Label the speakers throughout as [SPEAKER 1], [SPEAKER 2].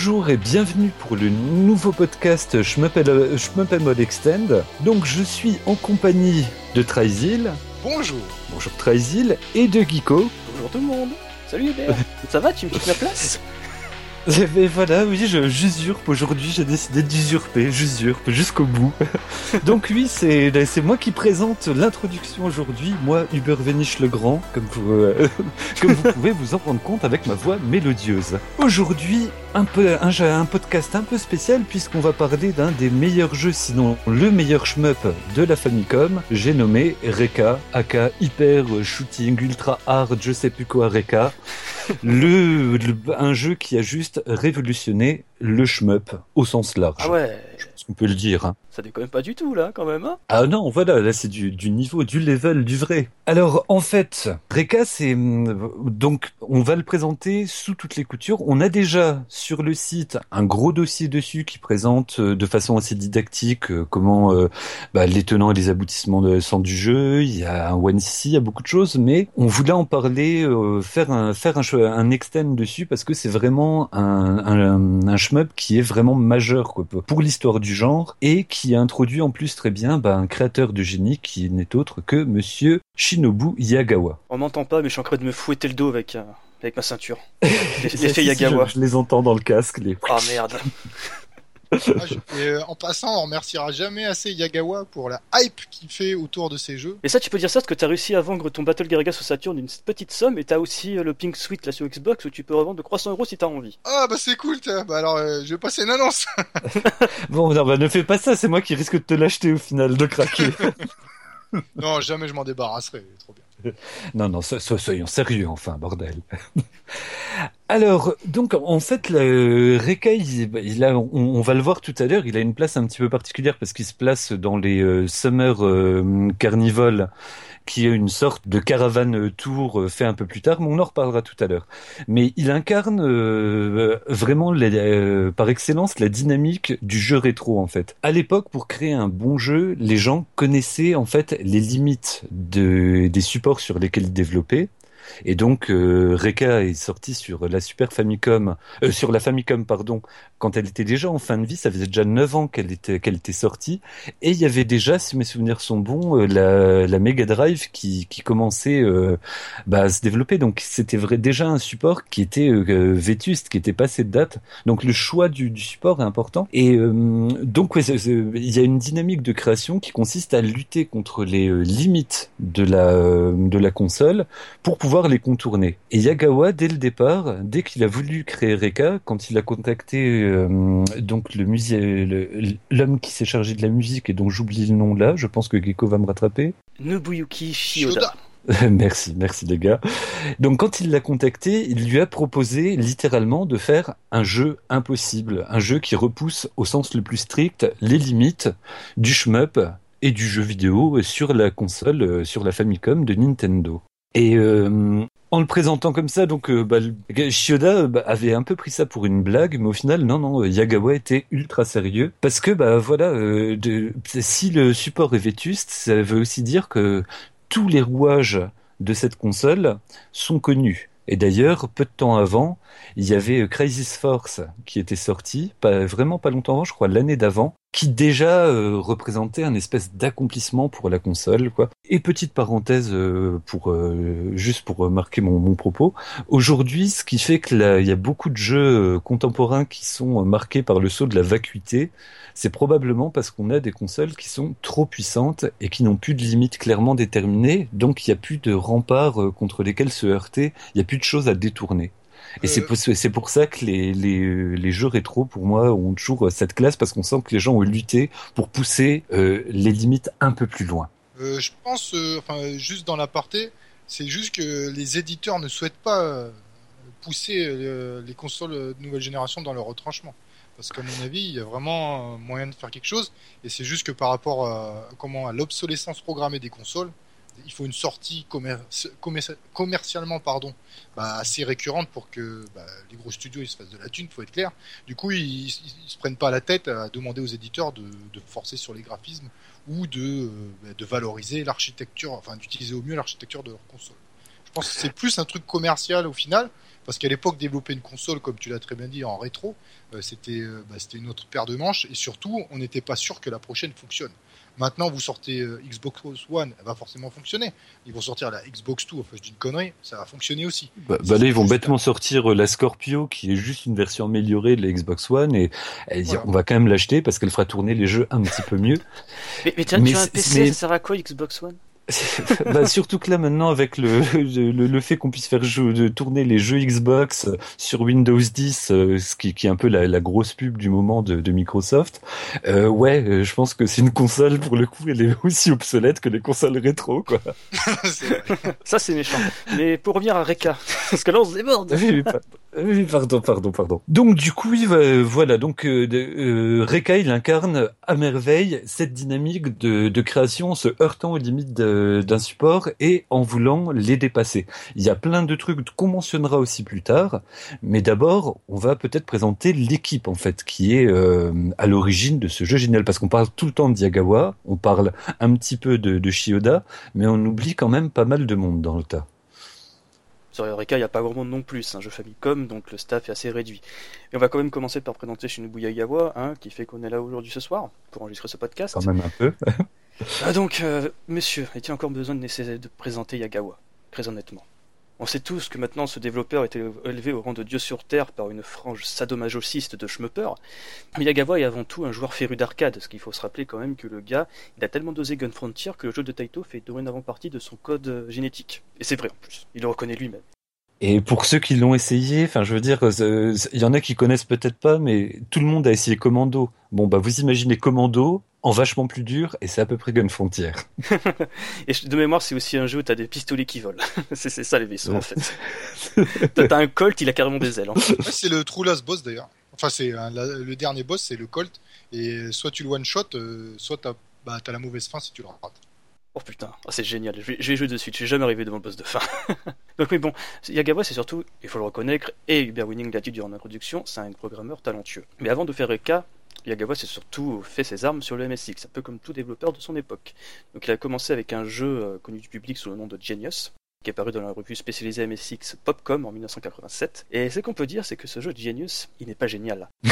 [SPEAKER 1] Bonjour et bienvenue pour le nouveau podcast Schmuppel Mode Extend. Donc je suis en compagnie de Tryzil.
[SPEAKER 2] Bonjour.
[SPEAKER 1] Bonjour Tryzil et de Geeko.
[SPEAKER 3] Bonjour tout le monde. Salut Hubert. Ça va, tu me quittes la place?
[SPEAKER 1] Mais voilà, oui, je, j'usurpe aujourd'hui, j'ai décidé d'usurper, j'usurpe jusqu'au bout. Donc oui, c'est, c'est moi qui présente l'introduction aujourd'hui, moi, Hubert Véniche le Grand, comme vous, euh, comme vous pouvez vous en rendre compte avec ma voix mélodieuse. Aujourd'hui, un, peu, un, un podcast un peu spécial puisqu'on va parler d'un des meilleurs jeux, sinon le meilleur shmup de la Famicom, j'ai nommé Reka, aka Hyper Shooting Ultra Hard, je sais plus quoi Reka. Le, un jeu qui a juste révolutionné le shmup au sens large.
[SPEAKER 3] Ah ouais.
[SPEAKER 1] Je pense qu'on peut le dire. Hein.
[SPEAKER 3] Ça déconne pas du tout là, quand même. Hein
[SPEAKER 1] ah non, voilà, là c'est du, du, niveau, du level, du vrai. Alors en fait, Reka, c'est donc on va le présenter sous toutes les coutures. On a déjà sur le site un gros dossier dessus qui présente euh, de façon assez didactique euh, comment euh, bah, les tenants et les aboutissements de sang du jeu. Il y a un one il y a beaucoup de choses, mais on voulait en parler, euh, faire un faire un, un extend dessus parce que c'est vraiment un, un, un shmup qui est vraiment majeur quoi, pour l'histoire du genre et qui introduit en plus très bien bah, un créateur de génie qui n'est autre que Monsieur Shinobu Yagawa.
[SPEAKER 3] On m'entend pas, mais je suis en train de me fouetter le dos avec, euh, avec ma ceinture. L'effet Yagawa.
[SPEAKER 1] Je, je, les entends dans le casque. Les...
[SPEAKER 3] Oh merde.
[SPEAKER 2] Ah, et euh, en passant, on remerciera jamais assez Yagawa pour la hype qu'il fait autour de ses jeux.
[SPEAKER 3] Et ça, tu peux dire ça parce que tu as réussi à vendre ton Battle Garaga sur Saturn d'une petite somme et tu as aussi euh, le Pink Suite là sur Xbox où tu peux revendre de 300 euros si tu as envie.
[SPEAKER 2] Ah bah c'est cool, bah alors euh, je vais passer une annonce.
[SPEAKER 1] bon, non, bah ne fais pas ça, c'est moi qui risque de te l'acheter au final, de craquer.
[SPEAKER 2] non, jamais je m'en débarrasserai, trop bien.
[SPEAKER 1] Non, non, so soyons sérieux, enfin, bordel. Alors, donc, en fait, le il, on, va le voir tout à l'heure, il a une place un petit peu particulière parce qu'il se place dans les euh, Summer euh, Carnival, qui est une sorte de caravane tour fait un peu plus tard, mais on en reparlera tout à l'heure. Mais il incarne euh, vraiment euh, par excellence la dynamique du jeu rétro en fait. À l'époque, pour créer un bon jeu, les gens connaissaient en fait les limites de, des supports sur lesquels ils développaient. Et donc euh, Reka est sorti sur la Super Famicom, euh, sur la Famicom pardon, quand elle était déjà en fin de vie. Ça faisait déjà 9 ans qu'elle était qu'elle était sortie. Et il y avait déjà, si mes souvenirs sont bons, euh, la, la Mega Drive qui, qui commençait euh, bah, à se développer. Donc c'était vrai déjà un support qui était euh, vétuste, qui était passé de date. Donc le choix du, du support est important. Et donc il y a une dynamique de création qui consiste à lutter contre les limites de la de la console pour pouvoir les contourner. Et Yagawa, dès le départ, dès qu'il a voulu créer Reka, quand il a contacté euh, donc le musée, l'homme qui s'est chargé de la musique et dont j'oublie le nom là, je pense que Gecko va me rattraper.
[SPEAKER 3] Nobuyuki Shioda.
[SPEAKER 1] merci, merci les gars. Donc quand il l'a contacté, il lui a proposé littéralement de faire un jeu impossible, un jeu qui repousse au sens le plus strict les limites du shmup et du jeu vidéo sur la console, sur la Famicom de Nintendo. Et euh, en le présentant comme ça, donc euh, bah, Shioda bah, avait un peu pris ça pour une blague, mais au final, non, non, Yagawa était ultra sérieux parce que bah voilà, euh, si le support est vétuste, ça veut aussi dire que tous les rouages de cette console sont connus. Et d'ailleurs, peu de temps avant, il y avait Crisis Force qui était sorti, pas vraiment pas longtemps avant, je crois l'année d'avant, qui déjà euh, représentait un espèce d'accomplissement pour la console. Et petite parenthèse euh, pour euh, juste pour marquer mon, mon propos. Aujourd'hui, ce qui fait que il y a beaucoup de jeux contemporains qui sont marqués par le saut de la vacuité, c'est probablement parce qu'on a des consoles qui sont trop puissantes et qui n'ont plus de limites clairement déterminées, donc il n'y a plus de remparts contre lesquels se heurter, il n'y a plus de choses à détourner. Et c'est pour, c'est pour ça que les, les, les jeux rétro, pour moi, ont toujours cette classe, parce qu'on sent que les gens ont lutté pour pousser euh, les limites un peu plus loin.
[SPEAKER 2] Euh, je pense, euh, enfin, juste dans l'aparté, c'est juste que les éditeurs ne souhaitent pas pousser les consoles de nouvelle génération dans leur retranchement. Parce qu'à mon avis, il y a vraiment moyen de faire quelque chose. Et c'est juste que par rapport à, comment, à l'obsolescence programmée des consoles, il faut une sortie commer commer commercialement pardon, bah, assez récurrente pour que bah, les gros studios ils se fassent de la thune, faut être clair. Du coup, ils, ils, ils, se prennent pas la tête à demander aux éditeurs de, forcer sur les graphismes ou euh, de valoriser l'architecture, enfin d'utiliser au mieux l'architecture de leur console. Je pense que c'est plus un truc commercial au final, Parce qu'à l'époque, développer une console, comme tu l'as très bien dit, en rétro, euh, c'était euh, bah, c'était une autre paire de manches. Et surtout, on n'était pas sûr que la prochaine fonctionne. Maintenant, vous sortez euh, Xbox One, elle va forcément fonctionner. Ils vont sortir la Xbox 2, enfin je dis une connerie, ça va fonctionner aussi.
[SPEAKER 1] Bah, bah là, ils vont bêtement sortir la Scorpio, qui est juste une version améliorée de la Xbox One, et
[SPEAKER 2] Voilà.
[SPEAKER 1] on va quand même l'acheter parce qu'elle fera tourner les jeux un petit peu mieux.
[SPEAKER 3] Mais, mais tiens,
[SPEAKER 1] Mais
[SPEAKER 3] tu as un PC,
[SPEAKER 1] mais-
[SPEAKER 3] ça sert à quoi Xbox One?
[SPEAKER 1] bah, surtout que là maintenant avec le, le, le fait qu'on puisse faire jeu, de tourner les jeux Xbox sur Windows 10, euh, ce qui, qui est un peu la, la grosse pub du moment de, de Microsoft, euh, ouais, euh, je pense que c'est une console pour le coup, elle est aussi obsolète que les consoles rétro quoi.
[SPEAKER 3] Ça, c'est méchant. Mais pour revenir à Reka, parce que là, on se déborde.
[SPEAKER 1] Oui, oui, pa- oui, pardon, pardon, pardon. Donc du coup, oui, va- voilà, donc euh, euh, Reka, il incarne à merveille cette dynamique de, de création, en se heurtant aux limites de- d'un support et en voulant les dépasser. Il y a plein de trucs qu'on mentionnera aussi plus tard, mais d'abord, on va peut-être présenter l'équipe en fait qui est euh, à l'origine de ce jeu génial, parce qu'on parle tout le temps de Yagawa, on parle un petit peu de, de Shioda, mais on oublie quand même pas mal de monde dans le tas.
[SPEAKER 3] Sur Eureka, il n'y a pas grand monde non plus, c'est un jeu Famicom, donc le staff est assez réduit. Et on va quand même commencer par présenter Shinobu Yagawa, hein, qui fait qu'on est là aujourd'hui ce soir, pour enregistrer ce podcast.
[SPEAKER 1] Quand même un peu.
[SPEAKER 3] Ah donc, euh, monsieur, est-il encore besoin de, de présenter Yagawa? Très honnêtement. On sait tous que maintenant ce développeur est élevé au rang de dieu sur Terre par une frange sadomasochiste de schmupper. Mais Yagawa est avant tout un joueur féru d'arcade, ce qu'il faut se rappeler quand même que le gars, il a tellement dosé Gun Frontier que le jeu de Taito fait dorénavant partie de son code euh, génétique. Et c'est vrai en plus, il le reconnaît lui-même.
[SPEAKER 1] Et pour ceux qui l'ont essayé, enfin, je veux dire, euh, il y en a qui connaissent peut-être pas, mais tout le monde a essayé Commando. Bon, bah, vous imaginez Commando en vachement plus dur, et c'est à peu près Gun Frontier.
[SPEAKER 3] Et de mémoire, c'est aussi un jeu où t'as des pistolets qui volent. c'est c'est ça les vaisseaux en fait. T'as un Colt, il a carrément des ailes. hein.
[SPEAKER 2] Ouais, c'est le True Last Boss d'ailleurs. Enfin, c'est la- le dernier boss, c'est le Colt. Et soit tu le one shot, euh, soit t'as bah, t'as la mauvaise fin si tu le rates.
[SPEAKER 3] Oh putain, oh, c'est génial, je vais, je vais jouer de suite, je vais jamais arrivé devant le boss de fin. Donc mais bon, Yagawa c'est surtout, il faut le reconnaître, et Hubert Winning l'a dit durant l'introduction, c'est un programmeur talentueux. Mais avant de faire Eka, Yagawa s'est surtout fait ses armes sur le MSX, un peu comme tout développeur de son époque. Donc il a commencé avec un jeu euh, connu du public sous le nom de Genius, qui est paru dans la revue spécialisée MSX Popcom en 1987. Et ce qu'on peut dire, c'est que ce jeu de Genius, il n'est pas génial.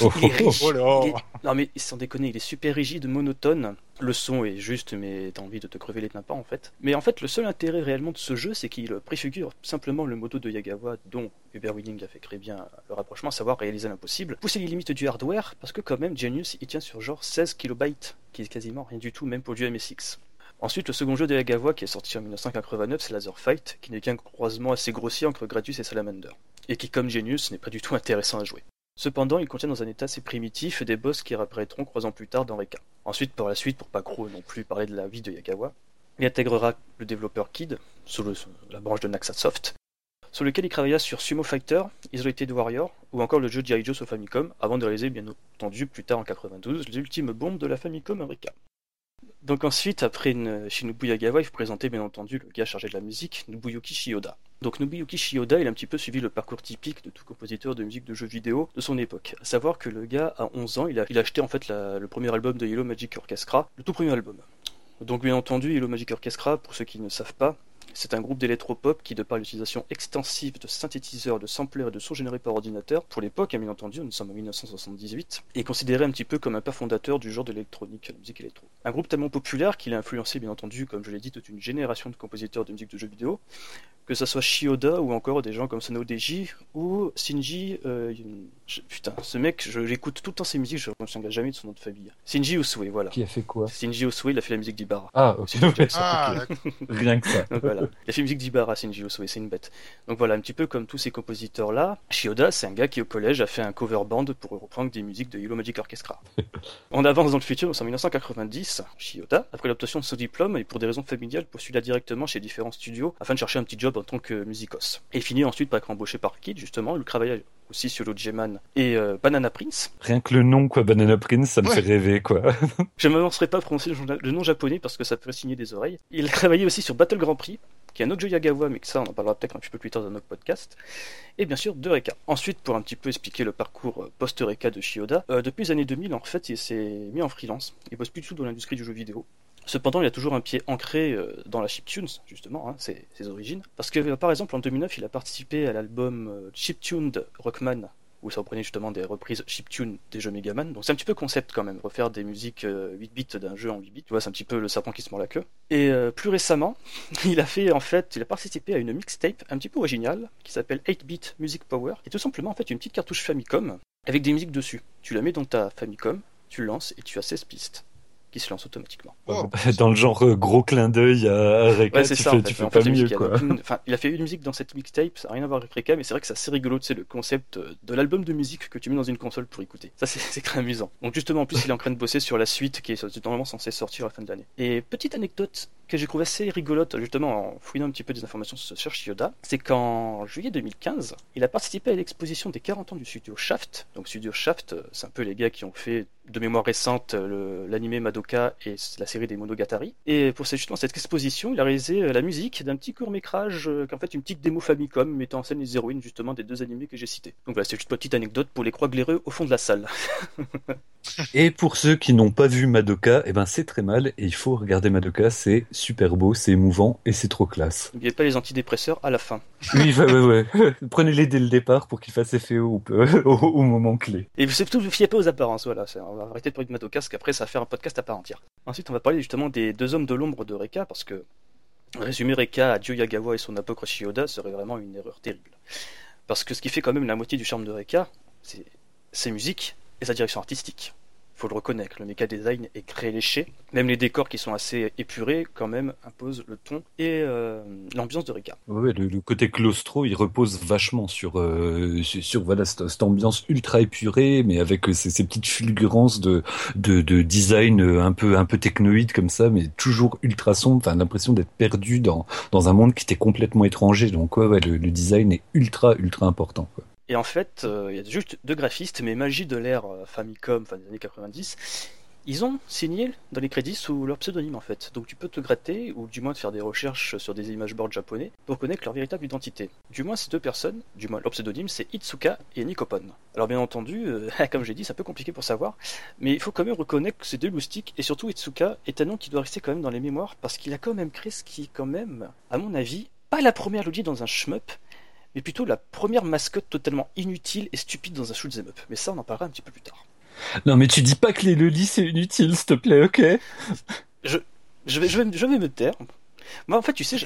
[SPEAKER 1] Oh,
[SPEAKER 3] Il est
[SPEAKER 1] oh, oh.
[SPEAKER 3] riche.
[SPEAKER 2] Oh là
[SPEAKER 3] Il est- Non mais sans déconner, il est super rigide, monotone. Le son est juste, mais t'as envie de te crever les tympans en fait. Mais en fait, le seul intérêt réellement de ce jeu, c'est qu'il préfigure simplement le modo de Yagawa, dont Hubert Winning a fait très bien le rapprochement, à savoir réaliser l'impossible. Pousser les limites du hardware, parce que quand même, Genius, il tient sur genre 16 kilobytes, qui est quasiment rien du tout, même pour du MSX. Ensuite, le second jeu de Yagawa, qui est sorti en 1989, c'est Laser Fight, qui n'est qu'un croisement assez grossier entre Gradius et Salamander, et qui, comme Genius, n'est pas du tout intéressant à jouer. Cependant, il contient dans un état assez primitif des boss qui réapparaîtront trois ans plus tard dans Reka. Ensuite, par la suite, pour pas gros non plus parler de la vie de Yagawa, il intégrera le développeur Kid, sous la branche de Naxasoft, sur lequel il travailla sur Sumo Fighter, Isolated Warrior, ou encore le jeu G.I. Joe sur Famicom, avant de réaliser bien entendu plus tard en 92 l'ultime bombe de la Famicom Eureka. Donc ensuite, après une Yagawa, il faut présenter bien entendu le gars chargé de la musique, Nobuyuki Shioda. Donc Nobuyuki Shioda, il a un petit peu suivi le parcours typique de tout compositeur de musique de jeux vidéo de son époque. À savoir que le gars, à 11 ans, il a, acheté en fait le premier album de Yellow Magic Orchestra, le tout premier album. Donc bien entendu, Yellow Magic Orchestra, pour ceux qui ne savent pas, c'est un groupe d'électropop qui, de par l'utilisation extensive de synthétiseurs, de samplers et de sons générés par ordinateur, pour l'époque, hein, bien entendu, nous sommes en 1978, est considéré un petit peu comme un père fondateur du genre de l'électronique, la musique électro. Un groupe tellement populaire qu'il a influencé, bien entendu, comme je l'ai dit, toute une génération de compositeurs de musique de jeux vidéo, que ce soit Shioda ou encore des gens comme Sano Deji ou Shinji. euh, je- putain, ce mec, je l'écoute tout le temps ses musiques, je ne me souviens jamais de son nom de famille. Shinji Usue, voilà.
[SPEAKER 1] Qui a fait quoi?
[SPEAKER 3] Shinji Usue, il a fait la musique d'Ibarra.
[SPEAKER 1] Ah, ok.
[SPEAKER 2] Ah.
[SPEAKER 1] Rien que ça.
[SPEAKER 3] Donc voilà. Il a fait musique d'Ibarra, Shinji Usue, c'est une bête. Donc voilà, un petit peu comme tous ces compositeurs-là, Shioda, c'est un gars qui au collège a fait un cover band pour reprendre des musiques de Yellow Magic Orchestra. On avance dans le futur, en 1990. Shioda, après l'obtention de son diplôme et pour des raisons familiales, postula directement chez différents studios afin de chercher un petit job en tant que musicos. Et finit ensuite par être embauché par Kid, justement, il travailla aussi sur Logeman et euh, Banana Prince.
[SPEAKER 1] Rien que le nom, quoi, Banana Prince, ça me
[SPEAKER 2] Ouais.
[SPEAKER 1] fait rêver, quoi.
[SPEAKER 3] Je ne m'avancerai pas à prononcer le nom- le nom japonais parce que ça peut signer des oreilles. Il a travaillé aussi sur Battle Grand Prix, qui est un autre jeu Yagawa, mais que ça on en parlera peut-être un petit peu plus tard dans notre podcast. Et bien sûr de Reka. Ensuite, pour un petit peu expliquer le parcours euh, post-Reka de Shioda, euh, depuis les années 2000, en fait, il s'est mis en freelance. Il bosse plus du tout dans l'industrie du jeu vidéo. Cependant, il a toujours un pied ancré euh, dans la chiptunes, justement, hein, ses, origines. Parce que, par exemple, en 2009, il a participé à l'album euh, Chiptuned Rockman, où ça reprenait justement des reprises chiptune des jeux Megaman. Donc c'est un petit peu concept quand même, refaire des musiques 8 euh, bits d'un jeu en 8 bits. Tu vois, c'est un petit peu le serpent qui se mord la queue. Et euh, plus récemment, il a fait en fait, il a participé à une mixtape un petit peu originale qui s'appelle 8-bit Music Power, qui est tout simplement en fait une petite cartouche Famicom avec des musiques dessus. Tu la mets dans ta Famicom, tu lances et tu as 16 pistes qui se lance automatiquement.
[SPEAKER 1] Oh. Dans le genre euh, gros clin d'œil à, Reka,
[SPEAKER 3] ouais, tu, ça, fais, tu fais, pas mieux. Quoi. Enfin, il a fait une musique dans cette mixtape, ça n'a rien à voir avec Reka, mais c'est vrai que c'est assez rigolo, tu sais, le concept euh, de l'album de musique que tu mets dans une console pour écouter. Ça, c'est très amusant. Donc justement, en plus, il est en train de bosser sur la suite qui est normalement censée sortir à la fin de l'année. Et petite anecdote que j'ai trouvé assez rigolote, justement, en fouillant un petit peu des informations sur Yoda, c'est qu'en juillet 2015, il a participé à l'exposition des 40 ans du studio Shaft. Donc, studio Shaft, euh, c'est un peu les gars qui ont fait de mémoire récente l'anime Madoka et la série des Monogatari. Et pour justement cette exposition, il a réalisé euh, la musique d'un petit court métrage, euh, qu'en fait une petite démo Famicom mettant en scène les héroïnes justement des deux animés que j'ai cités. Donc voilà, c'est juste une petite anecdote pour les croix glaireux au fond de la salle.
[SPEAKER 1] et pour ceux qui n'ont pas vu Madoka, eh ben c'est très mal et il faut regarder Madoka, c'est super beau, c'est émouvant et c'est trop classe.
[SPEAKER 3] N'oubliez pas les antidépresseurs à la fin.
[SPEAKER 1] Oui, ouais, ouais, ouais. Prenez-les dès le départ pour qu'ils fassent effet au, au, moment clé.
[SPEAKER 3] Et vous surtout, ne fiez pas aux apparences, voilà. On va arrêter de parler de Madoka, parce qu'après, ça va faire un podcast à part entière. Ensuite, on va parler justement des deux hommes de l'ombre de Reka, parce que résumer Reka à Dio Yagawa et son apôtre Shioda serait vraiment une erreur terrible. Parce que ce qui fait quand même la moitié du charme de Reka, c'est ses musiques et sa direction artistique faut le reconnaître, le méca design est très léché. Même les décors qui sont assez épurés, quand même, imposent le ton et euh, l'ambiance de Rika.
[SPEAKER 1] Ouais, le, côté claustro, il repose vachement sur, euh, sur, voilà, cette, ambiance ultra épurée, mais avec euh, ces, petites fulgurances de, de, de, design un peu, un peu technoïde comme ça, mais toujours ultra sombre. Enfin, l'impression d'être perdu dans, dans un monde qui était complètement étranger. Donc, ouais, le, le design est ultra, ultra important.
[SPEAKER 3] Et en fait, euh, il y a juste deux graphistes, mais magie de l'ère euh, Famicom, enfin des années 90, ils ont signé dans les crédits sous leur pseudonyme en fait. Donc tu peux te gratter, ou du moins te faire des recherches sur des image boards japonais, pour connaître leur véritable identité. Du moins ces deux personnes, du moins leur pseudonyme, c'est Itsuka et Nikopon. Alors bien entendu, euh, comme j'ai dit, c'est un peu compliqué pour savoir, mais il faut quand même reconnaître que ces deux loustiques, et surtout Itsuka, est un nom qui doit rester quand même dans les mémoires, parce qu'il a quand même créé ce qui est quand même, à mon avis, pas la première logique dans un shmup, mais plutôt la première mascotte totalement inutile et stupide dans un shoot'em up. Mais ça, on en parlera un petit peu plus tard.
[SPEAKER 1] Non, mais tu dis pas que les lolis c'est inutile, s'il te plaît, ok?
[SPEAKER 3] Je, je, vais, je, vais, je vais me taire. Moi, en fait, tu sais,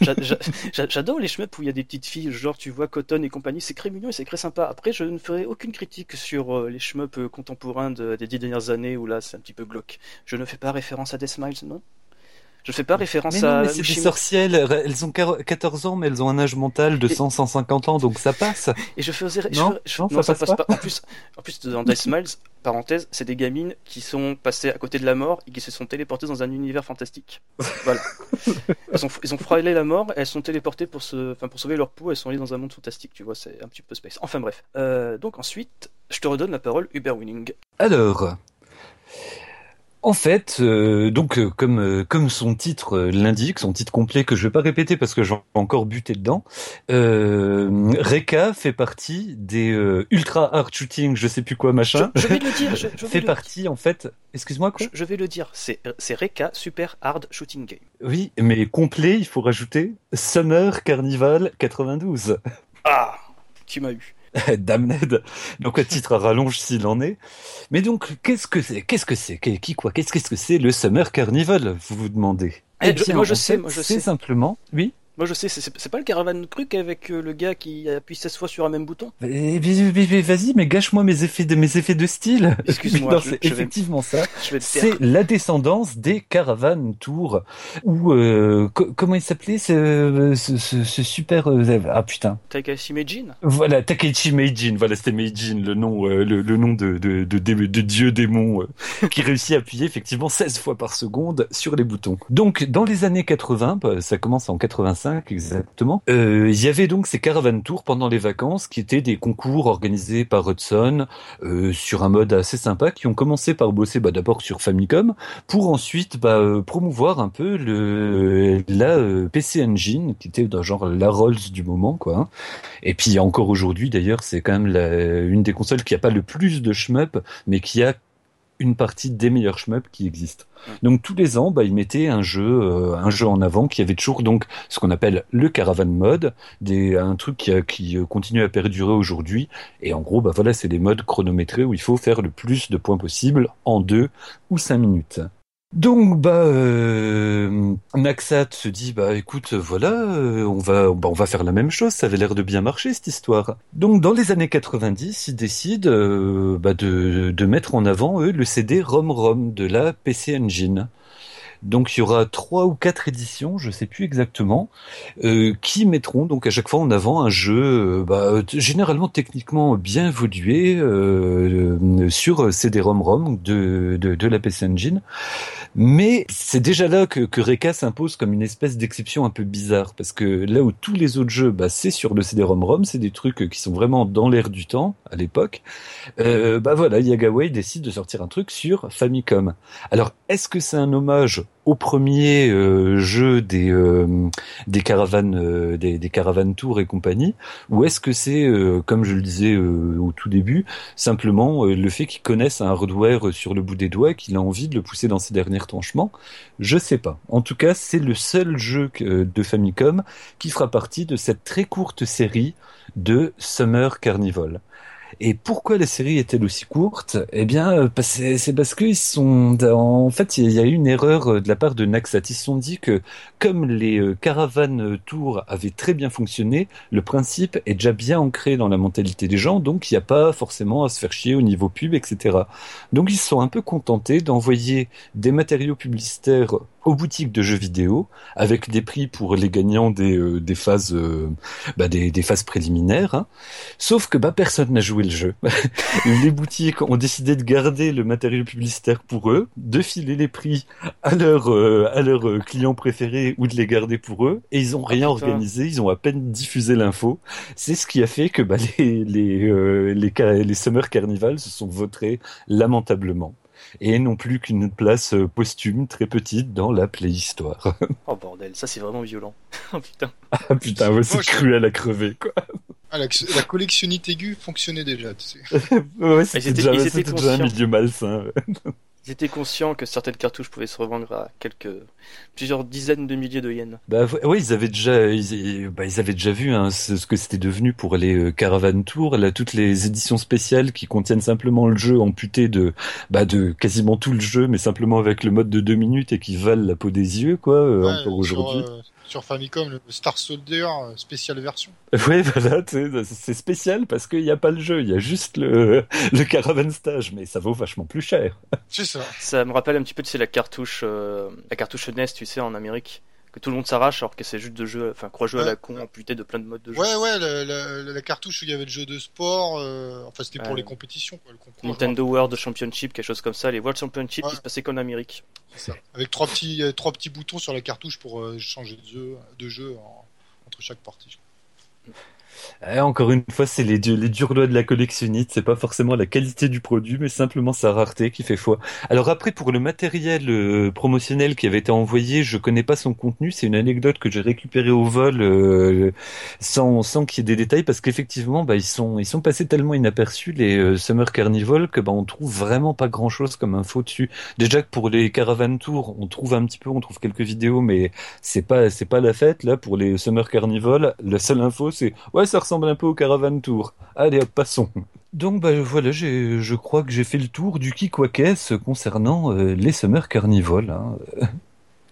[SPEAKER 3] j'adore les shmups où il y a des petites filles, genre, tu vois, Cotton et compagnie, c'est très mignon et c'est très sympa. Après, je ne ferai aucune critique sur euh, les shmups euh, contemporains des dix dernières années où là, c'est un petit peu glauque. Je ne fais pas référence à Death Smiles, non? Je fais pas référence
[SPEAKER 1] mais
[SPEAKER 3] non,
[SPEAKER 1] à. Mais c'est des sorcières, elles ont 14 ans, mais elles ont un âge mental de 100, 150 ans, donc ça passe.
[SPEAKER 3] Et je faisais.
[SPEAKER 1] Non,
[SPEAKER 3] je... non, ça, passe, pas. En plus, en plus, dans Death Smiles, parenthèse, c'est des gamines qui sont passées à côté de la mort et qui se sont téléportées dans un univers fantastique. Voilà. elles, ont, ils ont frôlé la mort, elles sont téléportées pour, se, enfin, pour sauver leur peau, elles sont allées dans un monde fantastique, tu vois, c'est un petit peu space. Enfin bref. Euh, donc ensuite, je te redonne la parole, Uber Winning.
[SPEAKER 1] Alors. En fait, euh, donc euh, comme euh, comme son titre l'indique, son titre complet que je vais pas répéter parce que j'ai encore buté dedans, Reka fait partie des ultra hard shooting, je sais plus quoi machin.
[SPEAKER 3] Je, vais le dire. Je,
[SPEAKER 1] fait partie en fait. Excuse-moi quoi
[SPEAKER 3] je, vais le dire. C'est c'est Reka Super Hard Shooting Game.
[SPEAKER 1] Oui, mais complet, il faut rajouter Summer Carnival 92.
[SPEAKER 3] Ah, tu m'as eu.
[SPEAKER 1] Damned. Donc, à titre à rallonge s'il en est. Mais donc, qu'est-ce que c'est Qu'est-ce que c'est Qui quoi Qu'est-ce que c'est le Summer Carnival Vous vous demandez?
[SPEAKER 3] Eh, eh moi, je sais, moi je
[SPEAKER 1] sais. C'est simplement, oui.
[SPEAKER 3] Moi je sais, c'est pas le Caravan Truc avec euh, le gars qui appuie 16 fois sur un même bouton
[SPEAKER 1] Vas-y, mais gâche-moi mes effets de mes effets de style.
[SPEAKER 3] Excuse-moi.
[SPEAKER 1] c'est effectivement ça. C'est la descendance des Caravan Tours. Ou euh, comment il s'appelait ce, ce, ce, super euh, ah putain.
[SPEAKER 3] Takashi Meijin.
[SPEAKER 1] Voilà, Takashi Meijin. Voilà, c'était Meijin, le nom le, le, nom de de, de, de, dieu démon qui réussit à appuyer effectivement 16 fois par seconde sur les boutons. Donc dans les années 80, bah, ça commence en 85 exactement. Euh, il y avait donc ces caravan tours pendant les vacances qui étaient des concours organisés par Hudson euh, sur un mode assez sympa qui ont commencé par bosser bah, d'abord sur Famicom pour ensuite bah, euh, promouvoir un peu la PC Engine qui était dans genre la Rolls du moment quoi. Hein. Et puis encore aujourd'hui d'ailleurs c'est quand même une des consoles qui a pas le plus de shmup mais qui a une partie des meilleurs shmups qui existent. Donc tous les ans, bah, ils mettaient un jeu, euh, un jeu en avant qui avait toujours donc ce qu'on appelle le caravan mode, des, un truc qui, qui euh, continue à perdurer aujourd'hui. Et en gros, bah voilà, c'est des modes chronométrés où il faut faire le plus de points possible en deux ou cinq minutes. Donc bah euh, Naxat se dit bah écoute voilà euh, on va bah, on va faire la même chose ça avait l'air de bien marcher cette histoire donc dans les années 90 ils décident euh, bah, de, mettre en avant eux le CD ROM-ROM de la PC Engine donc il y aura trois ou quatre éditions, je sais plus exactement, euh, qui mettront donc à chaque fois en avant un jeu, bah, généralement techniquement bien évolué sur CD-ROM-ROM de, de, de, la PC Engine. Mais c'est déjà là que, que Reka s'impose comme une espèce d'exception un peu bizarre, parce que là où tous les autres jeux, bah, c'est sur le CD-ROM-ROM, c'est des trucs qui sont vraiment dans l'air du temps à l'époque. Euh, bah voilà, Yagaway décide de sortir un truc sur Famicom. Alors est-ce que c'est un hommage au premier euh, jeu des euh, des caravanes euh, des, des caravanes tours et compagnie ou est-ce que c'est comme je le disais au tout début simplement le fait qu'il connaisse un hardware sur le bout des doigts qu'il a envie de le pousser dans ses derniers tranchements? Je sais pas. En tout cas c'est le seul jeu de Famicom qui fera partie de cette très courte série de Summer Carnival et pourquoi la série est-elle aussi courte Eh bien, euh, c'est parce qu'ils sont... En fait, il y a eu une erreur euh, de la part de Naxat. Ils se sont dit que comme les euh, caravanes tours avaient très bien fonctionné, le principe est déjà bien ancré dans la mentalité des gens, donc il n'y a pas forcément à se faire chier au niveau pub, etc. Donc ils se sont un peu contentés d'envoyer des matériaux publicitaires aux boutiques de jeux vidéo avec des prix pour les gagnants des, euh, des phases euh, bah des, des, phases préliminaires. Hein. Sauf que bah personne n'a joué le jeu. les boutiques ont décidé de garder le matériel publicitaire pour eux, de filer les prix à leurs euh, à leurs clients préférés ou de les garder pour eux et ils ont rien organisé, ils ont à peine diffusé l'info. C'est ce qui a fait que bah, les les les, les Summer Carnival se sont votés lamentablement et non plus qu'une place euh, posthume très petite dans la playhistoire.
[SPEAKER 3] oh bordel, ça c'est vraiment violent. oh putain.
[SPEAKER 1] Ah putain, ouais, c'est cruel à crever quoi.
[SPEAKER 2] Ah, la, la, collectionnite aiguë fonctionnait déjà, tu
[SPEAKER 1] sais. ouais, c'était déjà, déjà un milieu malsain.
[SPEAKER 3] Ils étaient conscients que certaines cartouches pouvaient se revendre à quelques plusieurs dizaines de milliers de yens.
[SPEAKER 1] Bah oui, ils avaient déjà ils, bah, ils avaient déjà vu hein, ce, que c'était devenu pour les euh, Caravan Tours, là toutes les éditions spéciales qui contiennent simplement le jeu amputé de bah de quasiment tout le jeu mais simplement avec le mode de deux minutes et qui valent la peau des yeux quoi euh, encore aujourd'hui.
[SPEAKER 2] Sur Famicom, le Star Soldier euh, spécial version.
[SPEAKER 1] Oui, voilà, c'est spécial parce qu'il n'y a pas le jeu, il y a juste le, le Caravan Stage, mais ça vaut vachement plus cher.
[SPEAKER 2] C'est ça.
[SPEAKER 3] Ça me rappelle un petit peu, tu sais, la cartouche, euh, la cartouche NES, tu sais, en Amérique que tout le monde s'arrache alors que c'est juste de jeux, enfin crois jeux à la con amputé de plein de modes de jeu.
[SPEAKER 2] Ouais ouais, la, la, la, cartouche où il y avait le jeu de sport, euh, enfin c'était pour les compétitions quoi,
[SPEAKER 3] le Nintendo World Championship, quelque chose comme ça, les World Championship qui se passaient qu'en Amérique.
[SPEAKER 2] C'est ça. Avec trois petits euh, trois petits boutons sur la cartouche pour euh, changer de jeu, de jeu entre chaque partie.
[SPEAKER 1] Eh, encore une fois, c'est les, les durs lois de la collectionnite. C'est pas forcément la qualité du produit, mais simplement sa rareté qui fait foi. Alors après, pour le matériel euh, promotionnel qui avait été envoyé, je connais pas son contenu. C'est une anecdote que j'ai récupérée au vol euh, sans, sans qu'il y ait des détails, parce qu'effectivement, bah, ils sont ils sont passés tellement inaperçus les euh, Summer Carnival que bah on trouve vraiment pas grand chose comme info dessus. Déjà que pour les Caravan Tours, on trouve un petit peu, on trouve quelques vidéos, mais c'est pas c'est pas la fête là pour les Summer Carnival. La seule info, c'est ouais ça ressemble un peu au Caravan Tour. Allez, hop, passons. Donc bah voilà, je crois que j'ai fait le tour du qui quoi concernant euh, les Summer Carnival. Hein.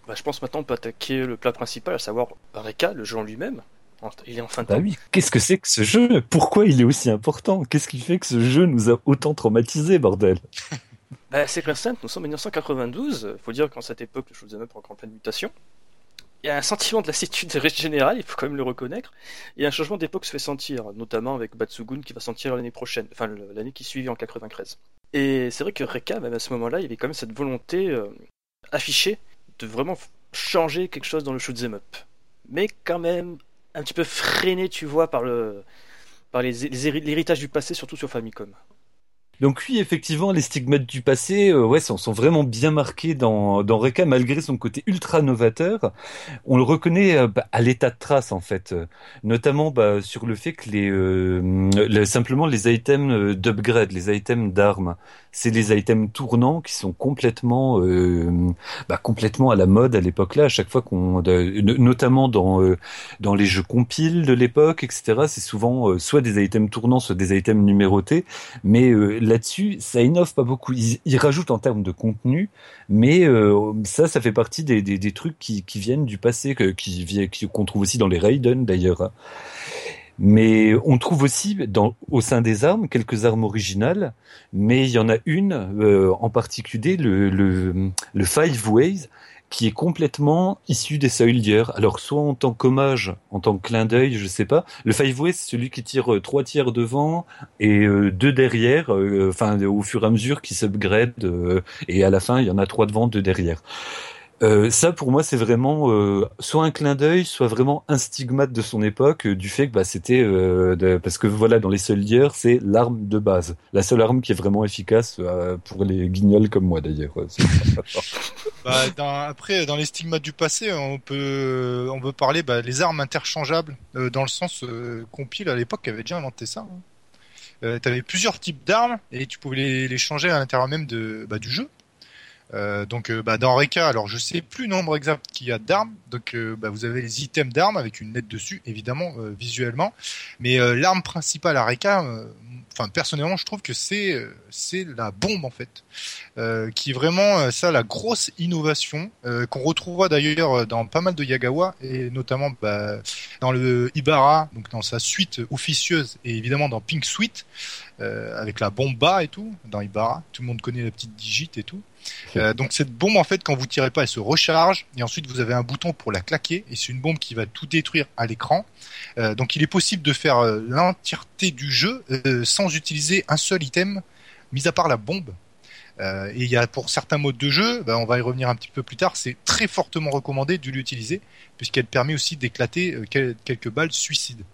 [SPEAKER 3] Bah, je pense maintenant on peut attaquer le plat principal, à savoir Reka, le jeu en lui-même. Il est en fin de
[SPEAKER 1] Bah oui, qu'est-ce que c'est que ce jeu? Pourquoi il est aussi important? Qu'est-ce qui fait que ce jeu nous a autant traumatisé, bordel?
[SPEAKER 3] Bah, C'est très simple, nous sommes en 1992, faut dire qu'en cette époque le shoot'em up est en pleine mutation il y a un sentiment de lassitude générale, il faut quand même le reconnaître, et un changement d'époque se fait sentir, notamment avec Batsugun qui va sentir l'année prochaine, enfin l'année qui suit en 93. Et c'est vrai que Reka, même à ce moment-là, il y avait quand même cette volonté euh, affichée de vraiment changer quelque chose dans le shoot'em up. Mais quand même un petit peu freiné, tu vois, par le par l'héritage du passé, surtout sur Famicom.
[SPEAKER 1] Donc oui, effectivement, les stigmates du passé, euh, ouais, sont, vraiment bien marqués dans, dans Reka, malgré son côté ultra novateur. On le reconnaît euh, bah, à l'état de trace, en fait, euh, notamment bah, sur le fait que les, simplement les items d'upgrade, les items d'armes, c'est les items tournants qui sont complètement, bah, complètement à la mode à l'époque-là. À chaque fois qu'on, notamment dans dans les jeux compiles de l'époque, etc. C'est souvent soit des items tournants, soit des items numérotés, mais là-dessus, ça innove pas beaucoup. Ils, rajoutent en termes de contenu, mais euh, ça, ça fait partie des, des, trucs qui, qui, viennent du passé, que, qui qu'on trouve aussi dans les Raiden d'ailleurs. Mais on trouve aussi au sein des armes quelques armes originales, mais il y en a une euh, en particulier, le, le Five Ways, qui est complètement issu des Soldiers. Alors soit en tant qu'hommage, en tant que clin d'œil, je sais pas. Le Five Way, c'est celui qui tire euh, trois tiers devant et euh, deux derrière, euh, enfin au fur et à mesure qui s'upgrade et à la fin il y en a trois devant, deux derrière. Euh, ça, pour moi, c'est vraiment euh, soit un clin d'œil, soit vraiment un stigmate de son époque, euh, du fait que bah, c'était parce que voilà, dans les Soldiers, c'est l'arme de base, la seule arme qui est vraiment efficace pour les guignols comme moi d'ailleurs.
[SPEAKER 2] bah, dans, après, dans les stigmates du passé, on peut on peut parler bah, les armes interchangeables dans le sens compile à l'époque avait déjà inventé ça. Hein. tu avais plusieurs types d'armes et tu pouvais les, les changer à l'intérieur même de, bah, du jeu. Euh, donc euh, bah, dans Reka, alors je sais plus nombre exact qu'il y a d'armes. Donc euh, bah, vous avez les items d'armes avec une lettre dessus, évidemment visuellement. Mais l'arme principale à Reka, enfin personnellement, je trouve que c'est c'est la bombe en fait, qui est vraiment ça la grosse innovation qu'on retrouvera d'ailleurs dans pas mal de Yagawa et notamment bah, dans le Ibarra, donc dans sa suite officieuse et évidemment dans Pink Suite avec la bomba et tout dans Ibarra. Tout le monde connaît la petite digite et tout. Euh, donc cette bombe en fait quand vous tirez pas elle se recharge et ensuite vous avez un bouton pour la claquer et c'est une bombe qui va tout détruire à l'écran. Euh, donc il est possible de faire euh, l'entièreté du jeu sans utiliser un seul item mis à part la bombe. et il y a pour certains modes de jeu, ben, on va y revenir un petit peu plus tard, c'est très fortement recommandé de l'utiliser puisqu'elle permet aussi d'éclater quelques balles suicides.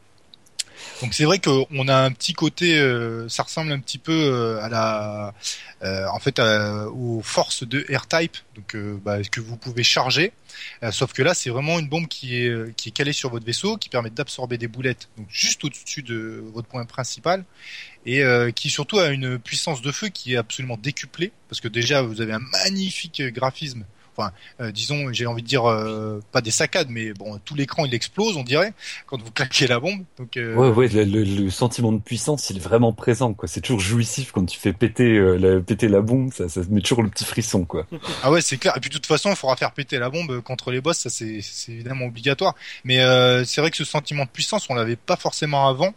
[SPEAKER 2] Donc c'est vrai qu'on a un petit côté, euh, ça ressemble un petit peu euh, à la, euh, en fait, aux forces de R-Type, donc bah, que vous pouvez charger? sauf que là, c'est vraiment une bombe qui est qui est calée sur votre vaisseau, qui permet d'absorber des boulettes, donc juste au-dessus de votre point principal, et qui surtout a une puissance de feu qui est absolument décuplée, parce que déjà vous avez un magnifique graphisme enfin, euh, disons, j'ai envie de dire euh, pas des saccades, mais bon, tout l'écran il explose, on dirait, quand vous claquez la bombe. Donc,
[SPEAKER 1] euh, ouais, ouais, le, sentiment de puissance, il est vraiment présent, quoi. C'est toujours jouissif quand tu fais péter, la, péter la bombe, ça, ça met toujours le petit frisson, quoi.
[SPEAKER 2] ah ouais, c'est clair. Et puis de toute façon, il faudra faire péter la bombe contre les boss, ça c'est évidemment obligatoire. Mais c'est vrai que ce sentiment de puissance, on l'avait pas forcément avant,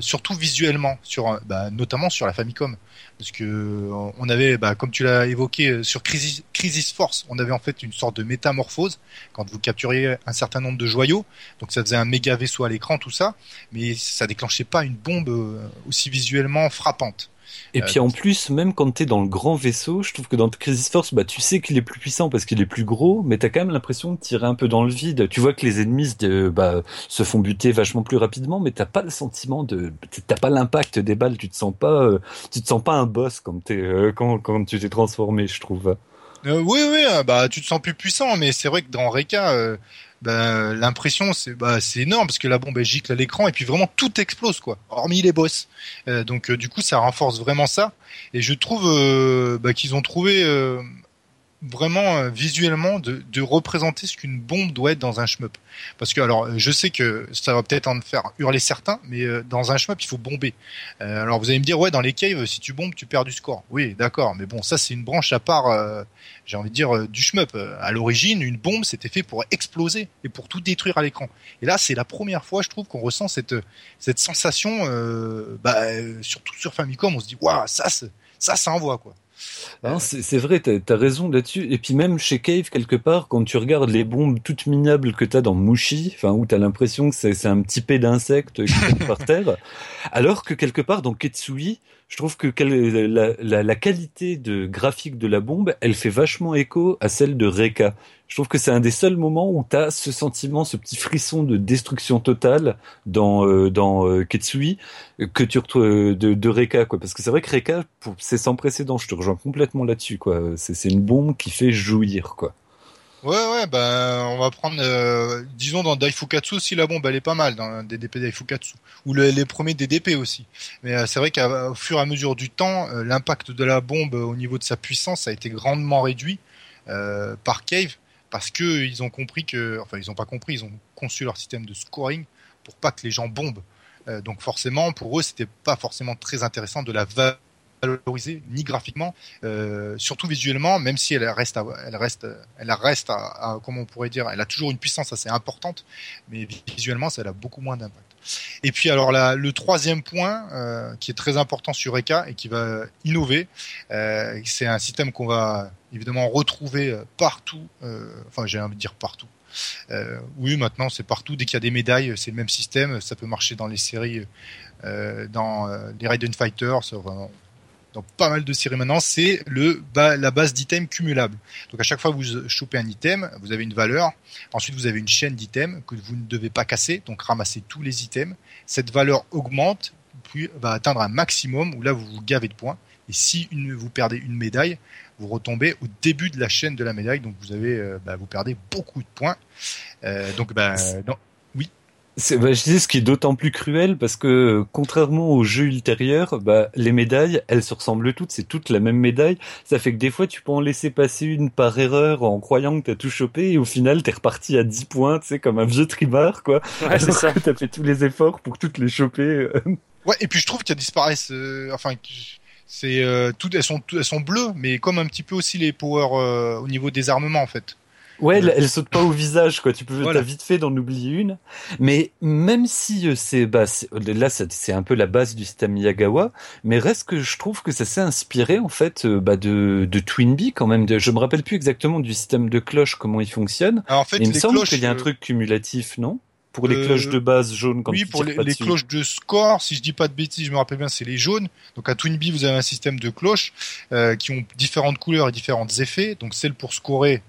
[SPEAKER 2] surtout visuellement, sur, bah, notamment sur la Famicom parce que on avait, bah, comme tu l'as évoqué euh, sur Crisis, Crisis Force, on avait en fait une sorte de métamorphose quand vous capturiez un certain nombre de joyaux. Donc ça faisait un méga vaisseau à l'écran, tout ça, mais ça déclenchait pas une bombe euh, aussi visuellement frappante.
[SPEAKER 1] Et puis en plus, même quand t'es dans le grand vaisseau, je trouve que dans Crisis Force, bah tu sais qu'il est plus puissant parce qu'il est plus gros, mais t'as quand même l'impression de tirer un peu dans le vide. Tu vois que les ennemis bah, se font buter vachement plus rapidement, mais t'as pas le sentiment de, t'as pas l'impact des balles. Tu te sens pas, euh, tu te sens pas un boss quand t'es, euh, quand quand tu t'es transformé, je trouve.
[SPEAKER 2] Euh, oui, oui, bah tu te sens plus puissant, mais c'est vrai que dans Reka, ben, l'impression c'est bah, c'est énorme parce que la bombe elle gicle à l'écran et puis vraiment tout explose quoi. Hormis les boss. Euh, donc euh, du coup ça renforce vraiment ça. Et je trouve euh, bah, qu'ils ont trouvé vraiment euh, visuellement de, de, représenter ce qu'une bombe doit être dans un shmup. Parce que alors je sais que ça va peut-être en faire hurler certains, mais euh, dans un shmup il faut bomber. Euh, alors vous allez me dire ouais dans les caves si tu bombes tu perds du score. Oui d'accord, mais bon ça c'est une branche à part. j'ai envie de dire du shmup. À l'origine une bombe c'était fait pour exploser et pour tout détruire à l'écran. Et là c'est la première fois je trouve qu'on ressent cette cette sensation. bah, surtout sur Famicom on se dit waouh ça ça ça envoie quoi.
[SPEAKER 1] Hein, c'est vrai, t'as as raison là-dessus. Et puis même chez Cave, quelque part, quand tu regardes les bombes toutes minables que t'as dans Mushi, enfin où t'as l'impression que c'est un petit pet d'insectes qui tombe par terre, alors que quelque part dans Ketsui, je trouve que la, la, la, qualité de graphique de la bombe, elle fait vachement écho à celle de Reka. Je trouve que c'est un des seuls moments où tu as ce sentiment, ce petit frisson de destruction totale dans euh, dans euh, Ketsui que tu retrouves euh, de, de Reka quoi parce que c'est vrai que Reka c'est sans précédent, je te rejoins complètement là-dessus quoi. C'est c'est une bombe qui fait jouir quoi.
[SPEAKER 2] Ouais, ouais, bah, on va prendre, euh, disons dans Daifukatsu aussi, la bombe, elle est pas mal dans DDP Daifukatsu. Ou les premiers DDP aussi. Mais euh, c'est vrai qu'au fur et à mesure du temps, euh, l'impact de la bombe au niveau de sa puissance a été grandement réduit par Cave, parce que ils ont compris que, enfin, ils ont pas compris, ils ont conçu leur système de scoring pour pas que les gens bombent. donc forcément, pour eux, c'était pas forcément très intéressant de la valorisée ni graphiquement, euh, surtout visuellement, même si elle reste, à, elle reste, elle reste à, comment on pourrait dire, elle a toujours une puissance assez importante, mais visuellement, ça a beaucoup moins d'impact. Et puis alors là, le troisième point euh, qui est très important sur Eka et qui va innover, euh, c'est un système qu'on va évidemment retrouver partout, euh, enfin j'ai envie de dire partout. Euh, oui, maintenant c'est partout. Dès qu'il y a des médailles, c'est le même système. Ça peut marcher dans les séries, euh, dans les Raiden Fighters. Enfin, dans pas mal de séries maintenant, c'est le la base d'items cumulable. Donc à chaque fois que vous chopez un item, vous avez une valeur. Ensuite, vous avez une chaîne d'items que vous ne devez pas casser, donc ramasser tous les items. Cette valeur augmente, puis va atteindre un maximum où là vous vous gavez de points. Et si une, vous perdez une médaille, vous retombez au début de la chaîne de la médaille, donc vous avez, euh, bah, vous perdez beaucoup de points. Euh, donc, bah,
[SPEAKER 1] bah, je dis ce qui est d'autant plus cruel parce que contrairement aux jeux ultérieurs, bah, les médailles, elles se ressemblent toutes, c'est toutes la même médaille. Ça fait que des fois, tu peux en laisser passer une par erreur en croyant que t'as tout chopé et au final, t'es reparti à 10 points, tu sais, comme un vieux trimard, quoi.
[SPEAKER 3] Ouais, c'est ça.
[SPEAKER 1] T'as fait tous les efforts pour toutes les choper. Euh.
[SPEAKER 2] Ouais, et puis je trouve qu'elles disparaissent, euh, enfin, c'est euh, toutes, elles sont, elles sont bleues, mais comme un petit peu aussi les power au niveau des armements, en fait.
[SPEAKER 1] Ouais, elle, elle, saute pas au visage, quoi. Tu peux, voilà. t'as vite fait d'en oublier une. Mais même si euh, c'est, bah, là, c'est un peu la base du système Miyagawa, mais reste que je trouve que ça s'est inspiré, en fait, euh, bah, de, de Twinbee, quand même. Je me rappelle plus exactement du système de cloche, comment il fonctionne.
[SPEAKER 2] Alors, en fait,
[SPEAKER 1] il me semble
[SPEAKER 2] qu'il
[SPEAKER 1] y a un
[SPEAKER 2] euh,
[SPEAKER 1] truc cumulatif, non? Pour les cloches de base jaunes quand
[SPEAKER 2] Oui,
[SPEAKER 1] tu
[SPEAKER 2] pour les, cloches de score, si je dis pas de bêtises, je me rappelle bien, c'est les jaunes. Donc à Twinbee, vous avez un système de cloches euh, qui ont différentes couleurs et différents effets. Donc celle pour scorer,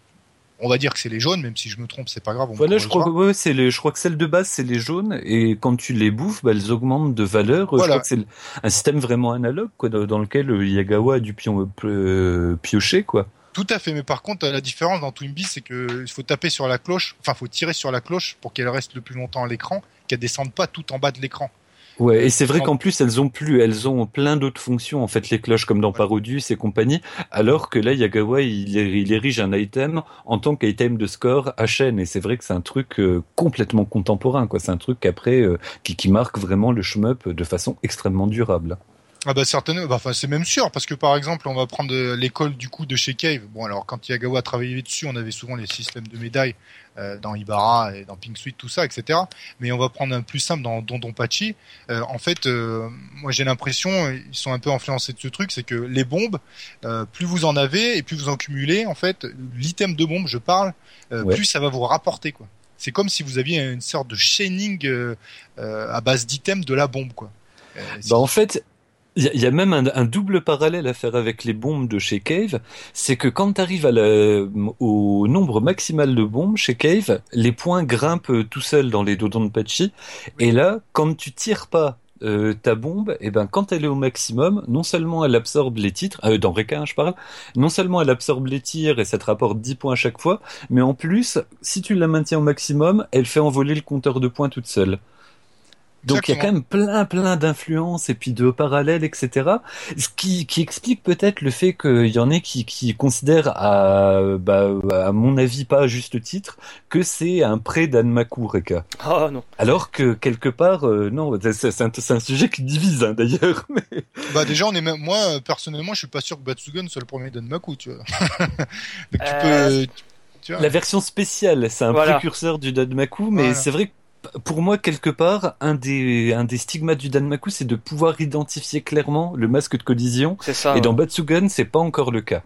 [SPEAKER 2] on va dire que c'est les jaunes, même si je me trompe, c'est pas grave. On
[SPEAKER 1] Voilà, je crois, que, ouais, c'est les, je crois que celle de base, c'est les jaunes, et quand tu les bouffes, bah, elles augmentent de valeur. Je
[SPEAKER 2] Voilà.
[SPEAKER 1] crois que c'est un système vraiment analogue, quoi, dans lequel euh, Yagawa a dû pion- euh, piocher, quoi.
[SPEAKER 2] Tout à fait, mais par contre, la différence dans Twinbee, c'est que faut taper sur la cloche, enfin, faut tirer sur la cloche pour qu'elle reste le plus longtemps à l'écran, qu'elle descende pas tout en bas de l'écran.
[SPEAKER 1] Ouais, et c'est vrai
[SPEAKER 2] En-
[SPEAKER 1] qu'en plus elles ont plus, elles ont plein d'autres fonctions en fait les cloches comme dans. Parodius et compagnie, alors que là Yagawa il, il érige un item en tant qu'item de score à chaîne et c'est vrai que c'est un truc euh, complètement contemporain quoi, c'est un truc après euh, qui, qui marque vraiment le shmup de façon extrêmement durable.
[SPEAKER 2] Ah bah certainement, bah, enfin c'est même sûr parce que par exemple on va prendre euh, l'école du coup de chez Cave. Bon alors quand Yagawa a travaillé dessus, on avait souvent les systèmes de médailles euh, dans Ibarra et dans Pink Suite tout ça, etc. Mais on va prendre un plus simple dans Dondonpachi. Euh, en fait, euh, moi j'ai l'impression ils sont un peu influencés de ce truc, c'est que les bombes, euh, plus vous en avez et plus vous en cumulez, en fait l'item de bombe, je parle, euh,
[SPEAKER 1] Ouais.
[SPEAKER 2] plus ça va vous rapporter quoi. C'est comme si vous aviez une sorte de chaining à base d'items de la bombe quoi.
[SPEAKER 1] Bah en fait, il y, a- même un, double parallèle à faire avec les bombes de chez Cave, c'est que quand tu arrives au nombre maximal de bombes chez Cave, les points grimpent euh, tout seuls dans les dodons de Patchy, et là, quand tu tires pas euh, ta bombe, et ben quand elle est au maximum, non seulement elle absorbe les titres, euh, dans Reka hein, je parle, non seulement elle absorbe les tirs et ça te rapporte 10 points à chaque fois, mais en plus, si tu la maintiens au maximum, elle fait envoler le compteur de points toute seule. Donc il y a quand même plein plein d'influences et puis de parallèles etc. Ce qui, qui explique peut-être le fait qu'il y en ait qui, qui considèrent à bah, à mon avis pas à juste titre que c'est un prêt d'Anmaku Reka.
[SPEAKER 3] Ah non.
[SPEAKER 1] Alors que quelque part euh, non c'est c'est un, c'est un sujet qui divise hein, d'ailleurs. Mais...
[SPEAKER 2] Bah déjà on est même moi personnellement je suis pas sûr que Batsugan soit le premier Danmaku tu vois. Donc tu
[SPEAKER 3] Euh,
[SPEAKER 2] peux tu vois.
[SPEAKER 1] La version spéciale c'est un
[SPEAKER 3] Voilà.
[SPEAKER 1] précurseur du Danmaku mais
[SPEAKER 2] Voilà.
[SPEAKER 1] c'est vrai que pour moi, quelque part, un des, un des stigmates du Danmaku, c'est de pouvoir identifier clairement le masque de collision.
[SPEAKER 3] C'est ça.
[SPEAKER 1] Et dans Batsugan, c'est pas encore le cas.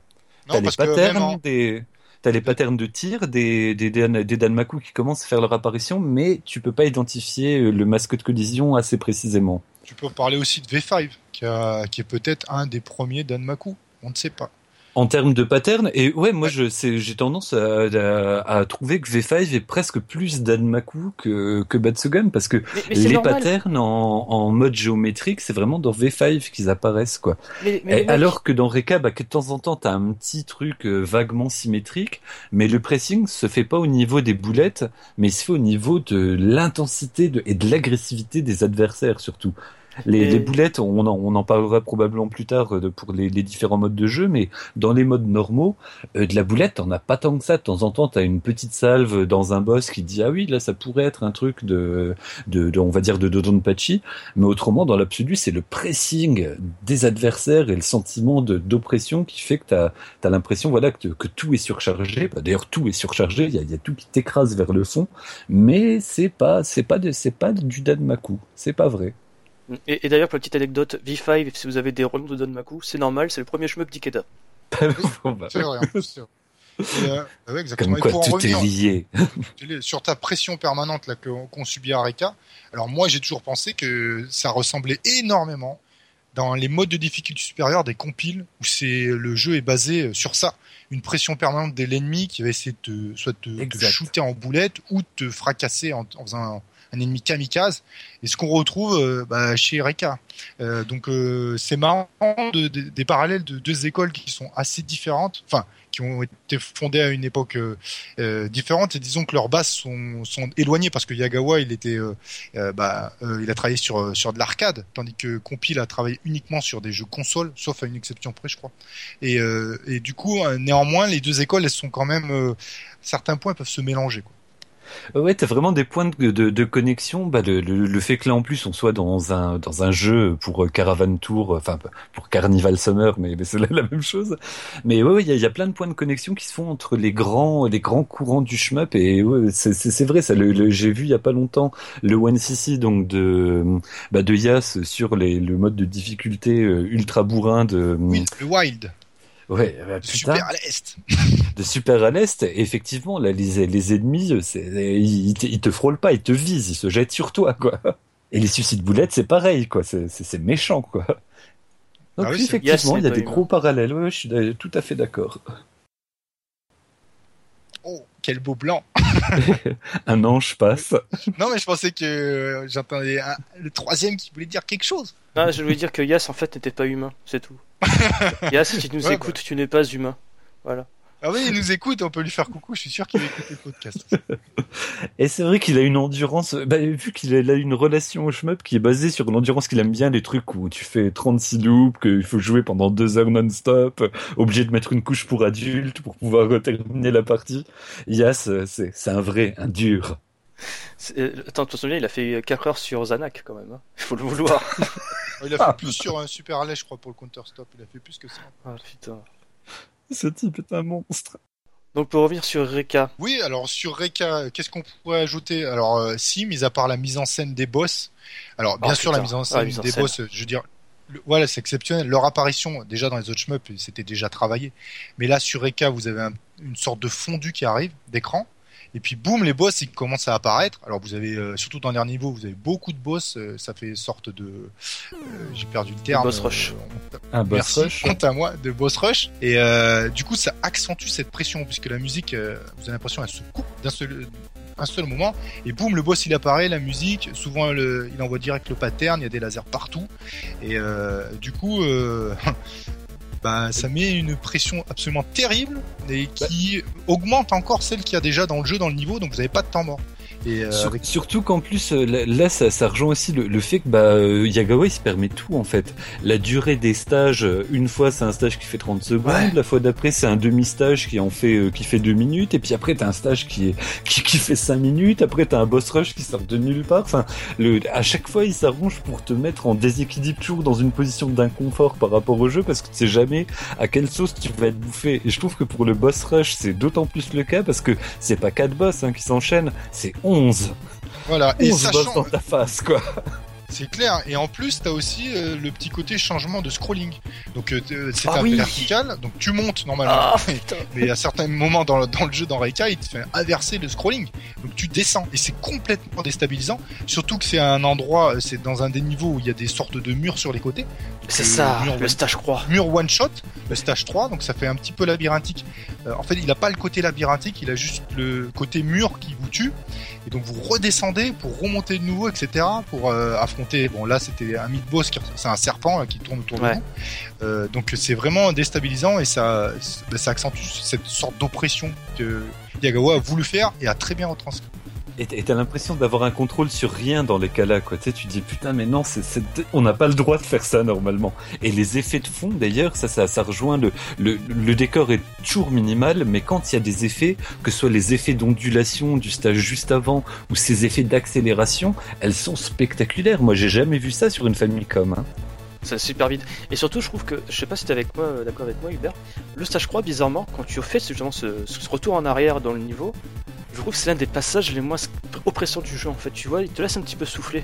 [SPEAKER 1] T'as les patterns
[SPEAKER 2] en-
[SPEAKER 1] des t'as les patterns de tir des des, des, des Danmaku qui commencent à faire leur apparition, mais tu peux pas identifier euh, le masque de collision assez précisément.
[SPEAKER 2] tu peux parler aussi de V5 qui, a- qui est peut-être un des premiers Danmaku, on ne sait pas.
[SPEAKER 1] En termes de pattern, et ouais, moi je j'ai tendance à, à, à, trouver que V5 est presque plus Danmaku que que Batsugan parce que
[SPEAKER 3] Mais, mais c'est
[SPEAKER 1] les
[SPEAKER 3] normal.
[SPEAKER 1] patterns en, en mode géométrique, c'est vraiment dans V5 qu'ils apparaissent quoi.
[SPEAKER 3] Mais,
[SPEAKER 1] Et alors que dans Reka, bah, que de temps en temps, t'as un petit truc euh, vaguement symétrique, mais le pressing se fait pas au niveau des boulettes, mais il se fait au niveau de l'intensité et de l'agressivité des adversaires surtout. Les,
[SPEAKER 3] Et-
[SPEAKER 1] les boulettes, on en, on en parlera probablement plus tard euh, de- pour les, les différents modes de jeu, mais dans les modes normaux, euh, de la boulette, t'en as pas tant que ça. De temps en temps, t'as une petite salve dans un boss qui dit ah oui, là, ça pourrait être un truc de, de, de on va dire de Dodonpachi, mais autrement, dans l'absolu, c'est le pressing des adversaires et le sentiment d'oppression qui fait que t'as as, l'impression voilà que, que tout est surchargé. Bah, D'ailleurs, tout est surchargé. Il y a, y a tout qui t'écrase vers le fond, mais c'est pas c'est pas de, c'est pas du Danmaku. C'est pas vrai.
[SPEAKER 3] Et, et d'ailleurs, pour la petite anecdote, V5, si vous avez des relents de Donmaku, c'est normal, c'est le premier shmup d'Ikeda.
[SPEAKER 2] C'est vrai, en plus, c'est vrai. Et, euh, bah ouais, exactement.
[SPEAKER 1] comme
[SPEAKER 2] Et
[SPEAKER 1] quoi,
[SPEAKER 2] pour en
[SPEAKER 1] tout est
[SPEAKER 2] revenir
[SPEAKER 1] lié.
[SPEAKER 2] sur ta pression permanente là qu'on subit à Reka, alors moi j'ai toujours pensé que ça ressemblait énormément dans les modes de difficulté supérieure des compiles où c'est le jeu est basé sur ça, une pression permanente de l'ennemi qui va essayer de te, soit de te, te shooter en boulette ou de te fracasser en, en faisant un, ennemi kamikaze. Et ce qu'on retrouve euh, bah, chez Reka. Euh, donc euh, c'est marrant de- de- des parallèles de deux écoles qui sont assez différentes, enfin qui ont été fondées à une époque euh, différente et disons que leurs bases sont, sont éloignées parce que Yagawa il était bah, il a travaillé sur sur de l'arcade tandis que Compil a travaillé uniquement sur des jeux consoles sauf à une exception près je crois et, et du coup euh, néanmoins les deux écoles elles sont quand même certains points peuvent se mélanger quoi.
[SPEAKER 1] Ouais, t'as vraiment des points de, de, connexion. Bah, le, fait que là en plus on soit dans un dans un jeu pour euh, Caravan Tour, euh, enfin pour Carnival Summer, mais, c'est la, même chose. Mais ouais, il y a, plein de points de connexion qui se font entre les grands les grands courants du shmup et ouais, c'est vrai ça. J'ai vu il y a pas longtemps le One CC donc de bah, de Yas sur le mode de difficulté euh, ultra bourrin de
[SPEAKER 2] le Wild,
[SPEAKER 1] ouais bah, putain
[SPEAKER 2] super à l'est.
[SPEAKER 1] de super à l'est, effectivement, là, les, les ennemis, ils, te, ils te frôlent pas, ils te visent, ils se jettent sur toi, quoi. Et les suicides boulettes, c'est pareil, quoi. C'est, méchant, quoi. Donc
[SPEAKER 2] Ah oui, c'est-
[SPEAKER 1] effectivement,
[SPEAKER 3] Yes,
[SPEAKER 1] il y a des gros parallèles. Ouais, je suis d'a- tout à fait d'accord.
[SPEAKER 2] Oh, quel beau blanc.
[SPEAKER 1] Un ange passe.
[SPEAKER 2] Non mais je pensais que euh, j'entendais un- le troisième qui voulait dire quelque chose.
[SPEAKER 3] Non, je voulais dire que Yas, en fait, n'était pas humain, c'est tout. Yas, si tu nous
[SPEAKER 2] Ouais,
[SPEAKER 3] écoutes, tu n'es pas humain. Voilà.
[SPEAKER 2] Ah oui, il nous écoute, on peut lui faire coucou, je suis sûr qu'il va écouter le podcast.
[SPEAKER 1] Et c'est vrai qu'il a une endurance, bah, vu qu'il a, une relation au shmup qui est basée sur l'endurance qu'il aime bien, les trucs où tu fais 36 loops, qu'il faut jouer pendant deux heures non-stop, obligé de mettre une couche pour adulte pour pouvoir terminer la partie. Yas, euh, c'est, c'est un vrai, un dur.
[SPEAKER 3] Euh, Attends, tu te souviens, il a fait 4 heures sur Zanak quand même. hein. Il faut le vouloir.
[SPEAKER 2] Il a fait plus sur un super allais, je crois, pour le counter stop. Il a fait plus que ça.
[SPEAKER 3] Ah, putain.
[SPEAKER 1] Ce type est un monstre.
[SPEAKER 3] Donc pour revenir sur Reka,
[SPEAKER 2] Oui, alors sur Reka, qu'est-ce qu'on pourrait ajouter? Alors euh, si, mis à part la mise en scène des boss, alors bien
[SPEAKER 3] Oh,
[SPEAKER 2] sûr la mise en
[SPEAKER 3] Ah,
[SPEAKER 2] scène
[SPEAKER 3] la mise en
[SPEAKER 2] des
[SPEAKER 3] scène.
[SPEAKER 2] boss, euh, je veux dire, le- voilà, c'est exceptionnel. Leur apparition, déjà dans les autres shmups, c'était déjà travaillé. Mais là sur Reka, vous avez un- une sorte de fondu qui arrive d'écran. Et puis boum, les boss ils commencent à apparaître. Alors vous avez euh, surtout dans les derniers niveaux, vous avez beaucoup de boss. euh, ça fait sorte de, euh, j'ai perdu le terme.
[SPEAKER 3] boss rush.
[SPEAKER 1] Un boss
[SPEAKER 2] Merci,
[SPEAKER 1] rush.
[SPEAKER 2] quant à moi, de boss rush. Et euh, du coup, ça accentue cette pression, puisque la musique, euh, vous avez l'impression, elle se coupe d'un seul, un seul moment. Et boum, le boss, il apparaît, la musique. Souvent, le, il envoie direct le pattern, il y a des lasers partout. Et euh, du coup, euh, bah, ça met une pression absolument terrible et qui augmente encore celle qu'il y a déjà dans le jeu, dans le niveau, donc vous n'avez pas de temps mort. Et euh,
[SPEAKER 1] Sur-
[SPEAKER 2] avec-
[SPEAKER 1] Surtout qu'en plus, euh, là, là, ça, ça rejoint aussi le, le fait que bah, euh, Yagawa il se permet tout en fait. La durée des stages, euh, une fois c'est un stage qui fait 30 secondes,
[SPEAKER 2] Ouais.
[SPEAKER 1] la fois d'après c'est un demi-stage qui en fait euh, qui fait 2 minutes, et puis après t'as un stage qui, est, qui, qui fait 5 minutes, après t'as un boss rush qui sort de nulle part. Enfin, le, à chaque fois il s'arrange pour te mettre en déséquilibre toujours dans une position d'inconfort par rapport au jeu parce que tu sais jamais à quelle sauce tu vas être bouffé. Et je trouve que pour le boss rush c'est d'autant plus le cas parce que c'est pas quatre boss hein, qui s'enchaînent, c'est 11.
[SPEAKER 2] Voilà. Et
[SPEAKER 1] 11
[SPEAKER 2] sachant,
[SPEAKER 1] dans ta face, quoi.
[SPEAKER 2] C'est clair. Et en plus, t'as aussi euh, le petit côté changement de scrolling. Donc euh, c'est
[SPEAKER 3] Ah
[SPEAKER 2] un
[SPEAKER 3] oui.
[SPEAKER 2] vertical. Donc tu montes normalement.
[SPEAKER 3] Ah.
[SPEAKER 2] Mais à certains moments dans le, dans le jeu, dans Reika, il te fait inverser le scrolling. Donc tu descends et c'est complètement déstabilisant. Surtout que c'est un endroit, euh, c'est dans un des niveaux où il y a des sortes de murs sur les côtés.
[SPEAKER 3] C'est
[SPEAKER 2] Euh,
[SPEAKER 3] ça,
[SPEAKER 2] mur
[SPEAKER 3] le stage croix.
[SPEAKER 2] Mur one shot, le stage 3, donc ça fait un petit peu labyrinthique. Euh, en fait, il a pas le côté labyrinthique, il a juste le côté mur qui vous tue. Et donc vous redescendez pour remonter de nouveau, etc. Pour euh, affronter. Bon là, c'était un mid-boss, qui- c'est un serpent là, qui tourne autour
[SPEAKER 3] Ouais.
[SPEAKER 2] de vous. Euh, donc c'est vraiment déstabilisant et ça, ça accentue cette sorte d'oppression que Yagawa a voulu faire et a très bien retranscrit.
[SPEAKER 1] Et t'as l'impression d'avoir un contrôle sur rien dans les cas-là, quoi. Tu tu dis putain, mais non, on n'a pas le droit de faire ça normalement. Et les effets de fond, d'ailleurs, ça, ça, ça rejoint le, le, décor est toujours minimal, mais quand il y a des effets, que ce soit les effets d'ondulation du stage juste avant ou ces effets d'accélération, elles sont spectaculaires. Moi, j'ai jamais vu ça sur une Famicom. Hein.
[SPEAKER 3] Ça super vite. Et surtout, je trouve que, je sais pas si t'es avec moi, euh, d'accord avec moi, Hubert, le stage croix, bizarrement, quand tu fais justement ce, ce retour en arrière dans le niveau, je trouve que c'est l'un des passages les moins oppressants du jeu en fait. Tu vois, il te laisse un petit peu souffler.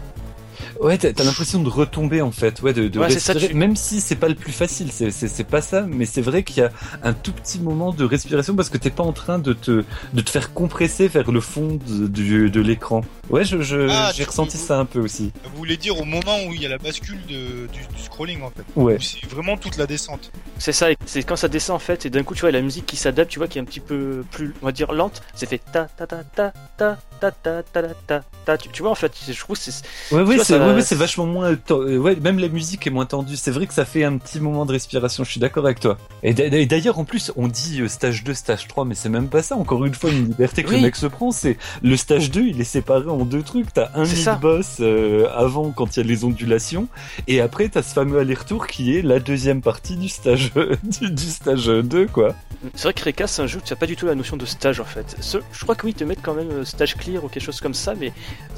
[SPEAKER 1] Ouais, t'as, t'as l'impression de retomber en fait, ouais, de, de
[SPEAKER 3] Ouais, c'est ça,
[SPEAKER 1] respirer.
[SPEAKER 3] tu-
[SPEAKER 1] Même si c'est pas le plus facile, c'est, c'est, c'est pas ça, mais c'est vrai qu'il y a un tout petit moment de respiration parce que t'es pas en train de te, de te faire compresser vers le fond de, du- de l'écran. Ouais, je, je-
[SPEAKER 2] Ah,
[SPEAKER 1] j'ai ressenti ça un peu aussi.
[SPEAKER 2] Vous voulez dire au moment où il y a la bascule de, du, du scrolling en fait.
[SPEAKER 1] Ouais.
[SPEAKER 2] C'est vraiment toute la descente.
[SPEAKER 3] C'est ça, et c'est quand ça descend en fait, et d'un coup, tu vois, la musique qui s'adapte, tu vois, qui est un petit peu plus, on va dire, lente, c'est fait ta ta ta ta ta ta ta ta ta ta ta. Tu, tu vois, en fait, je trouve que c'est.
[SPEAKER 1] Ouais,
[SPEAKER 3] vois,
[SPEAKER 1] c'est,
[SPEAKER 3] ça-
[SPEAKER 1] c'est vachement moins, euh, ouais, même la musique est moins tendue. C'est vrai que ça fait un petit moment de respiration. Je suis d'accord avec toi. Et d'a- et d'ailleurs, en plus, on dit euh, stage 2, stage 3, mais c'est même pas ça. Encore une fois, une liberté que
[SPEAKER 3] Oui.
[SPEAKER 1] le mec se prend, c'est le stage 2, il est séparé en deux trucs. T'as un
[SPEAKER 3] C'est ça.
[SPEAKER 1] mid-boss euh, avant quand il y a les ondulations, et après t'as ce fameux aller-retour qui est la deuxième partie du stage du, du stage 2, quoi.
[SPEAKER 3] C'est vrai que Reka, c'est un jeu où tu n'as pas du tout la notion de stage en fait. Ce- je crois que oui, ils te mettent quand même stage clear ou quelque chose comme ça, mais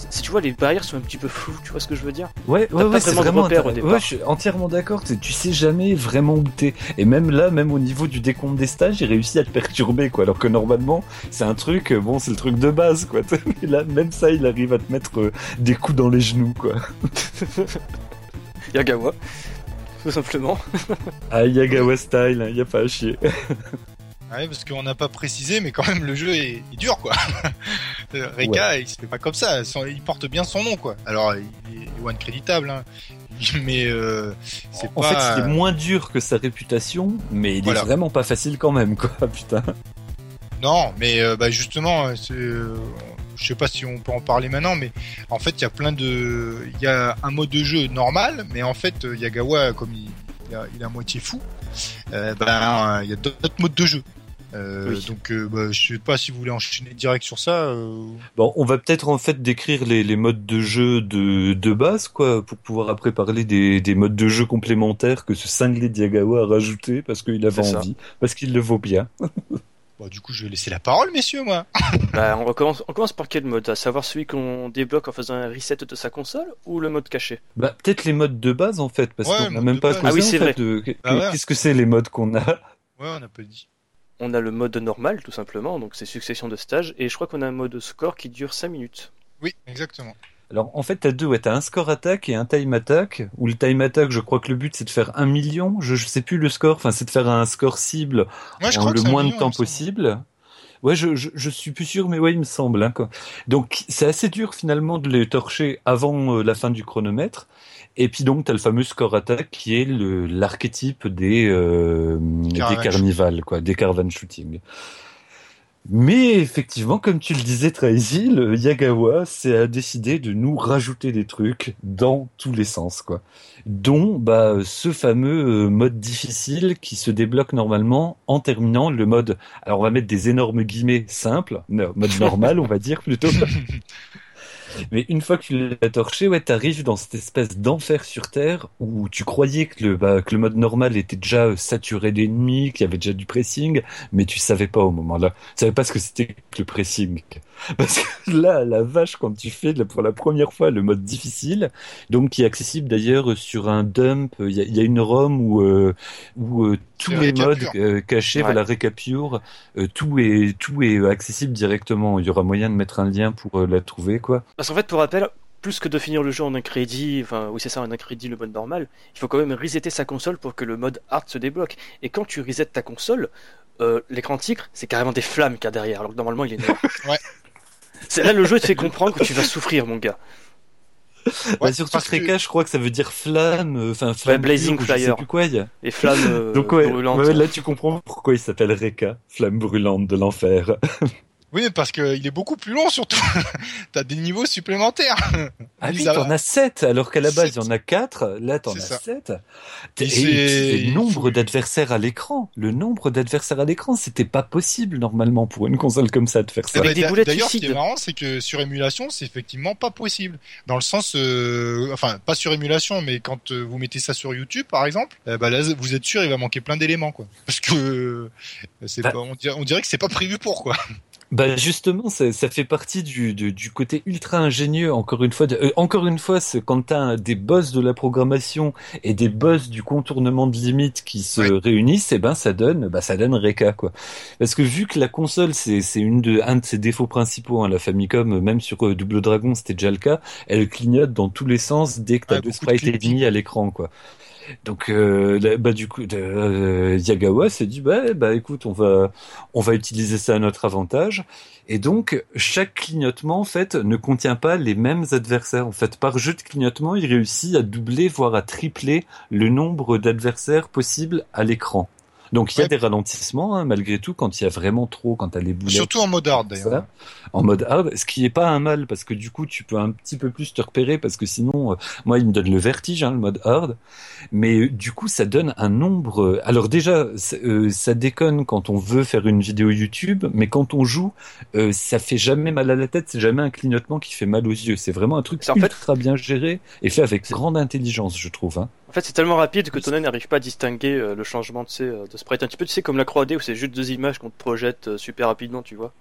[SPEAKER 3] si tu vois, les barrières sont un petit peu floues, tu vois ce que je veux dire
[SPEAKER 1] Ouais, ouais,
[SPEAKER 3] pas
[SPEAKER 1] ouais, c'est
[SPEAKER 3] vraiment de
[SPEAKER 1] ouais, je suis entièrement d'accord. Tu tu sais jamais vraiment où t'es. Et même là, même au niveau du décompte des stages, j'ai réussi à te perturber, quoi. Alors que normalement, c'est un truc, euh, bon, c'est le truc de base, quoi. Mais là, même ça, il arrive à te mettre euh, des coups dans les genoux, quoi.
[SPEAKER 3] Yagawa, tout simplement.
[SPEAKER 1] Ah, Yagawa style, hein, y a pas à chier.
[SPEAKER 2] Ouais, parce qu'on n'a pas précisé, mais quand même le jeu est, est dur quoi. Reka, il se fait pas comme ça. Il porte bien son nom quoi. Alors il est one créditable, hein. mais euh, c'est
[SPEAKER 1] En
[SPEAKER 2] pas.
[SPEAKER 1] fait, il est moins dur que sa réputation, mais il
[SPEAKER 2] Voilà.
[SPEAKER 1] est vraiment pas facile quand même, quoi. Putain.
[SPEAKER 2] Non, mais euh, bah, justement, euh, c'est, euh, je sais pas si on peut en parler maintenant, mais en fait, il y a plein de, il y a un mode de jeu normal, mais en fait, euh, Yagawa, comme il, il, a- il est à moitié fou, euh, ben, il y a d'autres modes de jeu. Euh,
[SPEAKER 3] Oui.
[SPEAKER 2] Donc, euh, bah, je sais pas si vous voulez enchaîner direct sur ça. euh,
[SPEAKER 1] Bon, on va peut-être en fait décrire les, les modes de jeu de, de base, quoi, pour pouvoir après parler des, des modes de jeu complémentaires que ce cinglé Diagawa a rajouté parce qu'il avait
[SPEAKER 3] ça.
[SPEAKER 1] envie, parce qu'il le vaut bien.
[SPEAKER 2] Bon, du coup, je vais laisser la parole, messieurs, moi.
[SPEAKER 3] bah, on, recommence, on commence par quel mode? À savoir celui qu'on débloque en faisant un reset de sa console ou le mode caché?
[SPEAKER 1] Bah, peut-être les modes de base en fait, parce
[SPEAKER 2] Ouais,
[SPEAKER 1] qu'on n'a même pas causé
[SPEAKER 3] Ah oui,
[SPEAKER 1] en
[SPEAKER 3] c'est
[SPEAKER 1] fait
[SPEAKER 3] vrai.
[SPEAKER 1] de
[SPEAKER 2] Bah ouais.
[SPEAKER 1] qu'est-ce que c'est les modes qu'on a?
[SPEAKER 2] Ouais, on a pas dit.
[SPEAKER 3] On a le mode normal, tout simplement, donc c'est succession de stages, et je crois qu'on a un mode score qui dure 5 minutes.
[SPEAKER 2] Oui, exactement.
[SPEAKER 1] Alors en fait t'as deux, ouais, t'as un score attack et un time attack. Ou le time attack, je crois que le but c'est de faire un million. Je, je sais plus le score, enfin c'est de faire un score cible en le moins de temps possible. Ouais, je, je, je suis plus sûr, mais ouais, il me semble. Hein, quoi. Donc, c'est assez dur finalement de les torcher avant euh, la fin du chronomètre. Et puis donc, t'as le fameux score attack qui est le l'archétype des euh, des carnivals, quoi, des caravan shooting. Mais effectivement, comme tu le disais, Tracy, le Yagawa c'est a décidé de nous rajouter des trucs dans tous les sens, quoi. Dont bah, ce fameux euh, mode difficile qui se débloque normalement en terminant le mode. Alors on va mettre des énormes guillemets simples, mode normal, on va dire plutôt. Mais une fois que tu l'as torché, ouais, t'arrives dans cette espèce d'enfer sur Terre où tu croyais que le, bah, que le mode normal était déjà saturé d'ennemis, qu'il y avait déjà du pressing, mais tu savais pas au moment-là. Tu savais pas ce que c'était que le pressing. Parce que là, la vache, quand tu fais pour la première fois le mode difficile, donc qui est accessible d'ailleurs sur un dump, il y a, il y a une ROM où, euh, où euh, tous les modes euh, cachés,
[SPEAKER 3] Ouais.
[SPEAKER 1] voilà, récapure, euh, tout est tout est accessible directement. Il y aura moyen de mettre un lien pour la trouver, quoi.
[SPEAKER 3] Parce qu'en fait, pour rappel, plus que de finir le jeu en un crédit, enfin, oui, c'est ça, en un crédit, le mode normal, il faut quand même resetter sa console pour que le mode hard se débloque. Et quand tu resets ta console, euh, l'écran tigre, c'est carrément des flammes qu'il y a derrière, alors que normalement il est noir.
[SPEAKER 2] Ouais.
[SPEAKER 3] C'est là le jeu te fait comprendre que tu vas souffrir, mon gars.
[SPEAKER 1] Bah,
[SPEAKER 2] Ouais,
[SPEAKER 1] surtout
[SPEAKER 2] parce que-
[SPEAKER 1] Reka, je crois que ça veut dire flamme, euh, enfin flamme
[SPEAKER 3] Blazing
[SPEAKER 1] pure, je sais plus quoi. il y a-
[SPEAKER 3] Les flammes euh,
[SPEAKER 1] Donc ouais,
[SPEAKER 3] brûlantes.
[SPEAKER 1] ouais, là tu comprends pourquoi il s'appelle Reka, flamme brûlante de l'enfer.
[SPEAKER 2] Oui, mais parce qu'il est beaucoup plus long surtout. T'as des niveaux supplémentaires.
[SPEAKER 1] Ah oui, t'en as 7, alors qu'à la base il y en a 4, là t'en as
[SPEAKER 2] ça.
[SPEAKER 1] 7.
[SPEAKER 2] Et
[SPEAKER 1] le nombre d'adversaires à l'écran, le nombre d'adversaires à l'écran, c'était pas possible normalement pour une console comme ça de faire ça.
[SPEAKER 3] Avec
[SPEAKER 2] Mais
[SPEAKER 3] des
[SPEAKER 2] d'a-
[SPEAKER 3] boulettes
[SPEAKER 2] D'ailleurs, ce qui est marrant, c'est que sur émulation, c'est effectivement pas possible. Dans le sens, euh, enfin, pas sur émulation, mais quand euh, vous mettez ça sur YouTube, par exemple, euh, bah là, vous êtes sûr, il va manquer plein d'éléments, quoi. Parce que euh,
[SPEAKER 1] Bah.
[SPEAKER 2] pas, on dirait, on dirait que c'est pas prévu pour, quoi.
[SPEAKER 1] Bah justement, ça, ça fait partie du, du, du côté ultra ingénieux. Encore une fois, de- euh, encore une fois, quand t'as des boss de la programmation et des boss du contournement de limites qui se réunissent, et ben ça donne, bah ça donne Reka quoi. Parce que vu que la console c'est c'est une de un de ses défauts principaux, hein, la Famicom, même sur euh, Double Dragon c'était déjà le cas, elle clignote dans tous les sens dès que t'as deux sprites
[SPEAKER 2] clipping.
[SPEAKER 1] ennemis à l'écran quoi. Donc euh, bah du coup, euh, Yagawa s'est dit bah bah écoute, on va on va utiliser ça à notre avantage. Et donc, chaque clignotement, en fait, ne contient pas les mêmes adversaires. En fait, par jeu de clignotement, il réussit à doubler, voire à tripler le nombre d'adversaires possibles à l'écran. Donc, il y a
[SPEAKER 2] Ouais.
[SPEAKER 1] des ralentissements, hein, malgré tout, quand il y a vraiment trop, quand t'as les boulettes.
[SPEAKER 2] Surtout en mode hard, d'ailleurs.
[SPEAKER 1] En mode hard, ce qui est pas un mal parce que du coup tu peux un petit peu plus te repérer parce que sinon euh, moi il me donne le vertige hein, le mode hard mais euh, du coup ça donne un nombre euh, alors déjà ça, euh, ça déconne quand on veut faire une vidéo YouTube mais quand on joue euh, ça fait jamais mal à la tête c'est jamais un clignotement qui fait mal aux yeux c'est vraiment un truc
[SPEAKER 3] C'est en fait-
[SPEAKER 1] ultra bien géré et fait avec grande intelligence je trouve hein.
[SPEAKER 3] En fait, c'est tellement rapide que ton œil n'arrive pas à distinguer euh, le changement de, ces, euh, de sprite. Un petit peu, tu sais, comme la 3D où c'est juste deux images qu'on te projette euh, super rapidement, tu vois.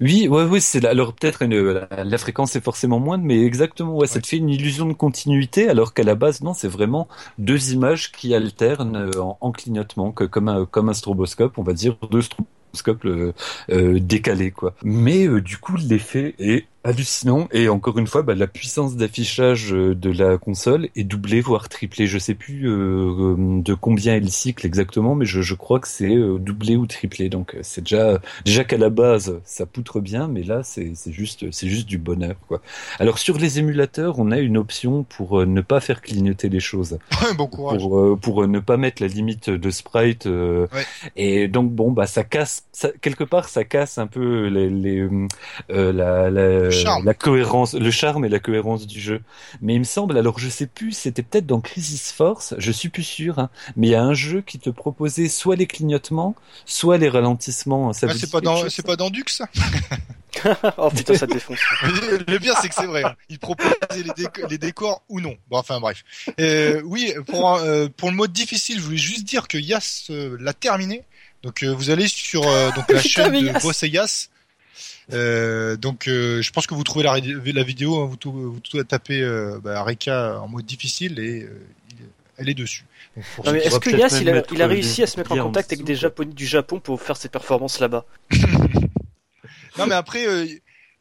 [SPEAKER 1] Oui, ouais, ouais, c'est alors peut-être la, la fréquence est forcément moindre, mais exactement, ouais, ça te fait une illusion de continuité, alors qu'à la base, non, c'est vraiment deux images qui alternent en, en clignotement, que comme un comme un stroboscope, on va dire deux stroboscopes euh, euh, décalés, quoi. Mais euh, du coup, l'effet est hallucinant et encore une fois, bah, la puissance d'affichage euh, de la console est doublée voire triplée. Je sais plus euh, euh, de combien est le cycle exactement, mais je, je crois que c'est euh, doublé ou triplé. Donc c'est déjà déjà qu'à la base ça poutre bien, mais là c'est c'est juste c'est juste du bonheur quoi. Alors sur les émulateurs, on a une option pour ne pas faire clignoter les choses,
[SPEAKER 2] bon courage.
[SPEAKER 1] pour pour ne pas mettre la limite de sprite. euh,
[SPEAKER 2] Ouais.
[SPEAKER 1] Et donc bon bah ça casse ça, quelque part ça casse un peu les, les euh, la la,
[SPEAKER 2] charme.
[SPEAKER 1] la cohérence, le charme et la cohérence du jeu. Mais il me semble, alors je sais plus, c'était peut-être dans Crisis Force, je suis plus sûr, hein, mais il y a un jeu qui te proposait soit les clignotements, soit les ralentissements. Ça
[SPEAKER 2] Ah, c'est pas dans,
[SPEAKER 1] chose,
[SPEAKER 2] c'est
[SPEAKER 1] ça
[SPEAKER 2] pas dans Dux, ça?
[SPEAKER 3] Oh putain, ça te défonce.
[SPEAKER 2] Le pire, c'est que c'est vrai. Hein. Il propose les, déco- les décors ou non. Bon, enfin, bref. Euh, oui, pour, un- euh, pour le mode difficile, je voulais juste dire que Yas euh, l'a terminé. Donc, euh, vous allez sur euh, donc la chaîne de. Boss et Yas. Euh, donc, euh, je pense que vous trouvez la, vidéo. hein, vous, tout, vous tout tapez euh, bah, Reka en mode difficile et euh, elle est dessus.
[SPEAKER 3] Est-ce que Yas, il a,
[SPEAKER 1] mettre
[SPEAKER 3] il a
[SPEAKER 1] des
[SPEAKER 3] réussi à se mettre en contact avec des. Japonais du Japon pour faire ses performances là-bas?
[SPEAKER 2] Non, mais après, euh,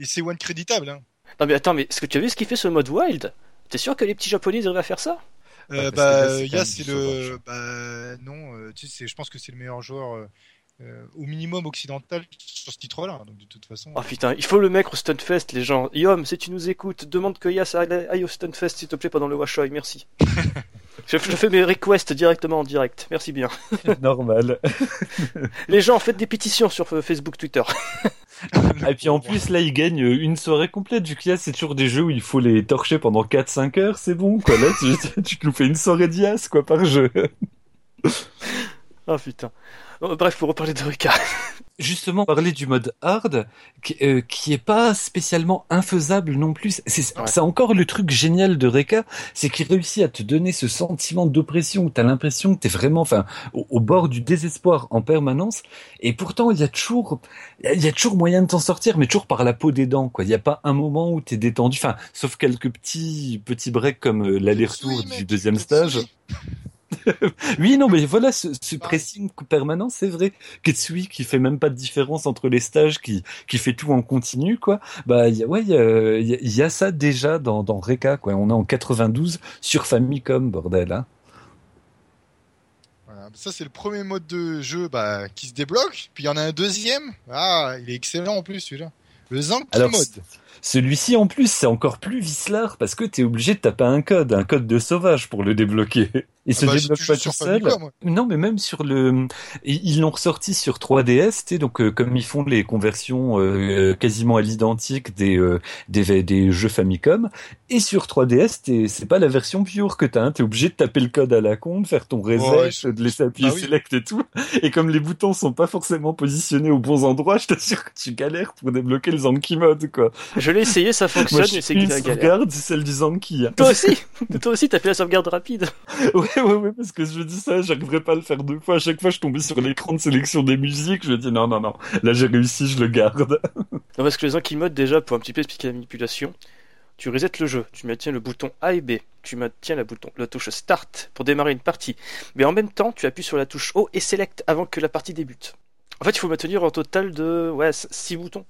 [SPEAKER 2] c'est one créditable. Hein.
[SPEAKER 3] Non mais attends, mais est-ce que tu as vu ce qu'il fait ce mode wild? T'es sûr que les petits Japonais ils arrivent à faire ça?
[SPEAKER 2] Euh,
[SPEAKER 1] parce que
[SPEAKER 2] bah,
[SPEAKER 1] c'est
[SPEAKER 2] le, bah, non, euh, tu sais, je pense que c'est le meilleur joueur, au minimum occidental sur ce titre-là. Donc, de toute façon.
[SPEAKER 3] Oh putain, il faut le mec au Stunfest, les gens. Yom, si tu nous écoutes, demande que Yas aille au Stunfest s'il te plaît pendant le Washoy, merci. je, je fais mes requests directement en direct, merci bien.
[SPEAKER 1] normal.
[SPEAKER 3] Les gens, faites des pétitions sur euh, Facebook, Twitter.
[SPEAKER 1] Et puis en plus là, il gagne une soirée complète y a c'est toujours des jeux où il faut les torcher pendant 4-5 heures, c'est bon quoi. Là, tu, tu te nous fais une soirée d'IAS quoi par jeu.
[SPEAKER 3] Oh putain. Bref, pour reparler de Rika.
[SPEAKER 1] justement parler du mode hard qui, euh, qui est pas spécialement infaisable non plus. C'est
[SPEAKER 3] Ouais.
[SPEAKER 1] encore le truc génial de Reka, c'est qu'il réussit à te donner ce sentiment d'oppression où t'as l'impression que t'es vraiment, enfin, au, au bord du désespoir en permanence. Et pourtant, il y a toujours, il y a toujours moyen de t'en sortir, mais toujours par la peau des dents, quoi. Il y a pas un moment où t'es détendu, enfin, sauf quelques petits petits breaks comme euh, l'aller-retour
[SPEAKER 2] Oui,
[SPEAKER 1] du deuxième stage. oui, non, mais voilà, ce, ce pressing permanent, c'est vrai. Ketsui qui fait même pas de différence entre les stages, qui qui fait tout en continu, quoi. Bah, y a, ouais, il y a, y a, ça déjà dans dans Reka, quoi. On est en 92 sur Famicom, bordel, hein.
[SPEAKER 2] Voilà, ça c'est le premier mode de jeu bah, qui se débloque. Puis il y en a un deuxième. Ah, il est excellent en plus celui-là. Le
[SPEAKER 1] Alors,
[SPEAKER 2] mode.
[SPEAKER 1] Celui-ci en plus, c'est encore plus vicelard parce que t'es obligé de taper un code, un code de sauvage pour le débloquer. Il
[SPEAKER 2] Ah
[SPEAKER 1] se
[SPEAKER 2] bah, si
[SPEAKER 1] débloque
[SPEAKER 2] tu
[SPEAKER 1] pas tout
[SPEAKER 2] sur
[SPEAKER 1] seul.
[SPEAKER 2] Famicom, ouais.
[SPEAKER 1] Non, mais même sur le, ils l'ont ressorti sur 3DS, tu sais, donc euh, comme ils font les conversions euh, quasiment à l'identique des, euh, des des jeux Famicom, et sur 3DS, t'es- c'est pas la version pure que t'as, hein, t'es obligé de taper le code à la con, de faire ton reset,
[SPEAKER 2] Ouais,
[SPEAKER 1] de laisser appuyer
[SPEAKER 2] Bah oui.
[SPEAKER 1] select et tout, et comme les boutons sont pas forcément positionnés aux bons endroits, je t'assure que tu galères pour débloquer le Zanki mode, quoi.
[SPEAKER 3] Je l'ai essayé, ça fonctionne,
[SPEAKER 1] Moi,
[SPEAKER 3] mais
[SPEAKER 1] je
[SPEAKER 3] c'est la galère.
[SPEAKER 1] sauvegarde, c'est celle du Zanki. hein.
[SPEAKER 3] Toi aussi Toi aussi, t'as fait la sauvegarde rapide
[SPEAKER 1] Ouais, ouais, ouais, parce que je dis ça, j'arriverai pas à le faire deux fois. À chaque fois, je tombais sur l'écran de sélection des musiques, je dis non, non, non, là j'ai réussi, je le garde.
[SPEAKER 3] Non, parce que les Anki mode, déjà, pour un petit peu expliquer la manipulation, tu resets le jeu, tu maintiens le bouton A et B, tu maintiens la touche Start pour démarrer une partie, mais en même temps, tu appuies sur la touche O et Select avant que la partie débute. En fait, il faut maintenir un total de ouais, 6 boutons.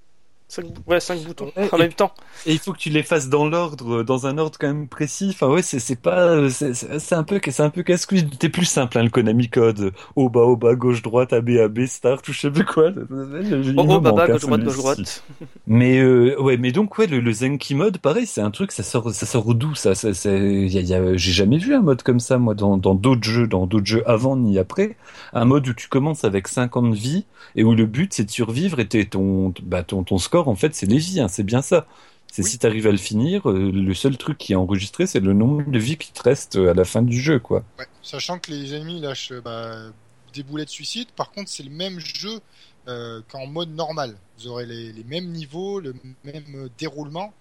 [SPEAKER 3] 5, ouais, 5 boutons
[SPEAKER 1] Ouais,
[SPEAKER 3] en
[SPEAKER 1] et-
[SPEAKER 3] même temps.
[SPEAKER 1] Et il faut que tu les fasses dans l'ordre, dans un ordre quand même précis. Enfin ouais, c'est pas, c'est c'est- un peu, c'est un peu casse-couille. T'es plus simple, hein, le Konami Code. Haut bas, haut bas, gauche droite, A B A B, start, ou je sais plus quoi.
[SPEAKER 3] Oh, baba,
[SPEAKER 1] manque, hein,
[SPEAKER 3] gauche, droite, gauche, droite.
[SPEAKER 1] Mais euh, ouais, mais donc ouais, le, le Zenki mode, pareil, c'est un truc, ça sort, ça sort d'où ça, ça, c'est- y a, y a- j'ai jamais vu un mode comme ça moi dans dans d'autres jeux, dans d'autres jeux avant ni après, un mode où tu commences avec 50 vies et où le but c'est de survivre et t'es- ton bah ton ton score en fait c'est les vies, hein, c'est bien ça. C'est
[SPEAKER 2] Oui.
[SPEAKER 1] si t'arrives à le finir, euh, le seul truc qui est enregistré c'est le nombre de vies qui te restent à la fin du jeu quoi.
[SPEAKER 2] Ouais. Sachant que les ennemis lâchent euh, bah, des boulets de suicide, par contre c'est le même jeu euh, qu'en mode normal. Vous aurez les, les mêmes niveaux, le même euh, déroulement.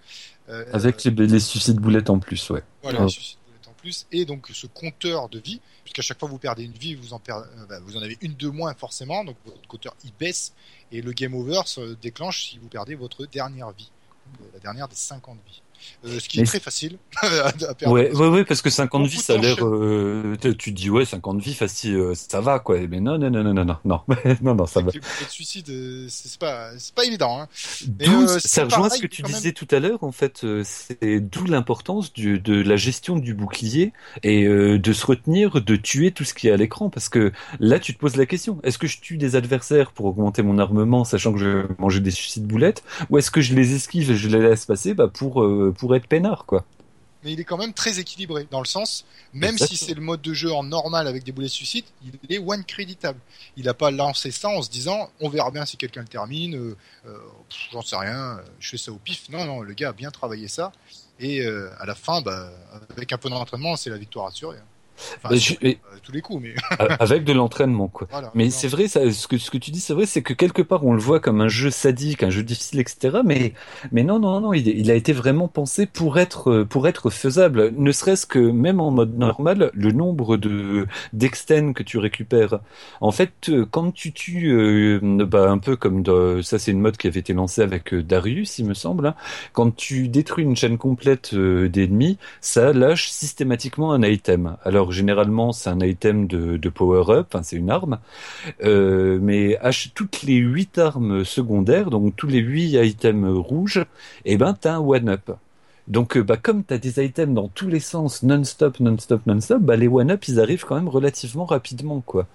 [SPEAKER 2] euh,
[SPEAKER 1] Avec les, les suicides boulettes en plus, ouais.
[SPEAKER 2] Voilà,
[SPEAKER 1] Ouais.
[SPEAKER 2] les suicides boulettes en plus. Et donc ce compteur de vie, puisqu'à chaque fois que vous perdez une vie, vous en, perdez, euh, bah, vous en avez une de moins forcément, donc votre compteur il baisse et le game over se déclenche si vous perdez votre dernière vie, euh, la dernière des 50 vies. Euh, ce qui
[SPEAKER 1] Mais
[SPEAKER 2] est très facile à, perdre.
[SPEAKER 1] Ouais, ouais, ouais, parce que 50
[SPEAKER 2] Beaucoup
[SPEAKER 1] vies, ça a l'air. Euh, tu te dis ouais, 50 vies, facile, euh, ça va quoi. Mais non, non, non, non, non, non, non, non, non, ça va.
[SPEAKER 2] De suicide, c'est pas, pas évident. Hein. Mais,
[SPEAKER 1] ça rejoint ce que tu
[SPEAKER 2] même.
[SPEAKER 1] disais tout à l'heure, en fait, c'est d'où l'importance de la gestion du bouclier et de se retenir de tuer tout ce qui est à l'écran, parce que là, tu te poses la question est-ce que je tue des adversaires pour augmenter mon armement, sachant que je vais manger des suicides boulettes, ou est-ce que je les esquive et je les laisse passer, bah pour pour être peinard, quoi.
[SPEAKER 2] mais il est quand même très équilibré dans le sens, même si c'est le mode de jeu en normal avec des boulets de suicide, il est one créditable. Il n'a pas lancé ça en se disant on verra bien si quelqu'un le termine, euh, euh, j'en sais rien, euh, je fais ça au pif. Non, non, le gars a bien travaillé ça et euh, à la fin, bah, avec un peu d'entraînement, c'est la victoire assurée. hein. Enfin,
[SPEAKER 1] Bah, je-
[SPEAKER 2] assurée,
[SPEAKER 1] et-
[SPEAKER 2] pas à tous les coups, mais
[SPEAKER 1] avec de l'entraînement, quoi.
[SPEAKER 2] voilà.
[SPEAKER 1] Mais c'est vrai, ça, ce que ce que tu dis, c'est vrai, c'est que quelque part on le voit comme un jeu sadique, un jeu difficile, etc. Mais mais non, non, non, il, il a été vraiment pensé pour être pour être faisable. Ne serait-ce que même en mode normal, le nombre de d'extends que tu récupères. En fait, quand tu tues, euh, bah un peu comme de, ça, c'est une mode qui avait été lancée avec euh, Darius, il me semble. hein. Quand tu détruis une chaîne complète euh, d'ennemis, ça lâche systématiquement un item. Alors généralement c'est un item de, power-up, c'est une arme, Euh, mais toutes les huit armes secondaires, donc tous les huit items rouges, eh ben t'as un one-up. Donc euh, bah comme t'as des items dans tous les sens, non-stop, non-stop, non-stop, bah les one-up ils arrivent quand même relativement rapidement quoi.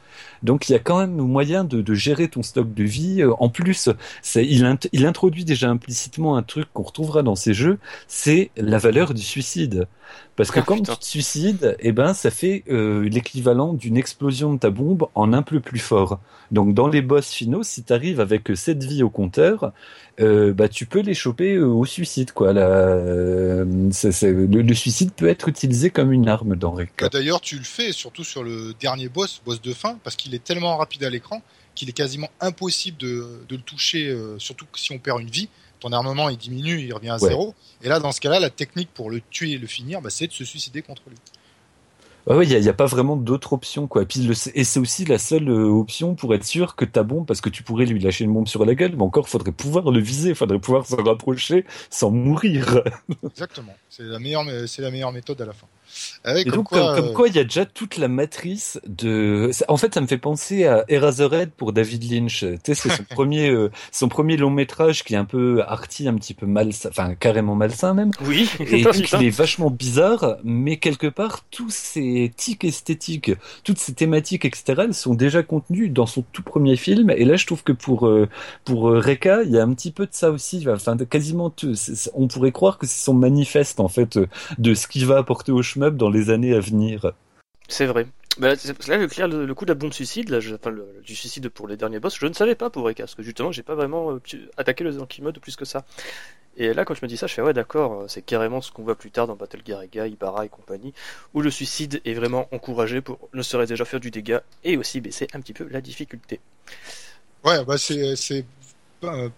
[SPEAKER 1] Donc il y a quand même moyen de, gérer ton stock de vie. Euh, En plus, il introduit déjà implicitement un truc qu'on retrouvera dans ces jeux, c'est la valeur du suicide. Parce que
[SPEAKER 3] Ah,
[SPEAKER 1] quand
[SPEAKER 3] putain.
[SPEAKER 1] tu te suicides, eh ben ça fait euh, l'équivalent d'une explosion de ta bombe en un peu plus fort. Donc dans les boss finaux, si tu arrives avec 7 vies au compteur, euh, bah tu peux les choper euh, au suicide quoi. La, euh, le, le suicide peut être utilisé comme une arme dans Reka.
[SPEAKER 2] Bah, D'ailleurs, tu le fais surtout sur le dernier boss, boss de fin, parce qu'il est tellement rapide à l'écran qu'il est quasiment impossible de, de le toucher, euh, surtout si on perd une vie. Ton armement il diminue, il revient à
[SPEAKER 1] Ouais.
[SPEAKER 2] zéro. Et là, dans ce cas-là, la technique pour le tuer et le finir, bah, c'est de se suicider contre lui.
[SPEAKER 1] Ah ouais, il n'y a, pas vraiment d'autre option, quoi. Et, puis le, et c'est aussi la seule euh, option pour être sûr que ta bombe, parce que tu pourrais lui lâcher une bombe sur la gueule, mais encore, faudrait pouvoir le viser, il faudrait pouvoir se rapprocher sans mourir.
[SPEAKER 2] Exactement. C'est la meilleure, c'est la meilleure méthode à la fin.
[SPEAKER 1] Ah et donc, comme, euh, quoi, il y a déjà toute la matrice de. En fait, ça me fait penser à Eraserhead pour David Lynch. Tu sais, c'est son premier, euh, son premier long métrage qui est un peu arty, un petit peu malsain, enfin carrément malsain même.
[SPEAKER 3] Oui.
[SPEAKER 1] Et donc, il est vachement bizarre, mais quelque part, tous ces tics esthétiques, toutes ces thématiques, etc., elles sont déjà contenues dans son tout premier film. Et là, je trouve que pour euh, pour Reka, il y a un petit peu de ça aussi. Enfin, quasiment, tout, on pourrait croire que c'est son manifeste en fait de ce qu'il va apporter au chemin dans les années à venir.
[SPEAKER 3] C'est vrai. Bah, là, le, clair, le, coup de la bombe suicide, là, enfin, du suicide pour les derniers boss, je ne savais pas pour Eka, parce que justement, j'ai pas vraiment euh, attaqué le Zenki Mode plus que ça. Et là, quand je me dis ça, je fais ouais, d'accord, euh, c'est carrément ce qu'on voit plus tard dans Battle Gear Ega, Ibarra et compagnie, où le suicide est vraiment encouragé pour ne serait déjà faire du dégât et aussi baisser un petit peu la difficulté.
[SPEAKER 2] Ouais, bah c'est euh,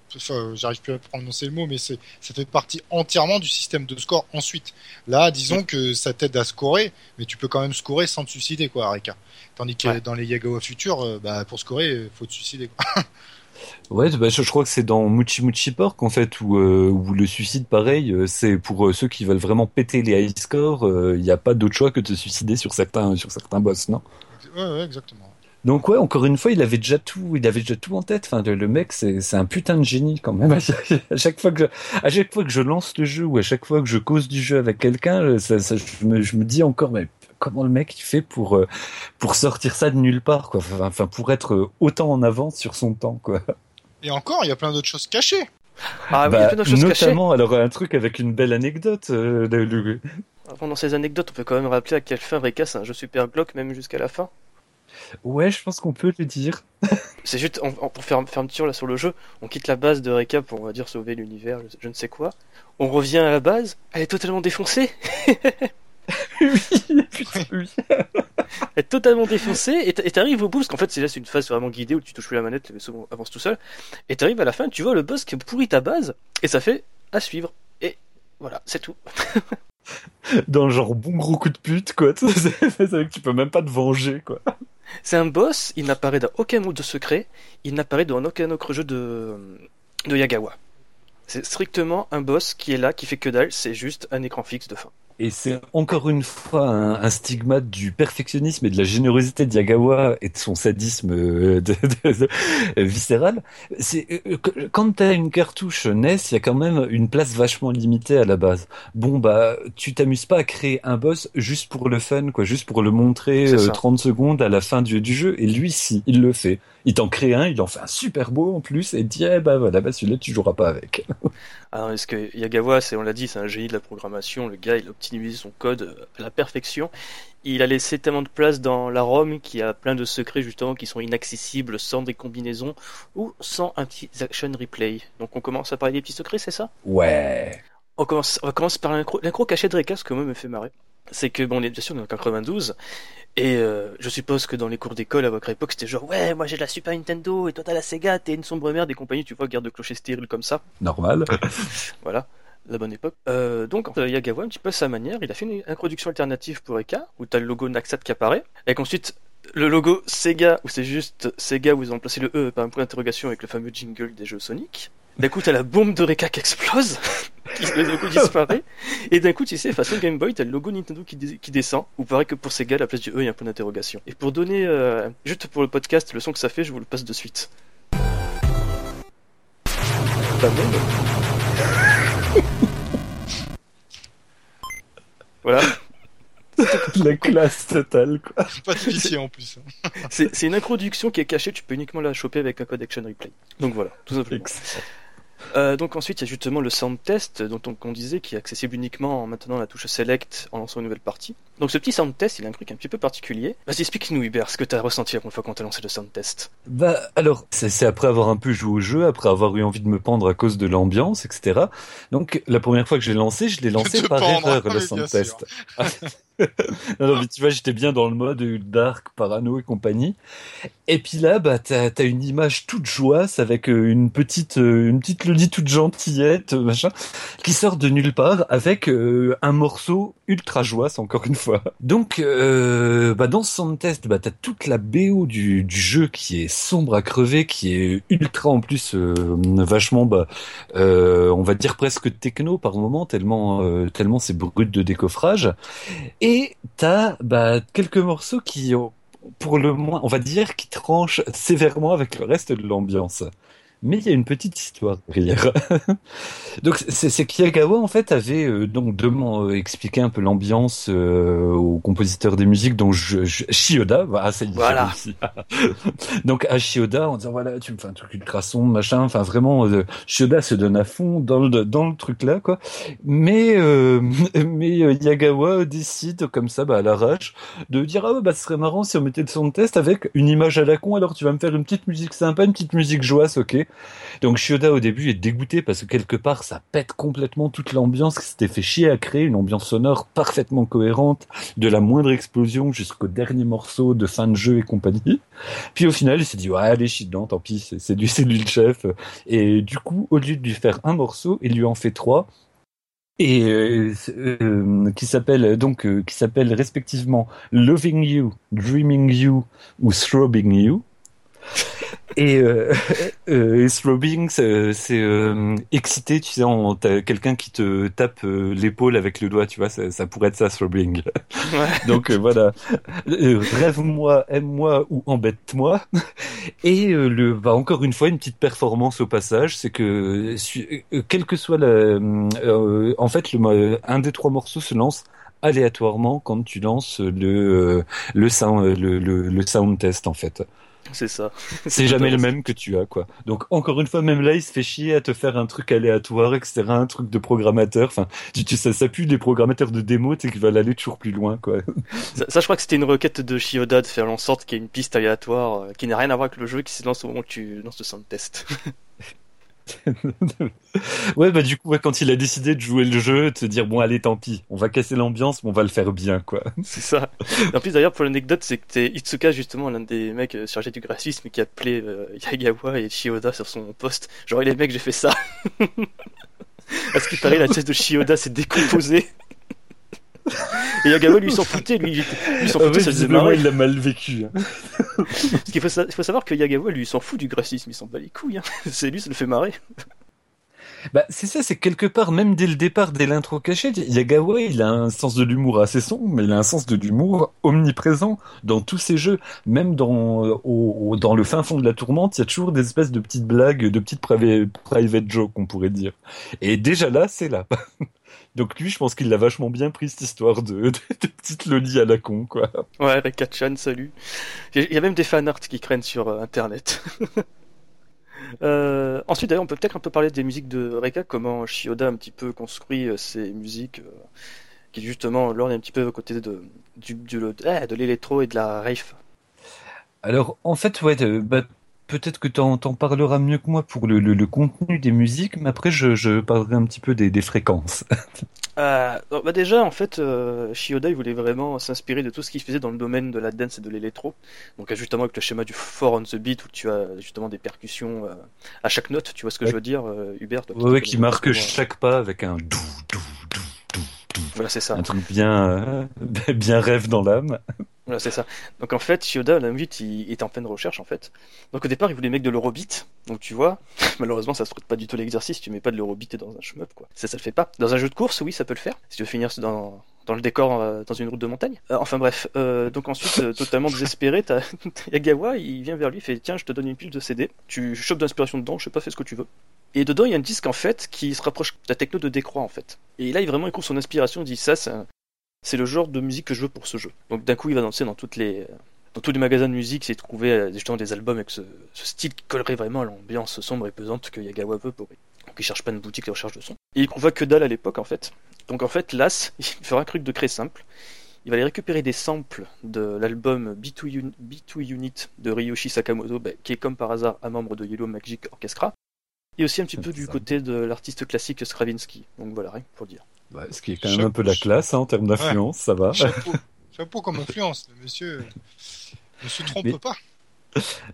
[SPEAKER 2] j'arrive plus à prononcer le mot, mais c'est, ça fait partie entièrement du système de score ensuite. Là, disons que ça t'aide à scorer, mais tu peux quand même scorer sans te suicider, quoi, Arika. Tandis que dans les Yagawa futurs, euh, bah, pour scorer, faut te suicider, quoi.
[SPEAKER 1] Ouais, bah, je, crois que c'est dans Muchi Muchi Pork en fait où, euh, où le suicide pareil, c'est pour ceux qui veulent vraiment péter les high scores, il n'y a pas d'autre choix que de se suicider sur certains sur certains boss, non?
[SPEAKER 2] Ouais, ouais, exactement.
[SPEAKER 1] Donc ouais, encore une fois, il avait déjà tout, il avait déjà tout en tête. Enfin, le, mec, c'est, c'est un putain de génie quand même. à chaque fois que, je, à chaque fois que je lance le jeu ou à chaque fois que je cause du jeu avec quelqu'un, ça, ça, je, me, je me dis encore, mais comment le mec il fait pour euh, pour sortir ça de nulle part, quoi. Enfin, pour être autant en avance sur son temps, quoi.
[SPEAKER 2] Et encore, il y a plein d'autres choses cachées.
[SPEAKER 3] Ah oui, il y a plein d'autres choses
[SPEAKER 1] notamment, alors un truc avec une belle anecdote. Euh,
[SPEAKER 3] de, Pendant ces anecdotes, on peut quand même rappeler à quelle fin Reka c'est un jeu super bloc, même jusqu'à la fin.
[SPEAKER 1] Ouais, je pense qu'on peut le dire.
[SPEAKER 3] C'est juste, pour faire, faire un petit tour là sur le jeu, on quitte la base de Reka pour, on va dire, sauver l'univers, je, ne sais quoi. On revient à la base, elle est totalement défoncée.
[SPEAKER 1] oui, putain, oui.
[SPEAKER 3] elle est totalement défoncée, et t'arrives au bout, parce qu'en fait, c'est là, c'est une phase vraiment guidée où tu touches plus la manette, le vaisseau avance tout seul. Et t'arrives à la fin, tu vois le boss qui pourrit ta base, et ça fait à suivre. Et voilà, c'est tout.
[SPEAKER 1] Dans le genre bon gros coup de pute, quoi. Que tu peux même pas te venger, quoi.
[SPEAKER 3] C'est un boss, il n'apparaît dans aucun mode de secret, il n'apparaît dans aucun autre jeu de, de Yagawa. C'est strictement un boss qui est là, qui fait que dalle, c'est juste un écran fixe de fin.
[SPEAKER 1] Et c'est encore une fois un, stigmate du perfectionnisme et de la générosité de Yagawa et de son sadisme euh, viscéral. C'est euh, quand t'as une cartouche NES, il y a quand même une place vachement limitée à la base. Bon bah, tu t'amuses pas à créer un boss juste pour le fun, quoi, juste pour le montrer 30 euh, secondes à la fin du, du jeu. Et lui, si, il le fait il t'en crée un, il en fait un super beau en plus, et dit, eh bah voilà, bah celui-là tu joueras pas avec.
[SPEAKER 3] Alors, est-ce que Yagawa, c'est, on l'a dit, c'est un génie de la programmation, le gars il a optimisé son code à la perfection. Il a laissé tellement de place dans la ROM qui a plein de secrets justement qui sont inaccessibles sans des combinaisons ou sans un petit action replay. Donc on commence à parler des petits secrets, c'est ça?
[SPEAKER 1] Ouais.
[SPEAKER 3] On commence, on va commencer par l'incro caché de Reka, ce que moi me fait marrer. C'est que, bon, on est bien sûr en 92, et euh, je suppose que dans les cours d'école à votre époque, c'était genre ouais, moi j'ai la Super Nintendo et toi t'as la Sega, t'es une sombre merde et compagnie, tu vois, garde de clocher stérile comme ça.
[SPEAKER 1] Normal.
[SPEAKER 3] voilà, la bonne époque. Euh, donc Yagawa, un petit peu à sa manière, il a fait une introduction alternative pour Eka, où t'as le logo Naxat qui apparaît, et qu'ensuite le logo Sega, où c'est juste Sega, où ils ont placé le E par un point d'interrogation avec le fameux jingle des jeux Sonic. D'un coup, t'as la bombe de Reka qui explose, qui d'un coup disparaît, et d'un coup, tu sais, façon Game Boy, t'as le logo Nintendo qui, qui descend, ou pareil que pour Sega, à la place du E, il y a un point d'interrogation. Et pour donner, euh, juste pour le podcast, le son que ça fait, je vous le passe de suite. Pas voilà.
[SPEAKER 1] la classe totale, quoi.
[SPEAKER 2] Pas de pitié en plus.
[SPEAKER 3] c'est une introduction qui est cachée, tu peux uniquement la choper avec un code Action Replay. Donc voilà, tout simplement. Euh, donc ensuite, il y a justement le sound test dont on, disait qui est accessible uniquement en maintenant la touche select en lançant une nouvelle partie. Donc ce petit sound test, il a un truc un petit peu particulier. Vas-y, explique-nous Hubert ce que tu as ressenti la première fois quand tu as lancé le sound test.
[SPEAKER 1] Bah alors, c'est après avoir un peu joué au jeu, après avoir eu envie de me pendre à cause de l'ambiance, etc. Donc la première fois que je l'ai lancé, je l'ai lancé par erreur le sound test. non, mais tu vois, j'étais bien dans le mode dark, parano et compagnie. Et puis là, bah, t'as as une image toute joie avec euh, une petite, euh, une petite Loli toute gentillette, machin, qui sort de nulle part avec euh, un morceau ultra joie, encore une fois Donc, euh, bah, dans ce test, bah, t'as toute la BO du, jeu qui est sombre à crever, qui est ultra en plus euh, vachement, bah, euh, on va dire presque techno par moment, tellement, tellement c'est brut de décoffrage. Et t'as bah, quelques morceaux qui, pour le moins, on va dire, qui tranchent sévèrement avec le reste de l'ambiance mais il y a une petite histoire derrière. donc c'est Kiyagawa en fait avait euh, donc demain euh, expliqué un peu l'ambiance euh, aux compositeurs des musiques dont je, je Shioda voilà c'est
[SPEAKER 3] voilà.
[SPEAKER 1] donc à Shioda en disant voilà tu me fais un truc ultra sombre machin. Enfin vraiment euh, Shioda se donne à fond dans le dans le truc là quoi. Mais euh, mais euh, Yagawa décide comme ça bah, à l'arrache de dire ah bah ce serait marrant si on mettait le son de test avec une image à la con. Alors tu vas me faire une petite musique sympa une petite musique joyeuse ok donc Shioda au début est dégoûté parce que quelque part ça pète complètement toute l'ambiance qui s'était fait chier à créer une ambiance sonore parfaitement cohérente de la moindre explosion jusqu'au dernier morceau de fin de jeu et compagnie. Puis au final il s'est dit ouais allez chie dedans tant pis c'est du c'est lui le chef et du coup au lieu de lui faire un morceau il lui en fait trois et euh, euh, qui s'appelle donc euh, qui s'appelle respectivement Loving You, Dreaming You ou Throbbing You. Et, euh, euh, throbbing, c'est euh, excité, tu sais, t'as quelqu'un qui te tape euh, l'épaule avec le doigt, tu vois, ça, ça pourrait être ça, throbbing.
[SPEAKER 3] Ouais.
[SPEAKER 1] Donc euh, voilà, rêve-moi, aime-moi ou embête-moi. Et le, bah, encore une fois, une petite performance au passage, c'est que quel que soit la, en fait, le, un des trois morceaux se lance aléatoirement quand tu lances le le sound le, le, le sound test en fait.
[SPEAKER 3] C'est ça.
[SPEAKER 1] C'est jamais le même que tu as, quoi. Donc, encore une fois, même là, il se fait chier à te faire un truc aléatoire, etc., un truc de programmateur. Enfin, tu, tu, ça, ça pue des programmateurs de démo, tu sais, qui veulent aller toujours plus loin, quoi.
[SPEAKER 3] Ça, ça je crois que c'était une requête de Shioda de faire en sorte qu'il y ait une piste aléatoire euh, qui n'a rien à voir avec le jeu qui se lance au moment où tu lances le sound test.
[SPEAKER 1] ouais, bah du coup, quand il a décidé de jouer le jeu, de se dire bon, allez, tant pis, on va casser l'ambiance, mais on va le faire bien, quoi.
[SPEAKER 3] C'est ça. En plus, d'ailleurs, pour l'anecdote, c'est que c'est Itsuka, justement, l'un des mecs euh, chargés du graphisme, qui a appelé euh, Yagawa et Shioda sur son poste. Genre, les mecs, j'ai fait ça. Parce qu'il paraît, la tête de Shioda s'est décomposée. Et Yagawa lui s'en foutait, lui, lui s'en foutait, ça faisait marrer.
[SPEAKER 1] il l'a mal vécu. hein.
[SPEAKER 3] Parce qu'il faut, sa- il faut savoir que Yagawa lui s'en fout du graphisme, il s'en bat les couilles. Hein. C'est lui, ça le fait marrer.
[SPEAKER 1] Bah, c'est ça, c'est quelque part, même dès le départ, dès l'intro cachée, Yagawa, il a un sens de l'humour assez sombre, mais il a un sens de l'humour omniprésent dans tous ses jeux. Même dans, euh, au, dans le fin fond de la tourmente, il y a toujours des espèces de petites blagues, de petites private, private jokes, on pourrait dire. Et déjà là, c'est là. Donc lui, je pense qu'il l'a vachement bien pris, cette histoire de, petite loli à la con, quoi.
[SPEAKER 3] Ouais, Rekachan, salut. Il y a même des fanarts qui craignent sur euh, internet. Euh, ensuite, d'ailleurs, on peut peut-être un peu parler des musiques de Reka, comment Shioda un petit peu construit euh, ses musiques, euh, qui justement, là, on est un petit peu aux côtés de, du, ah, de l'électro et de la rave.
[SPEAKER 1] Alors, en fait, ouais, bah, peut-être que t'en, t'en parleras mieux que moi pour le, le, le contenu des musiques, mais après, je, je parlerai un petit peu des, des fréquences.
[SPEAKER 3] Euh, bah déjà, en fait, euh, Shioda, il voulait vraiment s'inspirer de tout ce qu'il faisait dans le domaine de la dance et de l'électro. Donc, justement, avec le schéma du four on the beat, où tu as justement des percussions euh, à chaque note, tu vois ce que
[SPEAKER 1] Ouais.
[SPEAKER 3] je veux dire, euh, Hubert toi
[SPEAKER 1] Ouais, ouais,
[SPEAKER 3] te
[SPEAKER 1] qui marque chaque pas avec un dou, dou, dou, dou, dou.
[SPEAKER 3] Voilà, c'est ça.
[SPEAKER 1] Un truc bien, bien rêve dans l'âme.
[SPEAKER 3] Voilà, c'est ça. Donc en fait, Shioda, la vite, il est en pleine recherche en fait. Donc au départ, il voulait mettre de l'eurobeat. Donc tu vois, malheureusement, ça se trouve pas du tout l'exercice. Tu mets pas de l'eurobeat dans un shmup, quoi. Ça, ça le fait pas. Dans un jeu de course, oui, ça peut le faire. Si tu veux finir dans, dans le décor, euh, dans une route de montagne. Euh, enfin bref. Euh, donc ensuite, euh, totalement désespéré, Yagawa, il vient vers lui, il fait tiens, je te donne une pile de CD. Tu chopes d'inspiration dedans, je sais pas, fais ce que tu veux. Et dedans, il y a un disque en fait qui se rapproche de la techno de Décroix en fait. Et là, il vraiment il trouve son inspiration, il dit ça, c'est c'est le genre de musique que je veux pour ce jeu. Donc d'un coup, il va danser dans toutes les dans tous les magasins de musique, c'est trouver euh, justement des albums avec ce, ce style qui collerait vraiment à l'ambiance sombre et pesante que Yagawa veut pour. Donc il cherche pas une boutique de recherche de son. Et il trouva que dalle à l'époque en fait. Donc en fait, Las, il fera un truc de très simple. Il va aller récupérer des samples de l'album B2, Un- B2 Unit de Ryoshi Sakamoto, bah, qui est comme par hasard un membre de Yellow Magic Orchestra. Et aussi un petit peu du
[SPEAKER 1] Ça.
[SPEAKER 3] côté de l'artiste classique Stravinsky. Donc voilà, rien pour dire.
[SPEAKER 1] Ouais, ce qui est quand même un peu la classe hein, en termes d'influence, ça va.
[SPEAKER 2] Chapeau. Chapeau comme influence. Le monsieur ne se trompe
[SPEAKER 1] Mais-
[SPEAKER 2] pas.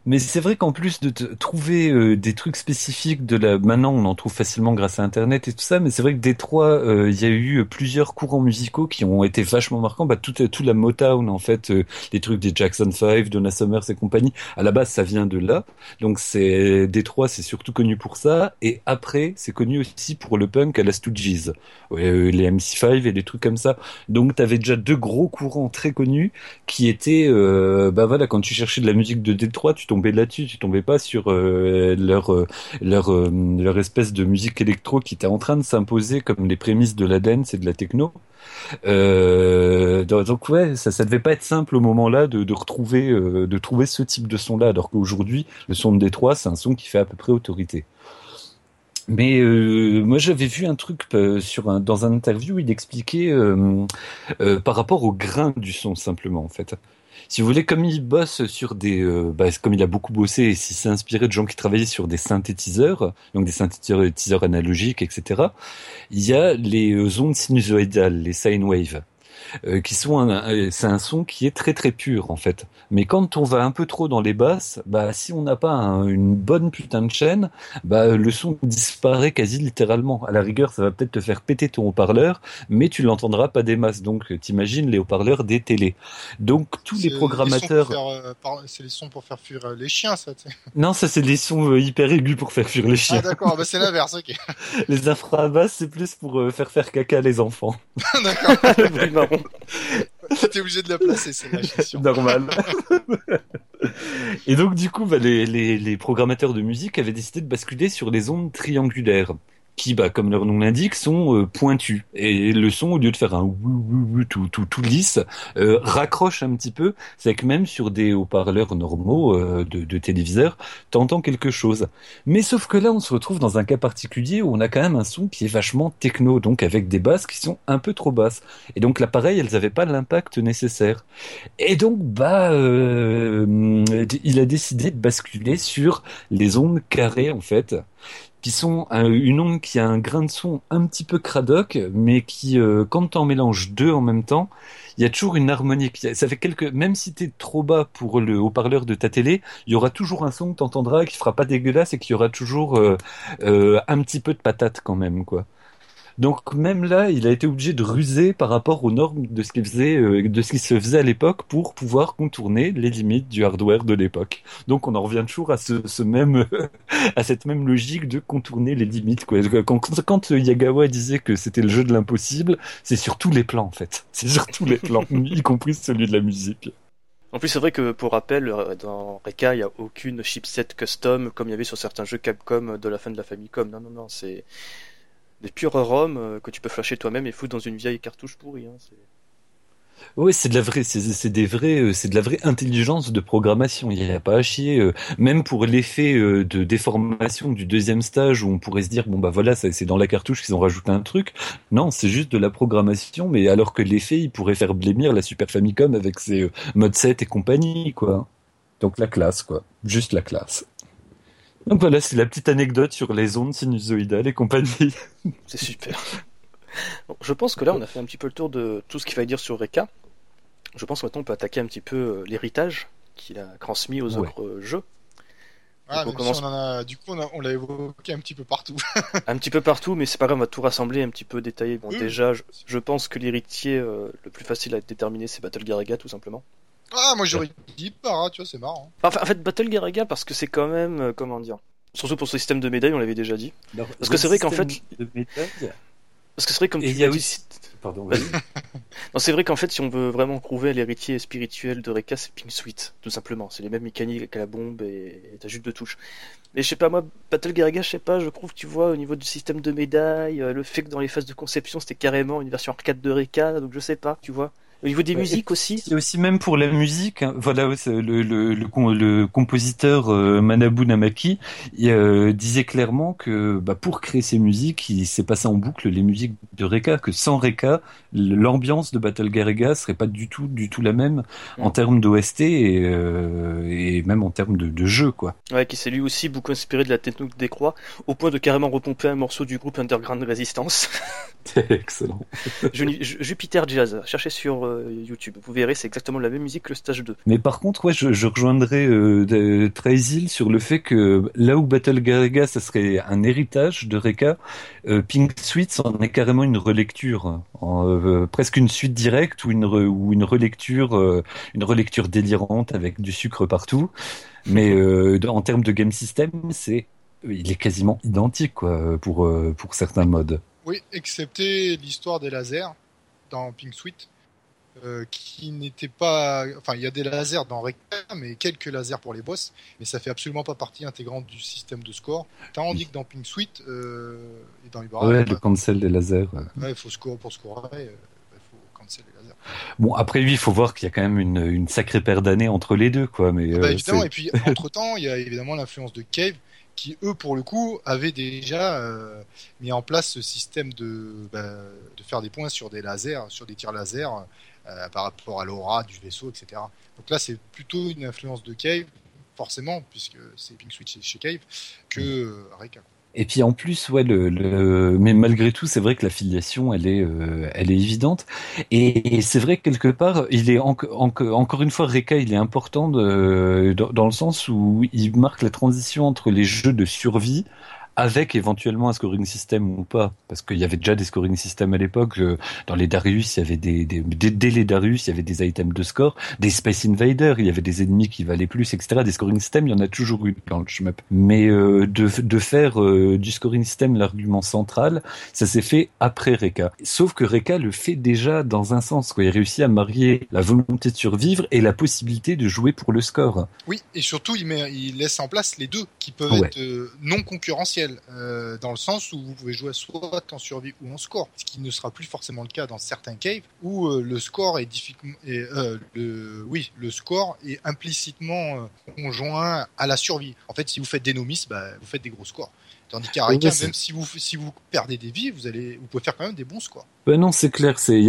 [SPEAKER 1] Mais c'est vrai qu'en plus de trouver euh, des trucs spécifiques de la, maintenant on en trouve facilement grâce à Internet et tout ça, mais c'est vrai que Détroit, euh, il y a eu plusieurs courants musicaux qui ont été vachement marquants. Bah toute toute la Motown en fait, euh, les trucs des Jackson 5, Donna Summers et compagnie. À la base, ça vient de là. Donc c'est Détroit, c'est surtout connu pour ça. Et après, c'est connu aussi pour le punk à la Stooges, ouais, les MC5 et des trucs comme ça. Donc t'avais déjà deux gros courants très connus qui étaient, bah voilà, quand tu cherchais de la musique de Détroit, tu tombais là-dessus, tu tombais pas sur euh, leur euh, leur euh, leur espèce de musique électro qui était en train de s'imposer comme les prémices de la dance et de la techno. donc ouais, ça, ça devait pas être simple au moment-là de, retrouver de trouver ce type de son-là, alors qu'aujourd'hui le son de Détroit c'est un son qui fait à peu près autorité. Mais moi j'avais vu un truc sur dans un interview, il expliquait par rapport au grain du son simplement en fait si vous voulez, comme il bosse sur des, euh, bah, comme il a beaucoup bossé et s'il s'est inspiré de gens qui travaillaient sur des synthétiseurs, donc des synthétiseurs analogiques, etc. Il y a les euh, ondes sinusoïdales, les sine waves. Euh, qui sont un, c'est un son qui est très très pur en fait. Mais quand on va un peu trop dans les basses, bah si on n'a pas une bonne putain de chaîne, bah le son disparaît quasi littéralement. À la rigueur, ça va peut-être te faire péter ton haut-parleur, mais tu l'entendras pas des masses. Donc t'imagines les haut-parleurs des télés. Donc tous les programmateurs.
[SPEAKER 2] Euh, c'est les sons pour faire fuir euh, les chiens, ça.
[SPEAKER 1] Non, ça c'est les sons hyper aigus pour faire fuir les chiens. Ah
[SPEAKER 2] d'accord, bah, c'est l'inverse. ok.
[SPEAKER 1] les infrabasses, c'est plus pour faire faire caca les enfants.
[SPEAKER 2] d'accord. T'es obligé de la placer, c'est
[SPEAKER 1] Normal. Et donc, du coup, bah, les, les, les programmateurs de musique avaient décidé de basculer sur les ondes triangulaires qui, bah, comme leur nom l'indique, sont euh, pointus. Et le son, au lieu de faire un tout, tout, tout lisse, euh, raccroche un petit peu. C'est que même sur des haut-parleurs normaux euh, de, téléviseurs, t'entends quelque chose. Mais sauf que là, on se retrouve dans un cas particulier où on a quand même un son qui est vachement techno, donc avec des basses qui sont un peu trop basses. Et donc l'appareil, elles n'avaient pas l'impact nécessaire. Et donc, bah, il a décidé de basculer sur les ondes carrées, en fait qui sont une onde qui a un grain de son un petit peu cradoc, mais qui, euh, quand en mélanges deux en même temps, il y a toujours une harmonie. Ça fait quelques, même si t'es trop bas pour le haut-parleur de ta télé, il y aura toujours un son que t'entendras qui fera pas dégueulasse et qui aura toujours euh, euh, un petit peu de patate quand même, quoi. Donc même là, il a été obligé de ruser par rapport aux normes de ce faisait, euh, qui se faisait à l'époque pour pouvoir contourner les limites du hardware de l'époque. Donc on en revient toujours à ce, même, à cette même logique de contourner les limites. Quand, quand Yagawa disait que c'était le jeu de l'impossible, c'est sur tous les plans en fait. C'est sur tous les plans, y compris celui de la musique.
[SPEAKER 3] En plus, c'est vrai que pour rappel, euh, dans Reka, il n'y a aucune chipset custom comme il y avait sur certains jeux Capcom de la fin de la Famicom. Non, non, non, c'est des purs ROM euh, que tu peux flasher toi-même et foutre dans une vieille cartouche pourrie. Hein,
[SPEAKER 1] oui, c'est de la vraie, c'est des vrais, euh, c'est de la vraie intelligence de programmation. Il n'y a pas à chier. Euh, même pour l'effet de déformation du deuxième stage où on pourrait se dire bon bah voilà, c'est dans la cartouche qu'ils ont rajouté un truc. Non, c'est juste de la programmation. Mais alors que l'effet, il pourrait faire blémir la Super Famicom avec ses mode 7 et compagnie, quoi. Donc la classe, quoi. Juste la classe. Donc voilà, c'est la petite anecdote sur les ondes sinusoïdales et compagnie.
[SPEAKER 3] C'est super. je pense que là, on a fait un petit peu le tour de tout ce qu'il fallait dire sur Reka. Je pense maintenant on peut attaquer un petit peu euh, l'héritage qu'il a transmis aux autres jeux.
[SPEAKER 2] Ah, on commence... a... Du coup, on, l'a évoqué un petit peu partout.
[SPEAKER 3] un petit peu partout, mais c'est pas grave, on va tout rassembler, un petit peu détailler. Bon, déjà, je, pense que l'héritier euh, le plus facile à déterminer, c'est Battle Garaga, tout simplement.
[SPEAKER 2] Ah, moi j'aurais dit pas, hein, tu vois, c'est marrant.
[SPEAKER 3] Enfin, en fait, Battle Garaga, parce que c'est quand même, euh, comment dire, surtout pour ce système de médailles, on l'avait déjà dit. parce que c'est vrai qu'en fait. Parce que c'est vrai comme tu
[SPEAKER 1] il y a aussi... Pardon,
[SPEAKER 3] non, c'est vrai qu'en fait, si on veut vraiment prouver l'héritier spirituel de Reka, c'est Pink Sweet, tout simplement. C'est les mêmes mécaniques qu'à la bombe et ta jupe de touche. Mais je sais pas, moi, Battle Garaga, je sais pas, je trouve, tu vois, au niveau du système de médailles, euh, le fait que dans les phases de conception, c'était carrément une version arcade de Reka, donc je sais pas, tu vois. Au niveau des musiques aussi.
[SPEAKER 1] Et aussi même pour la musique, hein, voilà, le, le, le, compositeur euh, Manabu Namaki il, euh, disait clairement que bah, pour créer ses musiques, il s'est passé en boucle les musiques de Reka, que sans Reka, l'ambiance de Battle Garaga serait pas du tout, du tout la même en mm. termes d'OST et, euh, et même en termes de, de, jeu, quoi.
[SPEAKER 3] Ouais, qui s'est lui aussi beaucoup inspiré de la technique des croix, au point de carrément repomper un morceau du groupe Underground Resistance.
[SPEAKER 1] Excellent.
[SPEAKER 3] Jupiter Jazz, cherchez sur YouTube. Vous verrez, c'est exactement la même musique que le stage 2.
[SPEAKER 1] Mais par contre, ouais, je, je rejoindrais euh, Traizil sur le fait que là où Battle Garega, ça serait un héritage de Reka, euh, Pink Sweet en est carrément une relecture, en, euh, presque une suite directe ou une, re, ou une relecture, euh, une relecture délirante avec du sucre partout. Mais en termes de game system, c'est il est quasiment identique quoi pour pour certains modes.
[SPEAKER 2] Oui, excepté l'histoire des lasers dans Pink Sweet, euh, qui n'était pas. Enfin, il y a des lasers dans Reka, mais quelques lasers pour les boss, mais ça fait absolument pas partie intégrante du système de score. Tandis que dans Pink Sweet euh, et dans Ibarra.
[SPEAKER 1] Ouais, le cancel des lasers.
[SPEAKER 2] Ouais, il faut score pour scorer. Euh, lasers.
[SPEAKER 1] Bon, après lui, il faut voir qu'il y a quand même une, une sacrée paire d'années entre les deux, quoi. Mais
[SPEAKER 2] ah bah, évidemment, et puis entre temps, il y a évidemment l'influence de Cave qui eux pour le coup avaient déjà euh, mis en place ce système de, bah, de faire des points sur des lasers, sur des tirs laser euh, par rapport à l'aura du vaisseau, etc. Donc là c'est plutôt une influence de Cave, forcément, puisque c'est Pink Switch chez Cave, que euh, Reka.
[SPEAKER 1] Et puis en plus, ouais, le, mais malgré tout, c'est vrai que la filiation, elle est, euh, elle est évidente. Et, c'est vrai que quelque part, il est en, encore une fois, Reka, il est important dans, le sens où il marque la transition entre les jeux de survie avec éventuellement un scoring system ou pas, parce qu'il y avait déjà des scoring systems à l'époque. Dans les Darius, il y avait des, des, dès les Darius, il y avait des items de score, des Space Invaders, il y avait des ennemis qui valaient plus, etc. Des scoring systems, il y en a toujours eu dans le shmup. Mais euh, de, de faire euh, du scoring system l'argument central, ça s'est fait après Reka. Sauf que Reka le fait déjà dans un sens, quoi. Il réussit à marier la volonté de survivre et la possibilité de jouer pour le score.
[SPEAKER 2] Oui, et surtout il, met, il laisse en place les deux qui peuvent être euh, non concurrentiels euh, dans le sens où vous pouvez jouer soit en survie ou en score, ce qui ne sera plus forcément le cas dans certains caves où euh, le score est difficilement, euh, oui, le score est implicitement conjoint à la survie. En fait, si vous faites des nomis, bah, vous faites des gros scores. Tandis qu'à même si vous, si vous perdez des vies, vous allez, vous pouvez faire quand même des bons scores.
[SPEAKER 1] Ben non, c'est clair. C'est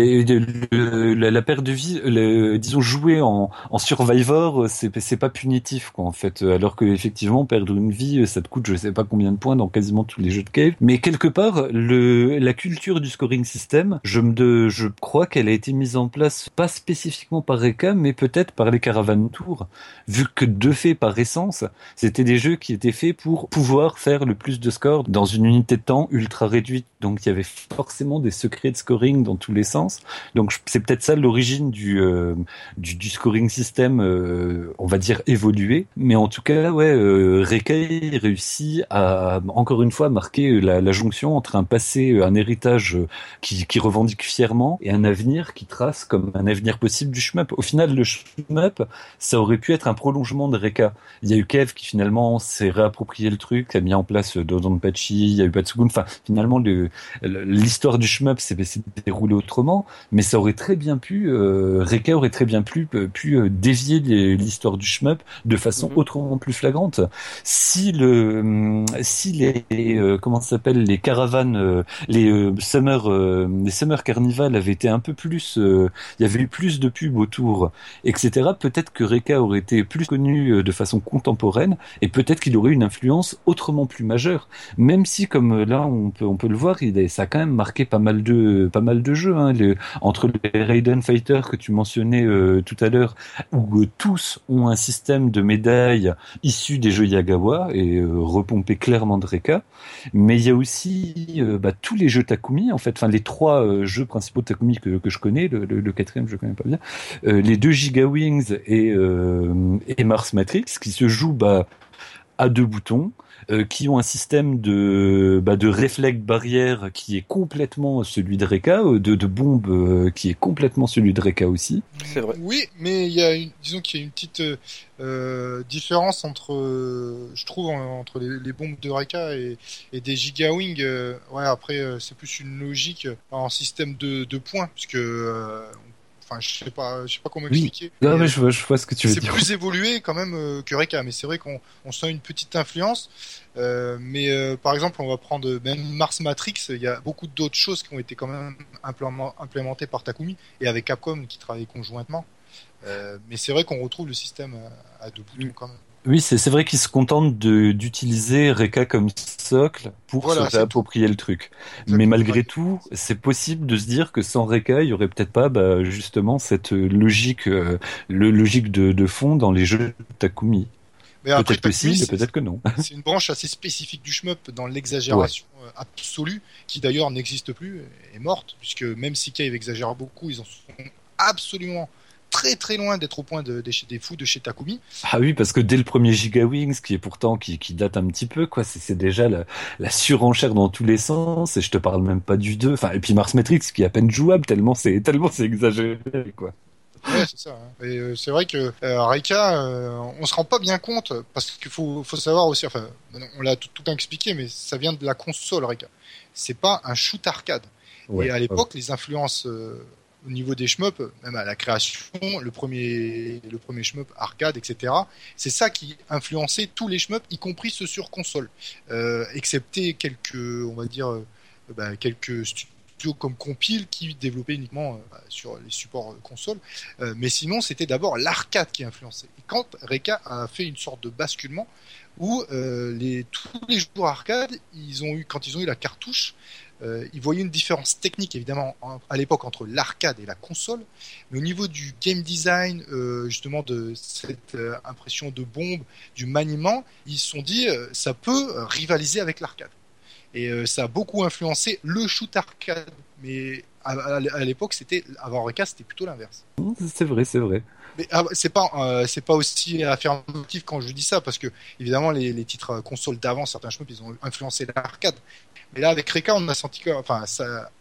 [SPEAKER 1] la, la, perte de vie, le, disons jouer en, en survivor, c'est c'est pas punitif quoi en fait. Alors que effectivement perdre une vie, ça te coûte je sais pas combien de points dans quasiment tous les jeux de cave. Mais quelque part, le la culture du scoring system, je me de, je crois qu'elle a été mise en place pas spécifiquement par Reka, mais peut-être par les caravanes tours, vu que de fait par essence, c'était des jeux qui étaient faits pour pouvoir faire le plus de score dans une unité de temps ultra réduite. Donc il y avait forcément des secrets de scoring dans tous les sens. Donc c'est peut-être ça l'origine du, euh, du, du scoring système, euh, on va dire évolué. Mais en tout cas, ouais, euh, Rekai réussit à encore une fois marquer la, la jonction entre un passé, un héritage qui, qui, revendique fièrement et un avenir qui trace comme un avenir possible du shmup. Au final, le shmup, ça aurait pu être un prolongement de Reka. Il y a eu Kev qui finalement s'est réapproprié le truc, a mis en place Dodonpachi, il y a eu Patsugun. Enfin, finalement, l'histoire du shmup s'est déroulée autrement, mais ça aurait très bien pu, euh, Reka aurait très bien pu, euh, pu euh, dévier l'histoire du shmup de façon mhm. autrement plus flagrante. Si le, si les, euh, comment ça s'appelle, les caravanes, les summer, les summer carnival avaient été un peu plus, il y avait eu plus de pubs autour, etc. Peut-être que Reka aurait été plus connu de façon contemporaine et peut-être qu'il aurait une influence autrement plus majeure. Même si, comme là, on peut, on peut le voir, ça a quand même marqué pas mal de, pas mal de jeux, hein, entre les Raiden Fighter que tu mentionnais euh, tout à l'heure, où euh, tous ont un système de médailles issus des jeux Yagawa et euh, repompé clairement de Reka. Mais il y a aussi bah, tous les jeux Takumi, en fait, enfin les trois jeux principaux Takumi que, je connais, le, quatrième je connais pas bien, les deux Giga Wings et, et Mars Matrix, qui se jouent bah, à deux boutons euh, qui ont un système de, bah, de réflexe barrière qui est complètement celui de Reka, euh, de, de bombe euh, qui est complètement celui de Reka aussi.
[SPEAKER 3] C'est vrai.
[SPEAKER 2] Oui, mais il y a une, disons qu'il y a une petite euh, différence entre, je trouve, entre les, les, bombes de Reka et, et des Giga Wing. ouais, après, c'est plus une logique en système de, de points, puisque Enfin, je sais pas, je sais pas comment expliquer.
[SPEAKER 1] Non, mais je vois, je vois ce que tu veux dire.
[SPEAKER 2] C'est plus évolué quand même euh, que Reka, mais c'est vrai qu'on on sent une petite influence. Euh, mais euh, par exemple, on va prendre même Mars Matrix. Il y a beaucoup d'autres choses qui ont été quand même implémentées par Takumi et avec Capcom qui travaillent conjointement. Euh, mais c'est vrai qu'on retrouve le système à deux boutons quand même.
[SPEAKER 1] Oui, c'est vrai qu'ils se contentent d'utiliser Reka comme socle pour
[SPEAKER 2] Voilà,
[SPEAKER 1] se
[SPEAKER 2] c'est
[SPEAKER 1] réapproprier le truc.
[SPEAKER 2] Exactement.
[SPEAKER 1] Mais malgré tout, c'est possible de se dire que sans Reka, il y aurait peut-être pas bah, justement cette logique, euh, le logique de, de fond dans les jeux de Takumi. Peut-être que si, peut-être que non.
[SPEAKER 2] c'est une branche assez spécifique du shmup dans l'exagération euh, absolue, qui d'ailleurs n'existe plus, est morte, puisque même si Cave exagère beaucoup, ils en sont absolument très très loin d'être au point de, des, des fous de chez Takumi.
[SPEAKER 1] Ah oui, parce que dès le premier Giga Wings, qui est pourtant qui, qui date un petit peu, quoi, c'est déjà la, la surenchère dans tous les sens. Et je te parle même pas du 2. Enfin, et puis Mars Matrix, qui est à peine jouable tellement c'est tellement c'est exagéré, quoi.
[SPEAKER 2] Ouais, c'est ça. hein. Et euh, c'est vrai que euh, Reika, euh, on se rend pas bien compte parce qu'il faut, faut savoir aussi. Enfin, on l'a tout, tout expliqué, mais ça vient de la console Reika. C'est pas un shoot arcade.
[SPEAKER 1] Ouais.
[SPEAKER 2] Et à l'époque, les influences euh, au niveau des shmups, même à la création, le premier, le premier shmup arcade, etc. C'est ça qui influençait tous les shmups, y compris ceux sur console, euh, excepté quelques, on va dire, euh, bah, quelques studios comme Compile qui développaient uniquement euh, bah, sur les supports console. Mais sinon, c'était d'abord l'arcade qui influençait. Et quand Reka a fait une sorte de basculement où tous les joueurs arcade, ils ont eu, quand ils ont eu la cartouche, euh, ils voyaient une différence technique évidemment en- à l'époque entre l'arcade et la console, mais au niveau du game design, euh, justement de cette euh, impression de bombe, du maniement, ils se sont dit euh, ça peut rivaliser avec l'arcade. Et ça a beaucoup influencé le shoot arcade. Mais à, l'époque, c'était avant Reka, c'était plutôt l'inverse.
[SPEAKER 1] C'est vrai, c'est vrai.
[SPEAKER 2] Mais ah, c'est pas euh, pas aussi affirmatif quand je dis ça parce que évidemment les, titres euh, consoles d'avant certains shmups ils ont influencé l'arcade. Mais là avec Reka on a senti que enfin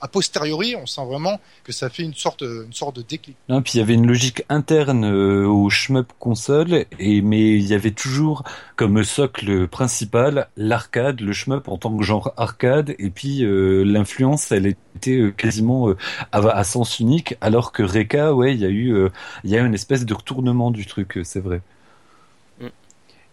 [SPEAKER 2] a posteriori on sent vraiment que ça fait une sorte une sorte de déclic.
[SPEAKER 1] Puis il y avait une logique interne euh, au shmup console, et mais il y avait toujours comme socle principal l'arcade, le shmup en tant que genre arcade, et puis euh, l'influence, elle était euh, quasiment euh, à, sens unique, alors que Reka, ouais, il y a eu, euh, il y a une espèce retournement du truc, euh, c'est vrai.